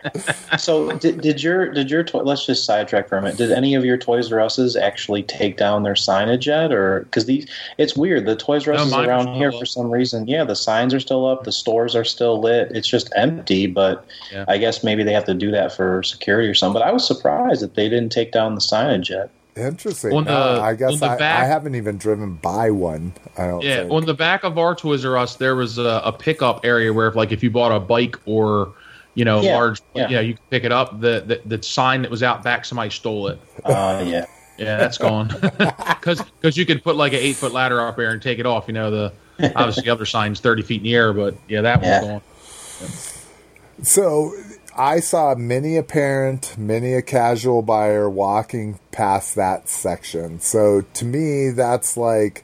So did, did your did your toy? Let's just sidetrack for a minute. Did any of your Toys R Us's actually take down their signage yet, or because these? It's weird. The Toys R No, Us is mine are around here up. for some reason. Yeah, the signs are still up. The stores are still lit. It's just empty. But Yeah. I guess maybe they have to do that for security or something. But I was surprised that they didn't take down the signage yet. Interesting. On the- No, I on guess the I, back- I haven't even driven by one. I don't. Yeah, think. on the back of our Toys R Us, there was a, a pickup area where, if, like, if you bought a bike or, you know, Yeah, large, yeah. you know, you could pick it up. The, the the sign that was out back, somebody stole it. Uh, <laughs> yeah. Yeah, that's gone. <laughs> Because you could put like an eight foot ladder up there and take it off. You know, the obviously the other sign's thirty feet in the air, but yeah, that Yeah. one's gone. So I saw many a parent, many a casual buyer walking past that section. So to me, that's like,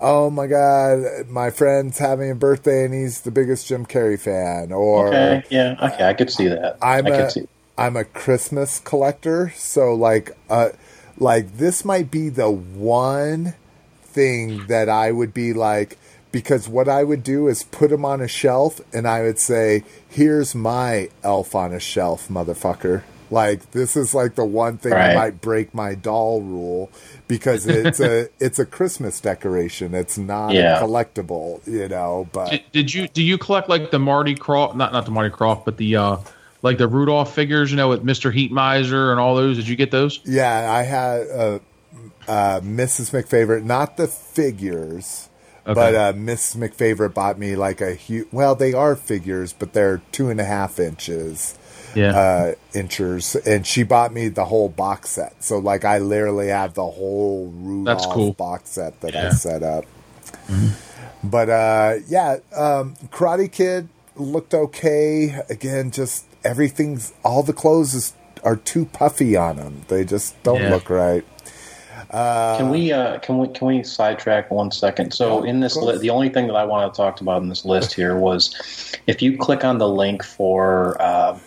oh my god, my friend's having a birthday and he's the biggest Jim Carrey fan, or Okay. Yeah. Okay. I could see that. I'm I a see. am a Christmas collector, so like uh like this might be the one thing that I would be like because what I would do is put them on a shelf and I would say, "Here's my elf on a shelf, motherfucker." Like this is like the one thing I might break my doll rule because it's a <laughs> it's a Christmas decoration. It's not Yeah. a collectible, you know, but Did, did you do you collect like the Marty Krofft? Not not the Marty Krofft, but the uh like the Rudolph figures, you know, with Mr. Heat Miser and all those. Did you get those? Yeah, I had uh, uh, Mrs. McFavorite, not the figures, Okay. but uh, Mrs. McFavorite bought me like a huge. Well, they are figures, but they're two and a half inches. Yeah. uh, inches, and she bought me the whole box set. So, like, I literally have the whole Rudolph That's cool. box set that I set up. But uh, yeah, um, Karate Kid looked okay. Again, just everything's all the clothes is, are too puffy on them. They just don't Yeah. look right. Can we uh, can we can we sidetrack one second? So in this of course. li- the only thing that I want to talk about in this list here was if you click on the link for uh,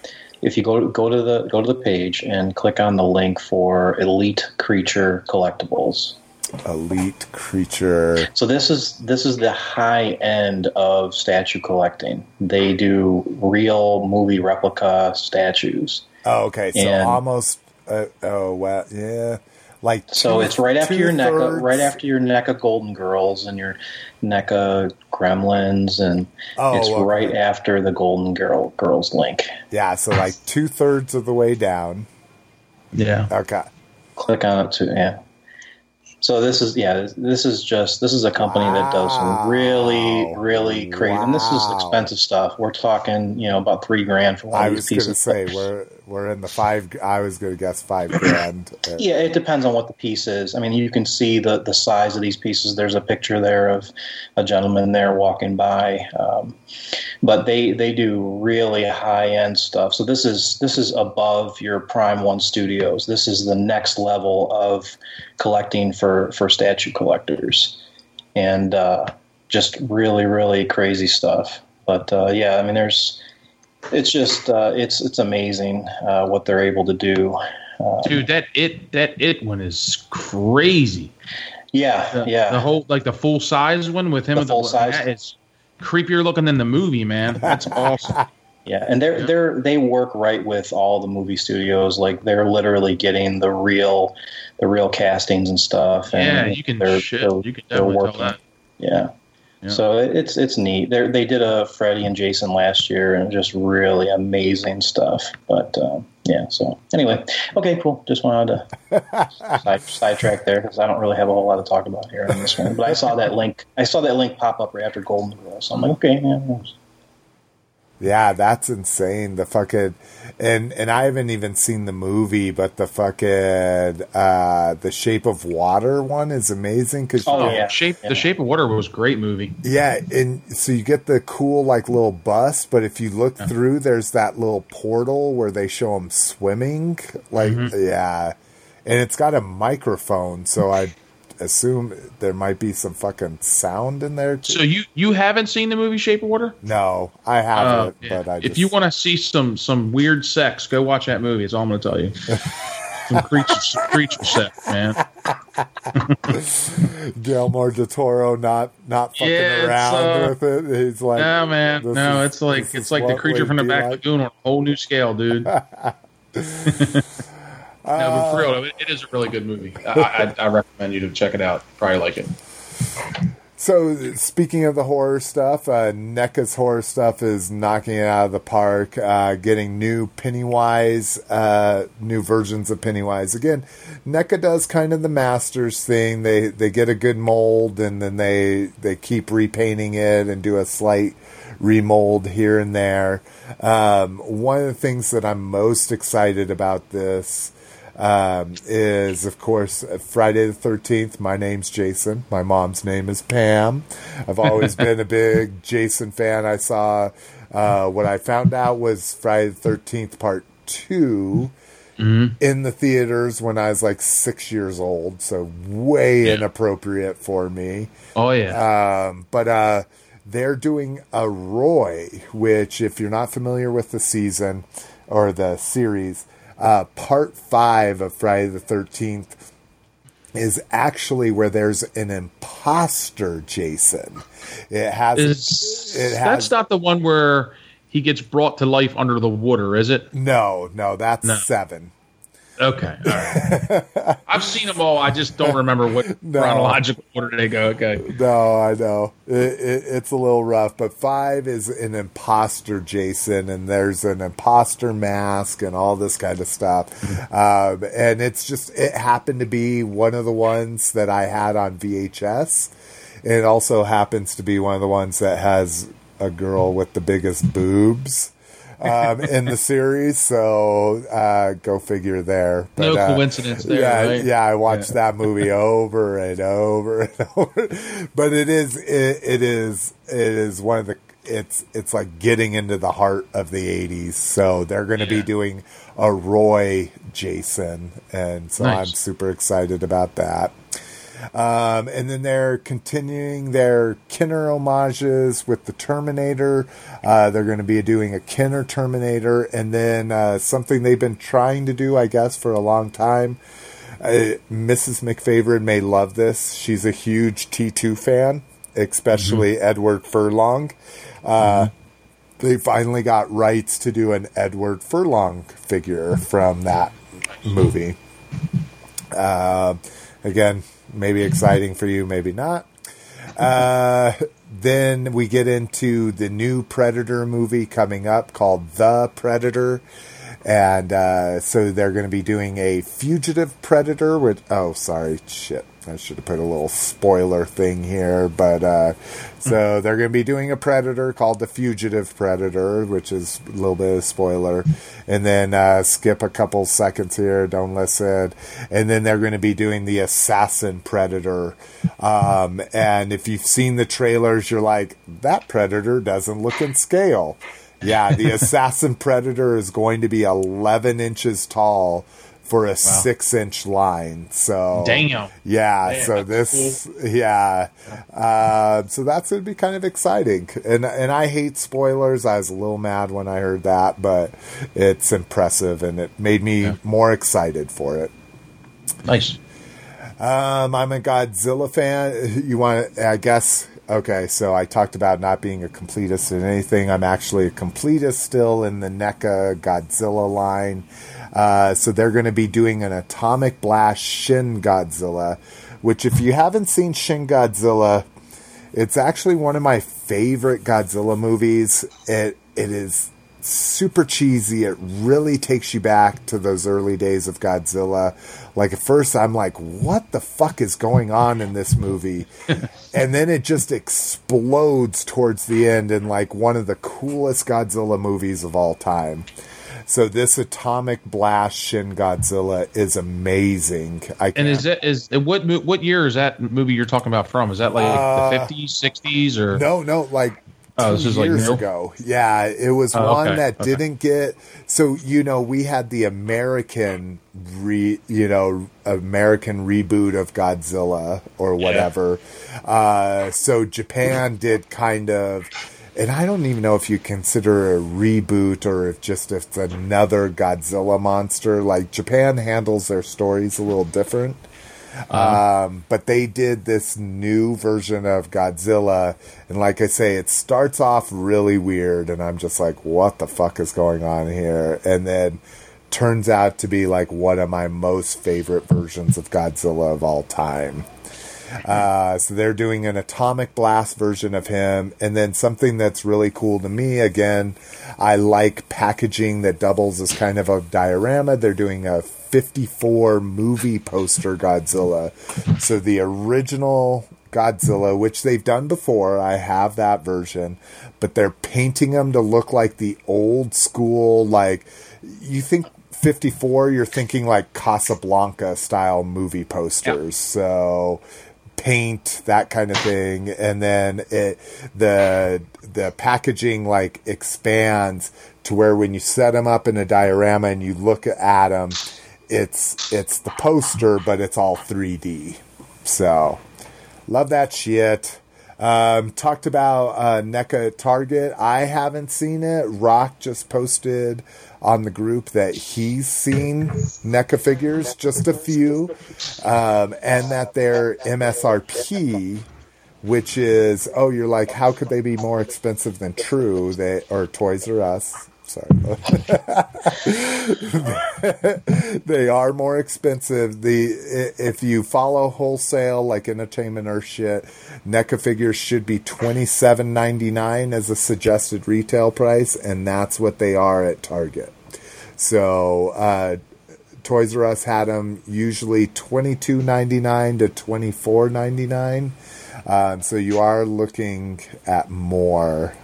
if you go go to the go to the page and click on the link for Elite Creature Collectibles. Elite creature. So this is this is the high end of statue collecting. They do real movie replica statues. Oh, okay. So And- almost. Uh, oh, well, yeah. Like So two- it's right after your NECA, two-thirds- right after your NECA Golden Girls and your NECA Gremlins, and Oh, it's okay. right after the Golden Girl Girls link. Yeah, so like two thirds of the way down. yeah. Okay. Click on it to yeah. So this is yeah, this- is just this is a company that does some really really crazy, and this is expensive stuff. We're talking you know about three grand for one I of was these going to pieces. say we're we're in the five. I was going to guess five grand. <clears throat> Yeah, it depends on what the piece is. I mean, you can see the, the size of these pieces. There's a picture there of a gentleman there walking by, um, but they they do really high end stuff. So this is this is above your Prime One Studios. This is the next level of collecting for for statue collectors, and uh, just really really crazy stuff. But uh, yeah, I mean, there's it's just uh, it's it's amazing uh, what they're able to do. Dude, that it that it one is crazy. Yeah, The, yeah. The whole like the full size one with him The full the size? That is creepier looking than the movie, man. That's <laughs> awesome. Yeah, and they're they're they work right with all the movie studios. Like they're literally getting the real the real castings and stuff. And yeah, you can they're- shit. they're- You can they're definitely tell working. that. Yeah. Yeah. So it- it's it's neat. They they did a Freddy and Jason last year, and just really amazing stuff. But um, yeah, so anyway, okay, cool. Just wanted to <laughs> side, sidetrack there because I don't really have a whole lot to talk about here on this one. But I saw that link. I saw that link pop up right after Golden Girl, so I'm like, okay, yeah. Yeah. Yeah, that's insane. The fucking and and I haven't even seen the movie, but the fucking uh the Shape of Water one is amazing because Oh, yeah. Shape yeah. The Shape of Water was a great movie. yeah, and so you get the cool like little bus, but if you look through, there's that little portal where they show them swimming. Like, Mm-hmm. yeah, and it's got a microphone, so I assume there might be some fucking sound in there. Too. So you you haven't seen the movie Shape of Water? no, I Uh, haven't, yeah. but I just, if you want to see some some weird sex, go watch that movie. That's all I'm going to tell you. <laughs> some creature some creature sex, man. <laughs> Guillermo del Toro not not fucking Yeah, around uh, with it. He's like, No, man. No, is- it's like it's like the creature from the back like. lagoon on a whole new scale, dude. <laughs> no, but for real, it, it is a really good movie. I, I, I recommend you to check it out. Probably like it. So speaking of the horror stuff, uh, NECA's horror stuff is knocking it out of the park, uh, getting new Pennywise, uh, new versions of Pennywise. Again, NECA does kind of the masters thing. They they get a good mold and then they they keep repainting it and do a slight remold here and there. Um, one of the things that I'm most excited about this um, is, of course, Friday the 13th. My name's Jason. My mom's name is Pam. I've always <laughs> been a big Jason fan. I saw uh, what I found out was Friday the 13th, part 2 in the theaters when I was like six years old. So, way Yeah. inappropriate for me. Oh yeah. Um, but uh, they're doing a Roy, which, if you're not familiar with the season or the series, uh, part five of Friday the 13th is actually where there's an imposter Jason. It has. is it has that's not the one where he gets brought to life under the water, is it? no, no, that's No. seven. Okay, all right. <laughs> I've seen them all. I just don't remember what <laughs> No. chronological order they go. Okay. No, I know it, it, it's a little rough, but five is an imposter Jason, and there's an imposter mask and all this kind of stuff. Um, and it's just it happened to be one of the ones that I had on VHS. It also happens to be one of the ones that has a girl with the biggest boobs um, in the series. So uh, go figure there. No uh, coincidence there, Yeah, right? yeah. I watched that movie over and over and <laughs> over. But it is it, it is it is one of the it's it's like getting into the heart of the 80s. So they're going to be doing a Roy Jason and so Nice. I'm super excited about that. Um, and then they're continuing their Kenner homages with the Terminator. Uh, they're going to be doing a Kenner Terminator, and then uh, something they've been trying to do, I guess, for a long time. Uh, Mrs. McFavorite may love this. She's a huge T2 fan, especially Edward Furlong. Uh, They finally got rights to do an Edward Furlong figure from that movie. Uh, again, maybe exciting for you, maybe not. Uh, then we get into the new Predator movie coming up called The Predator. And uh, so they're going to be doing a fugitive predator with. Oh, sorry, shit. I should have put a little spoiler thing here. But uh, so they're going to be doing a predator called the fugitive predator, which is a little bit of spoiler. And then uh, skip a couple seconds here, don't listen. And then they're going to be doing the assassin predator. Um, and if you've seen the trailers, you're like, that predator doesn't look in scale. Yeah, the <laughs> assassin predator is going to be 11 inches tall for a six inch line. So Damn. yeah. Damn, so this, yeah. Uh, so that's going to be kind of exciting. And and I hate spoilers. I was a little mad when I heard that, but it's impressive and it made me Yeah. more excited for it. Nice. Um, I'm a Godzilla fan. You want to, I guess, okay, so I talked about not being a completist in anything. I'm actually a completist still in the NECA Godzilla line. Uh, so they're going to be doing an Atomic Blast Shin Godzilla, which, if you haven't seen Shin Godzilla, it's actually one of my favorite Godzilla movies. It it is super cheesy. It really takes you back to those early days of Godzilla. Like at first I'm like, what the fuck is going on in this movie? <laughs> and then it just explodes towards the end in like one of the coolest Godzilla movies of all time. So this Atomic Blast Shin Godzilla is amazing. I And can't- and is that is what what year is that movie you're talking about from? Is that like Uh, the fifties, sixties, or No, no, like Oh, this is like years new? ago. Yeah, it was Oh, one okay, that okay. didn't get. So you know, we had the American re, you know, American reboot of Godzilla or whatever. Uh, so Japan did kind of. And I don't even know if you consider a reboot or if just if it's another Godzilla monster. Like Japan handles their stories a little different. Um, but they did this new version of Godzilla, and like I say, it starts off really weird, and I'm just like, what the fuck is going on here? And then turns out to be like one of my most favorite versions of Godzilla of all time. <laughs> Uh, so they're doing an atomic blast version of him, and then something that's really cool to me. Again, I like packaging that doubles as kind of a diorama. They're doing a 54 movie poster Godzilla. So the original Godzilla, which they've done before, I have that version, but they're painting them to look like the old school, like you think 54, you're thinking like Casablanca style movie posters. So paint that kind of thing and then it the the packaging like expands to where when you set them up in a diorama and you look at them it's it's the poster but it's all 3D so love that shit um, talked about uh, NECA Target. I haven't seen it. Rock just posted on the group that he's seen NECA figures, just a few, um, and that they're MSRP, which is oh, you're like, how could they be more expensive than True? They or Toys R Us. Sorry. <laughs> they are more expensive. The if you follow wholesale like entertainment or shit, NECA figures should be twenty seven ninety nine as a suggested retail price, and that's what they are at Target. So uh, Toys R Us had them usually twenty two ninety nine to twenty four ninety nine. Um, so you are looking at more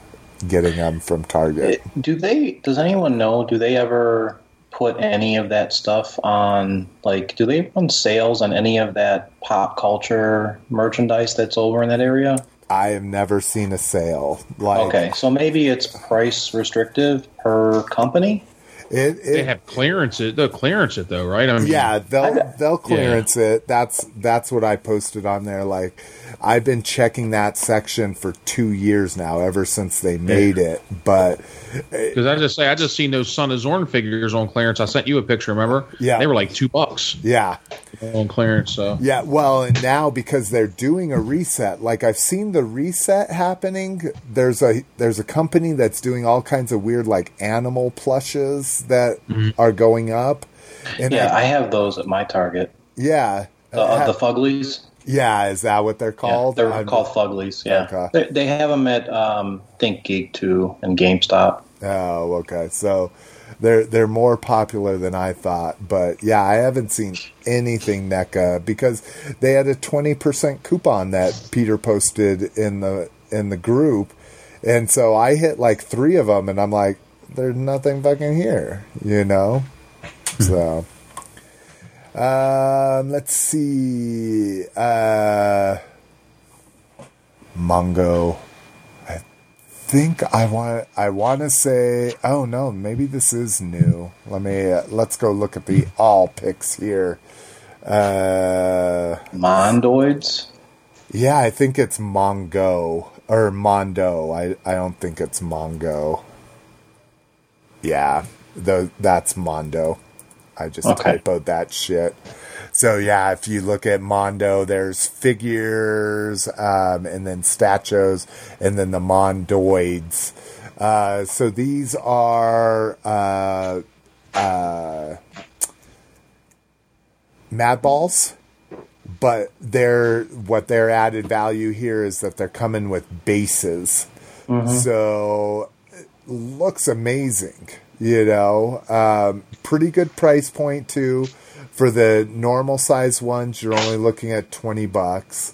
getting them from Target. Do they? Does anyone know? Do they ever put any of that stuff on? Like, do they run sales on any of that pop culture merchandise that's over in that area? I have never seen a sale like Okay, so maybe it's price restrictive per company. It. it They have clearance it. They'll clearance it though, right? I mean, yeah, they'll they'll clearance it. That's that's what I posted on there. Like I've been checking that section for two years now, ever since they made it. But Because I just say I just seen those Son of Zorn figures on clearance. I sent you a picture. Remember? Yeah. They were like two bucks yeah, on clearance. So yeah. Well, and now because they're doing a reset, like I've seen the reset happening. There's a there's a company that's doing all kinds of weird like animal plushes that are going up. And Yeah, I- I have those at my Target. yeah. The, uh, the Fuglies. Yeah, is that what they're called? Yeah, they're I'm- called Fuglies. Yeah, Okay. they, they have them at um, Think Geek too and GameStop. Oh, okay. So they're they're more popular than I thought, but yeah, I haven't seen anything NECA because they had a twenty percent coupon that Peter posted in the in the group, and so I hit like three of them, and I'm like, there's nothing fucking here, you know. <laughs> so, um, let's see, uh, Mongo. I think I want I want to say oh no maybe this is new. Let me uh, let's go look at the all picks here. Uh Mondoids. yeah I think it's Mongo or Mondo. I I don't think it's Mongo. Yeah the that's Mondo I just Okay. typoed that shit so yeah, if you look at Mondo, there's figures, um, and then statues, and then the Mondoids. Uh, so these are uh, uh, Mad Balls, but they're what their added value here is that they're coming with bases. So it looks amazing, you know. Um, pretty good price point too. For the normal size ones, you're only looking at twenty bucks.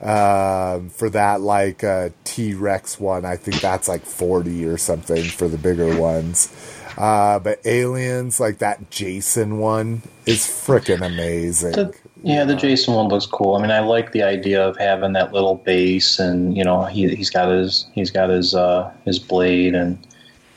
Um, for that, like uh, T Rex one, I think that's like forty or something for the bigger ones. Uh, but aliens, like that Jason one, is freaking amazing. The, yeah, the Jason one looks cool. I mean, I like the idea of having that little base, and you know, he he's got his he's got his uh, his blade, and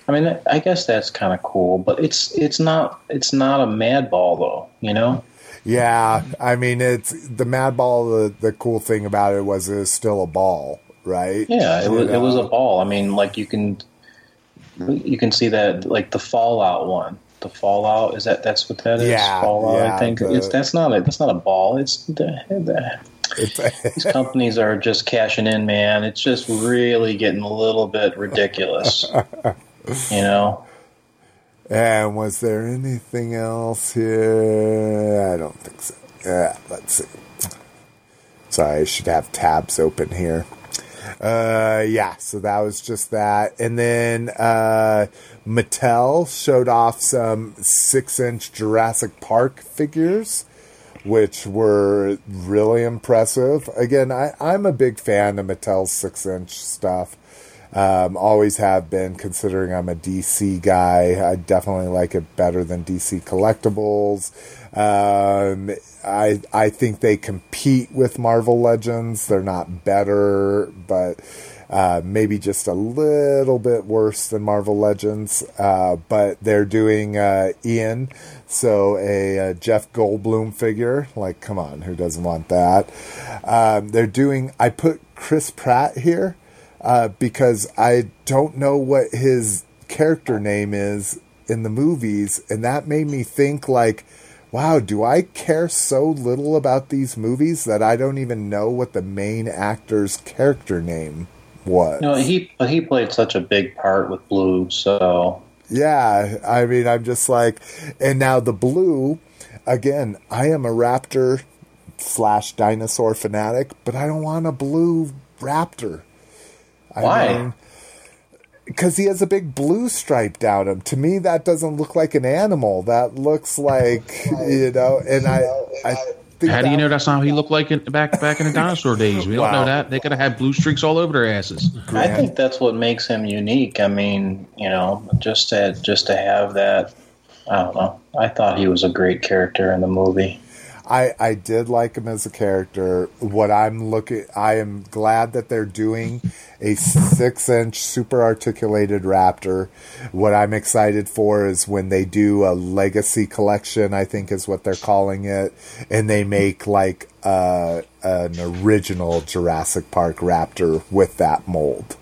I mean, I guess that's kind of cool. But it's it's not it's not a mad ball though, you know. Yeah, I mean it's the Mad Ball. The, the cool thing about it was it was still a ball, right? Yeah, it was it was a ball. I mean, like you can you can see that like the Fallout one. The Fallout is that that's what that is. Yeah, Fallout. yeah, I think the- it's that's not a that's not a ball. It's the, the <laughs> these companies are just cashing in, man. It's just really getting a little bit ridiculous. <laughs> you know, and was there anything else here? I don't think so. Yeah, let's see. Sorry, I should have tabs open here. Uh, yeah, so that was just that. And then uh, Mattel showed off some six inch Jurassic Park figures, which were really impressive. Again, I, I'm a big fan of Mattel's six inch stuff. Um, always have been, considering I'm a DC guy. I definitely like it better than DC collectibles. Um, I I think they compete with Marvel Legends. They're not better, but uh, maybe just a little bit worse than Marvel Legends. Uh, but they're doing uh, Ian, so a, uh Jeff Goldblum figure. Like, come on, who doesn't want that? Um, they're doing. I put Chris Pratt here uh, because I don't know what his character name is in the movies, and that made me think like, wow, do I care so little about these movies that I don't even know what the main actor's character name was? no, he he played such a big part with Blue, so Yeah, I mean, I'm just like, and now the blue, again, I am a raptor slash dinosaur fanatic, but I don't want a blue raptor. I Why? because he has a big blue stripe down him. To me, that doesn't look like an animal. That looks like you know. And I, I think How do you know that's not how he looked like in, back back in the dinosaur days? We don't know that. They could have had blue streaks all over their asses. I think that's what makes him unique. I mean, you know, just to just to have that. I don't know. I thought he was a great character in the movie. I, I did like him as a character. What I'm looking, I am glad that they're doing a six inch super articulated Raptor. What I'm excited for is when they do a legacy collection, I think is what they're calling it, and they make like uh, an original Jurassic Park Raptor with that mold.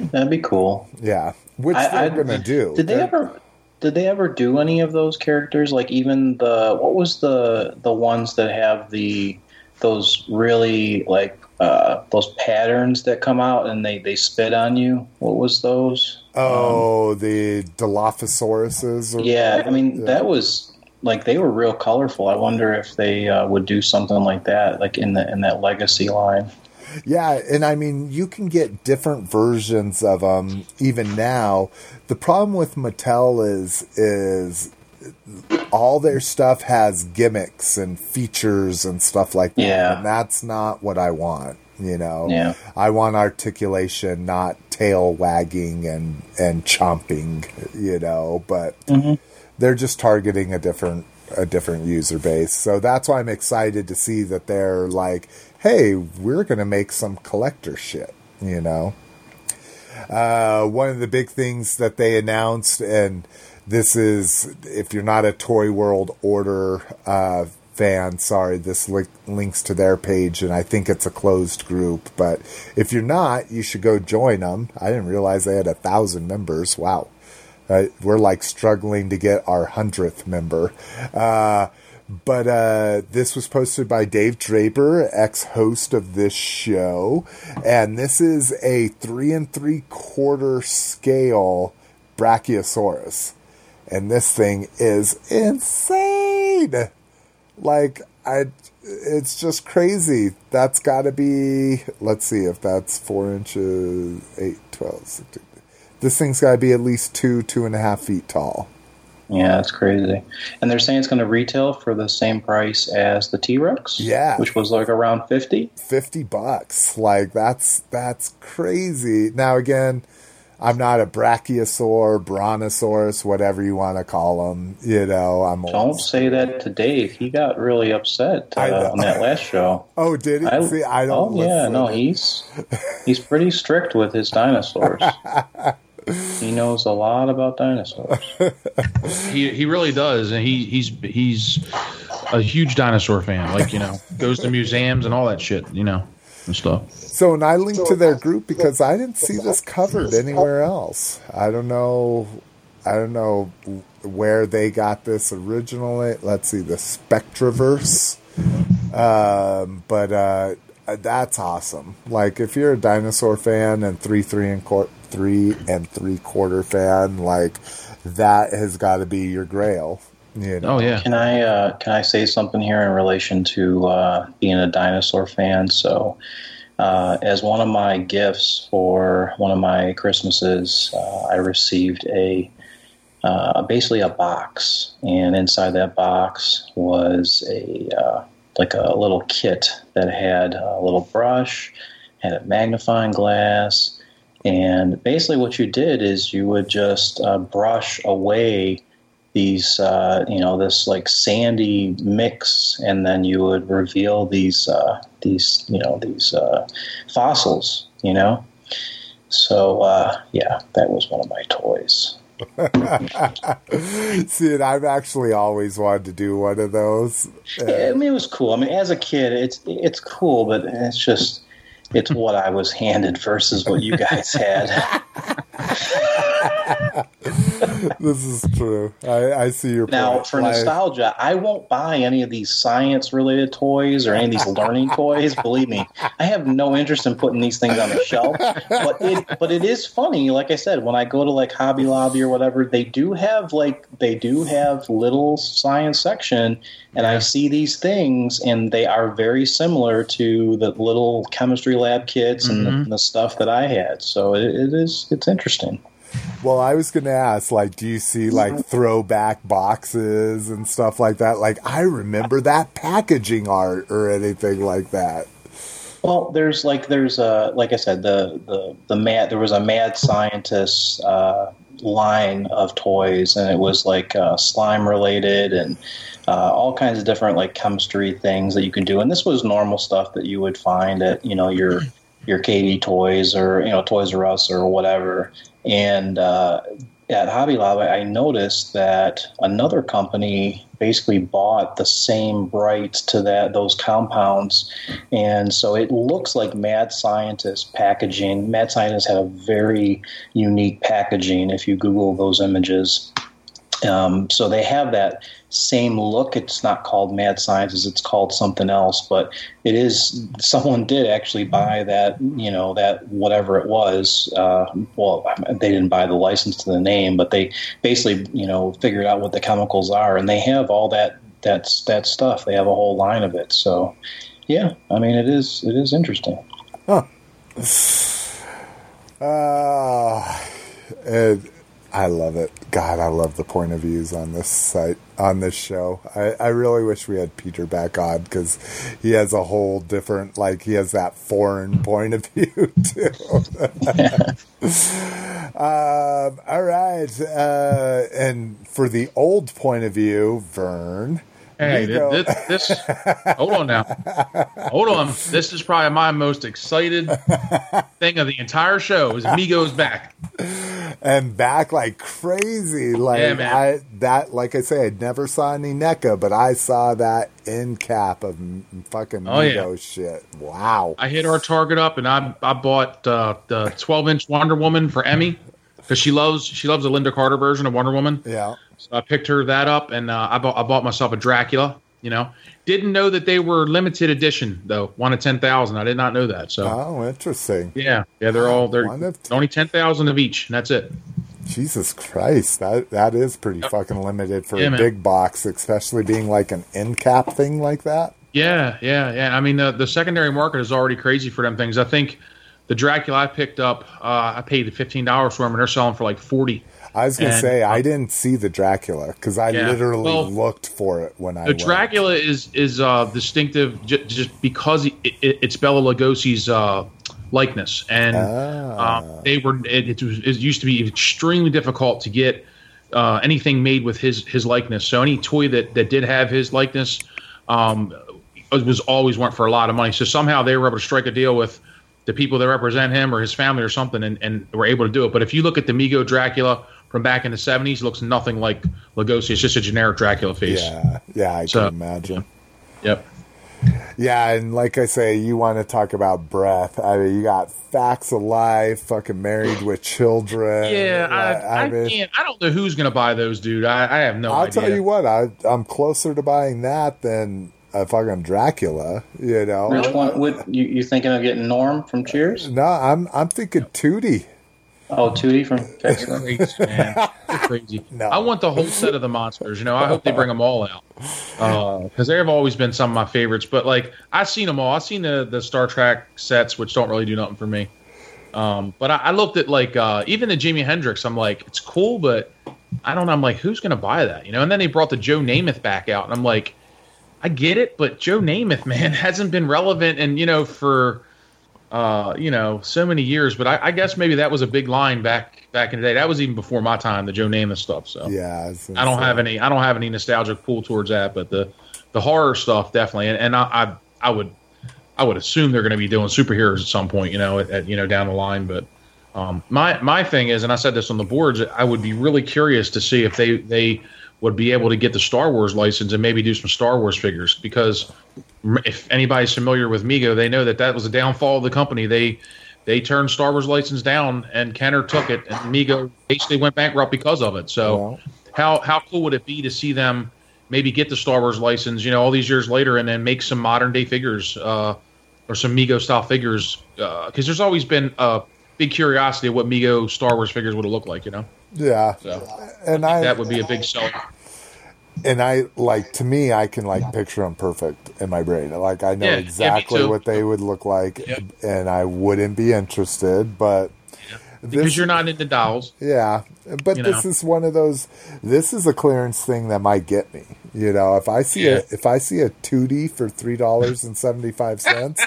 That'd be cool. Yeah, which I- they're I- gonna do. Did they They're- ever? Did they ever do any of those characters? Like even the what was the the ones that have the those really like uh, those patterns that come out and they they spit on you? What was those? Oh, the Dilophosaurus's. or- Yeah, I mean that was like they were real colorful. I wonder if they uh, would do something like that, like in the in that legacy line. Yeah, and I mean, you can get different versions of them even now. The problem with Mattel is is all their stuff has gimmicks and features and stuff like that, Yeah. and that's not what I want. You know, Yeah. I want articulation, not tail wagging and and chomping. You know, but mm-hmm. they're just targeting a different a different user base. So that's why I'm excited to see that they're like, hey, we're going to make some collector shit, you know. Uh, one of the big things that they announced, and this is if you're not a Toy World Order uh, fan, sorry, this link, links to their page, and I think it's a closed group. But if you're not, you should go join them. I didn't realize they had a thousand members. Wow. Uh, we're like struggling to get our hundredth member. But uh, this was posted by Dave Draper, ex-host of this show, and this is a three and three quarter scale Brachiosaurus, and this thing is insane. Like I, it's just crazy. That's got to be. Let's see if that's four inches, eight, twelve, 16. This thing's got to be at least two, two and a half feet tall. Yeah, that's crazy. And they're saying it's going to retail for the same price as the T Rex. Yeah. which was like around fifty. 50 bucks. Like that's that's crazy. Now again, I'm not a brachiosaur, brontosaurus, whatever you want to call them. You know, I'm Don't old. say that to Dave. He got really upset uh, on that last show. <laughs> Oh, did he? I, See, I don't. oh yeah, no, he's he's pretty strict with his dinosaurs. <laughs> he knows a lot about dinosaurs. <laughs> He he really does, and he he's he's a huge dinosaur fan. Like you know, goes to museums and all that shit. You know, and stuff. So, and I linked to their group because I didn't see this covered anywhere else. I don't know. I don't know where they got this originally. Let's see, the Spectraverse. Um, but uh, that's awesome. Like, if you're a dinosaur fan and three, three and quar- three and three quarter fan, like that has got to be your grail. You know? Oh yeah, Can I uh, can I say something here in relation to uh, being a dinosaur fan? So, uh, as one of my gifts for one of my Christmases, uh, I received a uh, basically a box, and inside that box was a uh, like a little kit that had a little brush, had a magnifying glass, and basically what you did is you would just uh, brush away these uh, you know this like sandy mix and then you would reveal these uh, these you know these uh, fossils you know? So uh, yeah that was one of my toys. <laughs> See, I've actually always wanted to do one of those. Yeah, I mean it was cool. I mean as a kid it's it's cool but it's just it's what I was handed versus what you guys had <laughs> this is true. I, I see your Now, point. for Like, nostalgia, I won't buy any of these science-related toys or any of these learning toys. Believe me, I have no interest in putting these things on the shelf. But it, but it is funny. Like I said, when I go to like Hobby Lobby or whatever, they do have like they do have little science section, and I see these things, and they are very similar to the little chemistry lab kits and the, mm-hmm. the stuff that I had. So it, it is it's interesting. Well, I was going to ask, like, do you see like throwback boxes and stuff like that? Like, I remember that packaging art or anything like that. Well, there's like there's a like I said the the the mad there was a mad scientist uh, line of toys and it was like uh, slime related and uh, all kinds of different like chemistry things that you can do and this was normal stuff that you would find at you know your your KB Toys or you know Toys R Us or whatever and uh, at Hobby Lobby I noticed that another company basically bought the same rights to that those compounds. And so it looks like mad scientist packaging mad scientists have a very unique packaging if you google those images. Um, so they have that same look. It's not called mad scientist it's called something else but it is someone did actually buy that you know that whatever it was uh, well they didn't buy the license to the name but they basically you know figured out what the chemicals are and they have all that that's that stuff. They have a whole line of it. So yeah i mean it is it is interesting. <sighs> Uh, and I love it. God, I love the point of views on this site, on this show. I, I really wish we had Peter back on because he has a whole different, like, he has that foreign <laughs> point of view, too. <laughs> um, all right. Uh, and for the old point of view, Vern. Hey, go- this, this, hold on now. Hold on. This is probably my most excited thing of the entire show is Mego's back. and back like crazy. Like Yeah. I that, like I say, I never saw any NECA, but I saw that end cap of fucking Oh, yeah. Shit. Wow. I hit our target up, and I I bought uh, the 12 inch Wonder Woman for Emmy because she loves she loves the Lynda Carter version of Wonder Woman. Yeah. So I picked her that up, and uh, I bought I bought myself a Dracula. You know, didn't know that they were limited edition though, one of ten thousand. I did not know that. So Oh, interesting. yeah, yeah, they're all they're of only ten thousand of each, and that's it. Jesus Christ, that that is pretty fucking limited for Yeah, a man. big box, especially being like an end cap thing like that. Yeah, yeah, yeah. I mean, the the secondary market is already crazy for them things. I think the Dracula I picked up, uh, I paid fifteen dollars for them, and they're selling for like forty. I was gonna And- say I didn't see the Dracula because I Yeah. literally Well, looked for it when I The went. Dracula is is uh, distinctive j- just because it, it, it's Bela Lugosi's uh, likeness, and Ah. um, they were it, it, was, it used to be extremely difficult to get uh, anything made with his his likeness. So any toy that that did have his likeness um, was always went for a lot of money. So somehow they were able to strike a deal with the people that represent him or his family or something, and, and were able to do it. But if you look at the Mego Dracula from back in the '70s, looks nothing like Lugosi. It's just a generic Dracula face. Yeah, yeah, I So- can imagine. Yep. Yeah, and like I say, you want to talk about breath. I mean, you got Facts of Life, fucking married with children. Yeah, uh, I, I, mean, can't. I don't know who's going to buy those, dude. I, I have no I'll idea. tell you what, I, I'm closer to buying that than a fucking Dracula. You know, which one would you, you thinking of getting norm from cheers no, I'm I'm thinking Tootie. Oh tootie from You're crazy, man. <laughs> Crazy. No. I want the whole set of the monsters. You know, I hope they bring them all out because they have always been some of my favorites. But like, I've seen them all. I've seen the the Star Trek sets, which don't really do nothing for me. Um, but I, I looked at like uh, even the Jimi Hendrix. I'm like, it's cool, but I don't know. I'm like, who's going to buy that? You know. And then they brought the Joe Namath back out, and I'm like, I get it, but Joe Namath, man, <laughs> hasn't been relevant, and you know, for uh, you know, so many years. But I, I guess maybe that was a big line back back in the day. That was even before my time, the Joe Namath stuff. So Yeah, I don't have any. I don't have any nostalgic pull towards that, but the the horror stuff definitely. And, and I, I I would I would assume they're going to be doing superheroes at some point. You know, at, at, you know down the line. But um, my my thing is, and I said this on the boards, I would be really curious to see if they they would be able to get the Star Wars license and maybe do some Star Wars figures because if anybody's familiar with Mego, they know that that was a downfall of the company. They they turned Star Wars license down, and Kenner took it, and Mego basically went bankrupt because of it. So, Well. how how cool would it be to see them maybe get the Star Wars license, you know, all these years later, and then make some modern day figures uh, or some Mego style figures? Because there's always been a big curiosity of what Mego Star Wars figures would have looked like, you know. Yeah, So and I that would be a big seller. And I like to me, I can like picture them perfect in my brain. Like I know Yeah, yeah, exactly too. what they would look like, Yep. and I wouldn't be interested. But Because you're not into dolls. yeah. But you this know. is one of those. This is a clearance thing that might get me. You know, if I see Yeah. a if I see a tootie for three dollars and seventy five cents,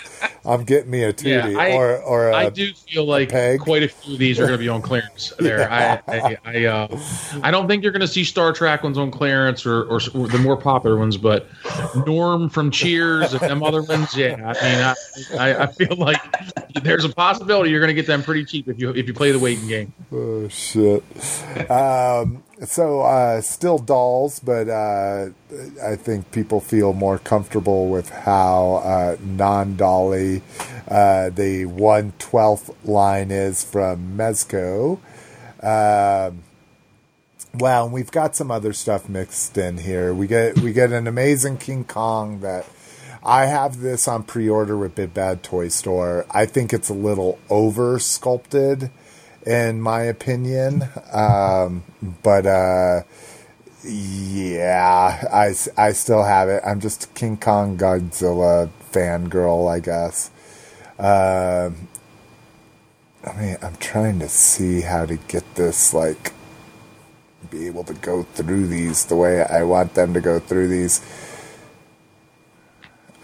I'm getting me a tootie Yeah, I, or or a, I do feel like peg. quite a few of these are going to be on clearance. <laughs> There, I, I, I, uh, I don't think you're going to see Star Trek ones on clearance or, or, or the more popular ones, but Norm from Cheers and them other ones. Yeah, I mean, I, I, I feel like there's a possibility you're going to get them pretty cheap if you if you play the waiting game. Oh shit. <laughs> um, so uh, still dolls, but uh, I think people feel more comfortable with how uh, non-dolly uh, the one twelfth line is from Mezco. Um, Wow, and we've got some other stuff mixed in here. We get we get an amazing King Kong that I have this on pre-order with Big Bad Toy Store. I think it's a little over sculpted, in my opinion. Um, but uh, yeah, I still have it. I'm just King Kong Godzilla fangirl, I guess. Um, I mean, I'm trying to see how to get this like be able to go through these the way I want them to go through these.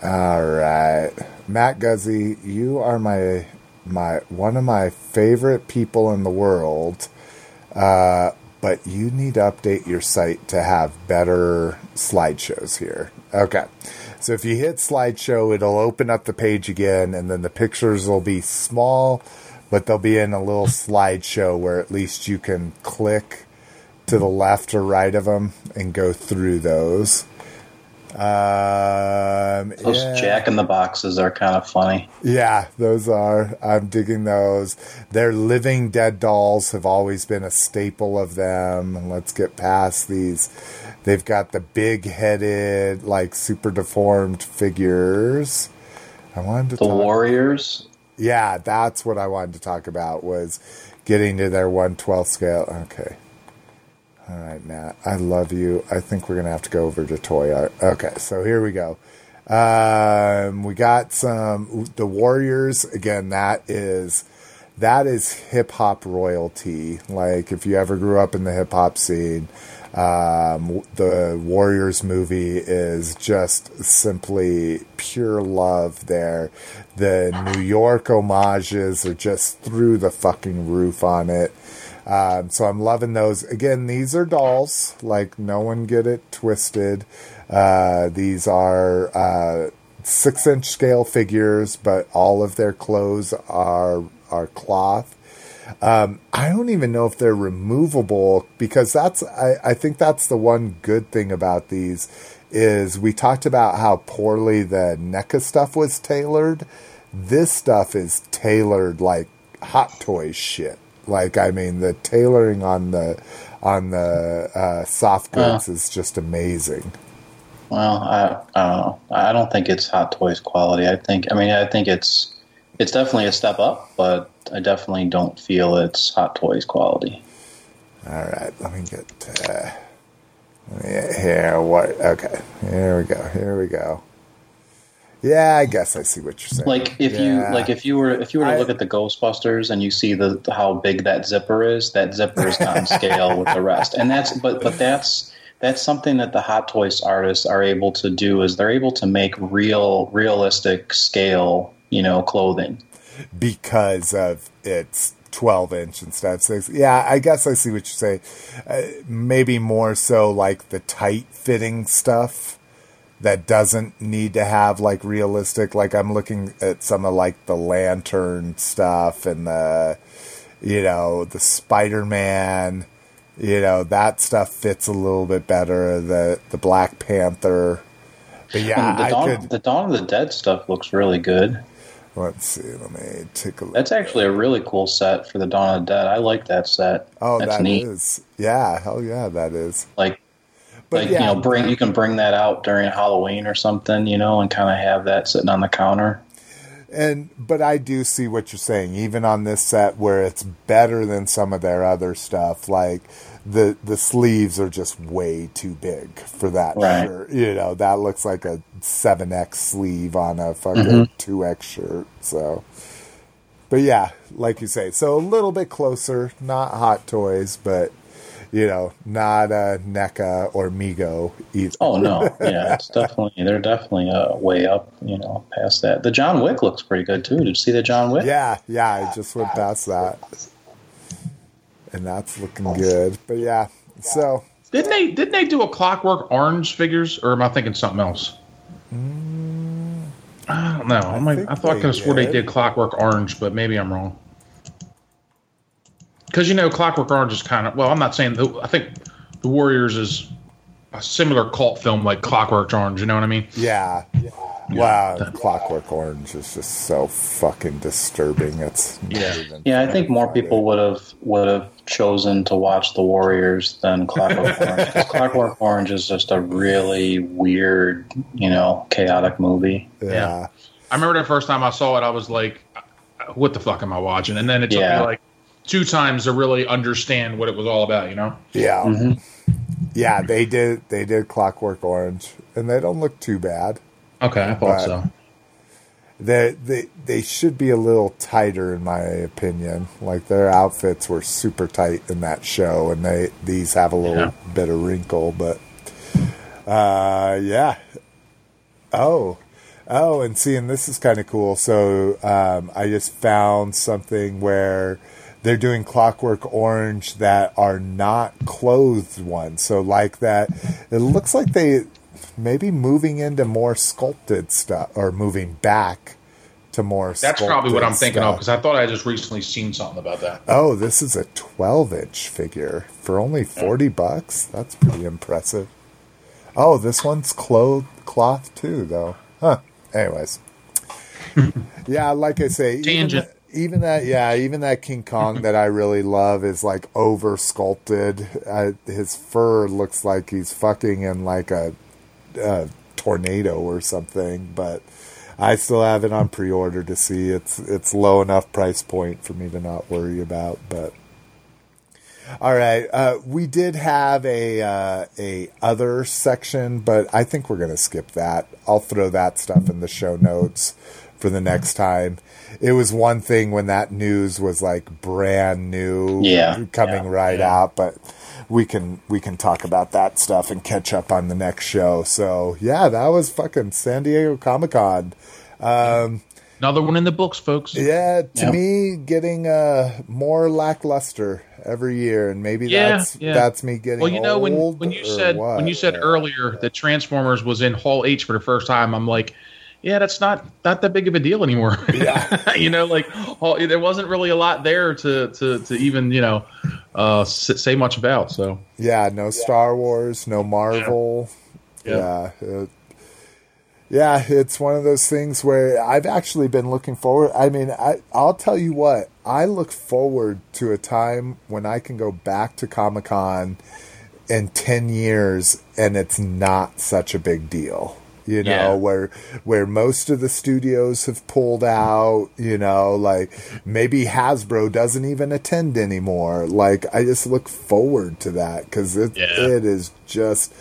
All right, Matt Guzzi, you are my my one of my favorite people in the world. Uh, but you need to update your site to have better slideshows here. Okay. So if you hit slideshow, it'll open up the page again, and then the pictures will be small, but they'll be in a little slideshow where at least you can click to the left or right of them and go through those. Um, Those yeah. Jack in the Boxes are kind of funny. Yeah, those are. I'm digging those. Their living dead dolls have always been a staple of them. Let's get past these. They've got the big headed, like super deformed figures. I wanted to The talk. Warriors. Yeah, that's what I wanted to talk about was getting to their 112 scale. Okay. All right, Matt. I love you. I think we're to have to go over to Toyark. Okay, so here we go. Um, we got some the Warriors again. That is that is hip hop royalty. Like if you ever grew up in the hip hop scene, um, the Warriors movie is just simply pure love. There, the New York homages are just through the fucking roof on it. Um, so I'm loving those. Again, these are dolls. Like no one get it twisted. Uh, these are uh, six inch scale figures, but all of their clothes are are cloth. Um, I don't even know if they're removable because that's I, I think that's the one good thing about these is we talked about how poorly the NECA stuff was tailored. This stuff is tailored like hot toys shit. Like I mean, the tailoring on the on the uh, soft goods is just amazing. Well, I, I don't know. I don't think it's Hot Toys quality. I think. I mean, I think it's it's definitely a step up, but I definitely don't feel it's Hot Toys quality. All right, let me get uh, let me get here. What? Okay, here we go. Here we go. Yeah, I guess I see what you're saying. Like if Yeah. you like if you were if you were to I- look at the Ghostbusters and you see the how big that zipper is, that zipper is on scale with the rest, and that's but but that's that's something that the Hot Toys artists are able to do is they're able to make real realistic scale you know clothing. because of its 12 inch instead of 6 yeah i guess i see what you're saying uh, maybe more so like the tight fitting stuff that doesn't need to have like realistic like i'm looking at some of like the lantern stuff and the you know the spider-man you know that stuff fits a little bit better the the black panther but yeah And the i Dawn, could the Dawn of the Dead stuff looks really good. Let's see. Let me take a look. That's actually a really cool set for the Dawn of the Dead. I like that set. oh, that's that neat. is. Yeah, hell yeah, that is. Like, But like yeah, you know, bring you can bring that out during Halloween or something, you know, and kind of have that sitting on the counter. And but I do see what you're saying, even on this set where it's better than some of their other stuff. Like the the sleeves are just way too big for that Right. shirt. You know, that looks like a seven X sleeve on a fucking Mm-hmm. two X shirt. So, but yeah, like you say, so a little bit closer. Not Hot Toys, but you know, not uh, NECA or Mego either. Oh no, <laughs> yeah, it's definitely they're definitely uh, way up, you know, past that. The John Wick looks pretty good too. Did you see the John Wick? Yeah, yeah, I just went past that. And that's looking good. But yeah, so Didn't they? Didn't they do a Clockwork Orange figures, or am I thinking something else? I don't know. I, might, think I thought I they could have swore they did. did Clockwork Orange, but maybe I'm wrong. Because you know, Clockwork Orange is kind of well. I'm not saying. The, I think the Warriors is a similar cult film like Clockwork Orange. You know what I mean? yeah. Wow, Clockwork Orange is just so fucking disturbing. It's Yeah. even Yeah, I think more people would have would have chosen to watch the Warriors than Clockwork <laughs> Orange. 'Cause Clockwork Orange is just a really weird, you know, chaotic movie. Yeah. I remember the first time I saw it, I was like, "What the fuck am I watching?" And then it took Yeah. me like two times to really understand what it was all about. You know? Yeah. Mhm. Yeah, they did they did Clockwork Orange and they don't look too bad. Okay, I thought so. They they they should be a little tighter in my opinion. Like their outfits were super tight in that show and they these have a little Yeah. bit of wrinkle, but uh yeah. Oh. Oh, and see, and this is kind of cool. So um, I just found something where they're doing Clockwork Orange that are not clothed ones. So like that, it looks like they maybe moving into more sculpted stuff or moving back to more. That's probably what I'm sculpted thinking of because I thought I just recently seen something about that. Oh, this is a 12 inch figure for only 40 bucks. That's pretty impressive. Oh, this one's cloth cloth too, though. Huh. Anyways. <laughs> yeah, like I say, even, Tangent. Even that, yeah, even that King Kong that I really love is like over sculpted. Uh, his fur looks like he's fucking in like a, a tornado or something, but I still have it on pre-order to see. It's it's low enough price point for me to not worry about. But all right, uh, we did have a uh, a other section, but I think we're gonna skip that. I'll throw that stuff in the show notes for the next time. It was one thing when that news was like brand new, Yeah, coming yeah, right out, but we can we can talk about that stuff and catch up on the next show. So yeah, that was fucking San Diego Comic Con. Another one in the books, folks. Yeah, to Yep. me, getting uh, more lackluster every year, and maybe Yeah, that's yeah. that's me getting Well, you know when old when you said what? when you said earlier that Transformers was in Hall H for the first time, I'm like, yeah, that's not not that big of a deal anymore. <laughs> Yeah. you know, like Hall, there wasn't really a lot there to to to even you know uh, say much about. So yeah, no Star Wars, no Marvel. Yeah. Yeah, it- yeah, it's one of those things where I've actually been looking forward. I mean, I I'll tell you what, I look forward to a time when I can go back to Comic Con in 10 years and it's not such a big deal you know Yeah. where where most of the studios have pulled out you know like maybe hasbro doesn't even attend anymore like i just look forward to that because it, Yeah. it is just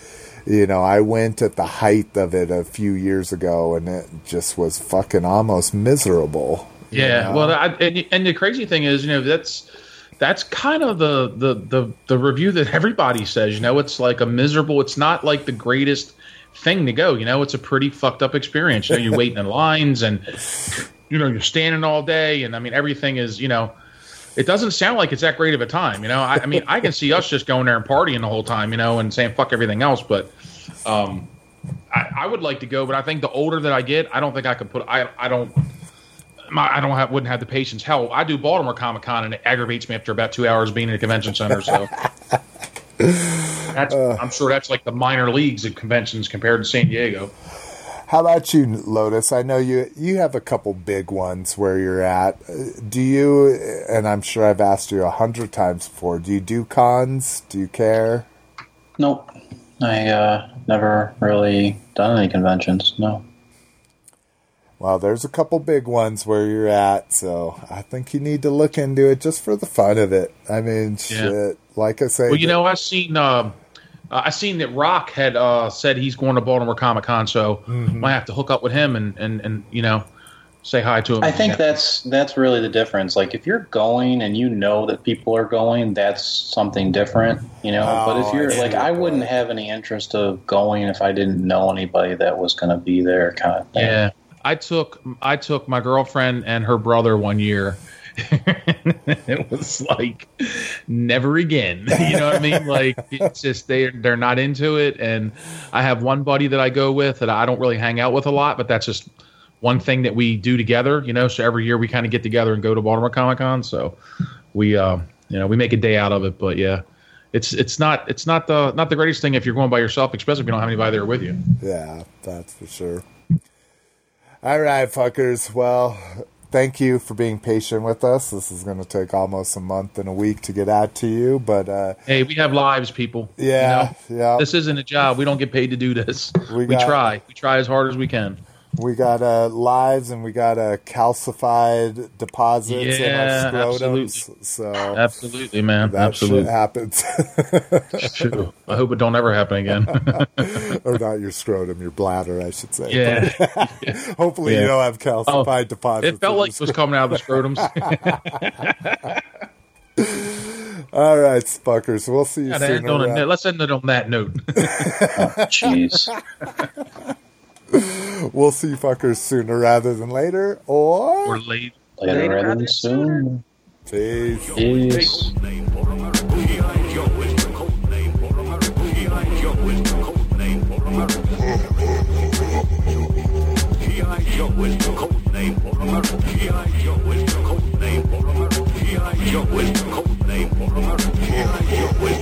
you know i went at the height of it a few years ago and it just was fucking almost miserable yeah, know? well, I, and and the crazy thing is, you know, that's that's kind of the the the the review that everybody says. You know, it's like a miserable. It's not like the greatest thing to go. You know, it's a pretty fucked up experience. You know, you're waiting in lines and you know you're standing all day, and I mean everything is you know. It doesn't sound like it's that great of a time, you know. I, I mean, I can see us just going there and partying the whole time, you know, and saying fuck everything else. But um, I, I would like to go, but I think the older that I get, I don't think I could put. I I don't. My, I don't have wouldn't have the patience. Hell, I do Baltimore Comic Con and it aggravates me after about two hours being in a convention center. So that's I'm sure that's like the minor leagues of conventions compared to San Diego. How about you, Lotus? I know you you have a couple big ones where you're at. Uh, Do you? And I'm sure I've asked you a hundred times before. Do you do cons? Do you care? Nope. I uh, never really done any conventions. No. Well, there's a couple big ones where you're at, so I think you need to look into it just for the fun of it. I mean, shit. Like I say, Well, you know, I seen um, uh, I seen that Rock had uh, said he's going to Baltimore Comic Con, so might have to hook up with him and, and, and you know say hi to him. I think that's that's really the difference. Like if you're going and you know that people are going, that's something different, you know. but Oh, if you're I like, I wouldn't have any interest of going if I didn't know anybody that was going to be there, kind of thing. Yeah, I took I took my girlfriend and her brother one year. <laughs> it was like never again. <laughs> You know what I mean? Like it's just they they're not into it. And I have one buddy that I go with that I don't really hang out with a lot, but that's just one thing that we do together. You know, so every year we kind of get together and go to Baltimore Comic Con. So we uh, you know we make a day out of it. But yeah. It's it's not it's not the not the greatest thing if you're going by yourself, especially if you don't have anybody there with you. Yeah, that's for sure. All right, fuckers. Well, thank you for being patient with us. This is going to take almost a month and a week to get out to you, but uh, Hey, we have lives, people. You yeah, know? yeah. This isn't a job. We don't get paid to do this. We We, got- try. We try as hard as we can. We got uh, lives and we got uh, calcified deposits Yeah, in our scrotums. absolutely. So Absolutely, man. that Absolutely. shit happens. True. I hope it don't ever happen again. <laughs> or not your scrotum, your bladder, I should say. yeah. <laughs> Hopefully, you Yeah. don't have calcified Oh, deposits. It felt like it was coming out of the scrotums. <laughs> All right, fuckers. We'll see you soon. end on a note. Let's end it on that note. Jeez. <laughs> We'll see you fuckers sooner rather than later. Or, We're late. Later rather than soon. peace. Peace. Its <laughs>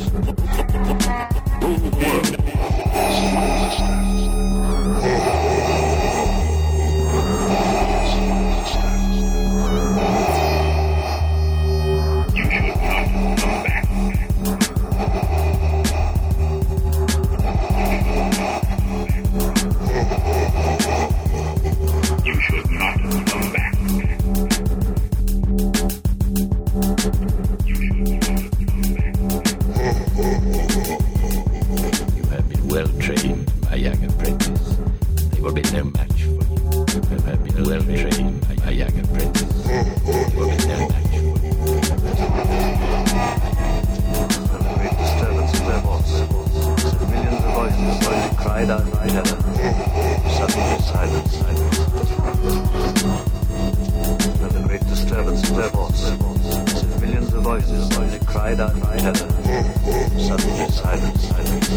voices like the cry that I suddenly silence, silence.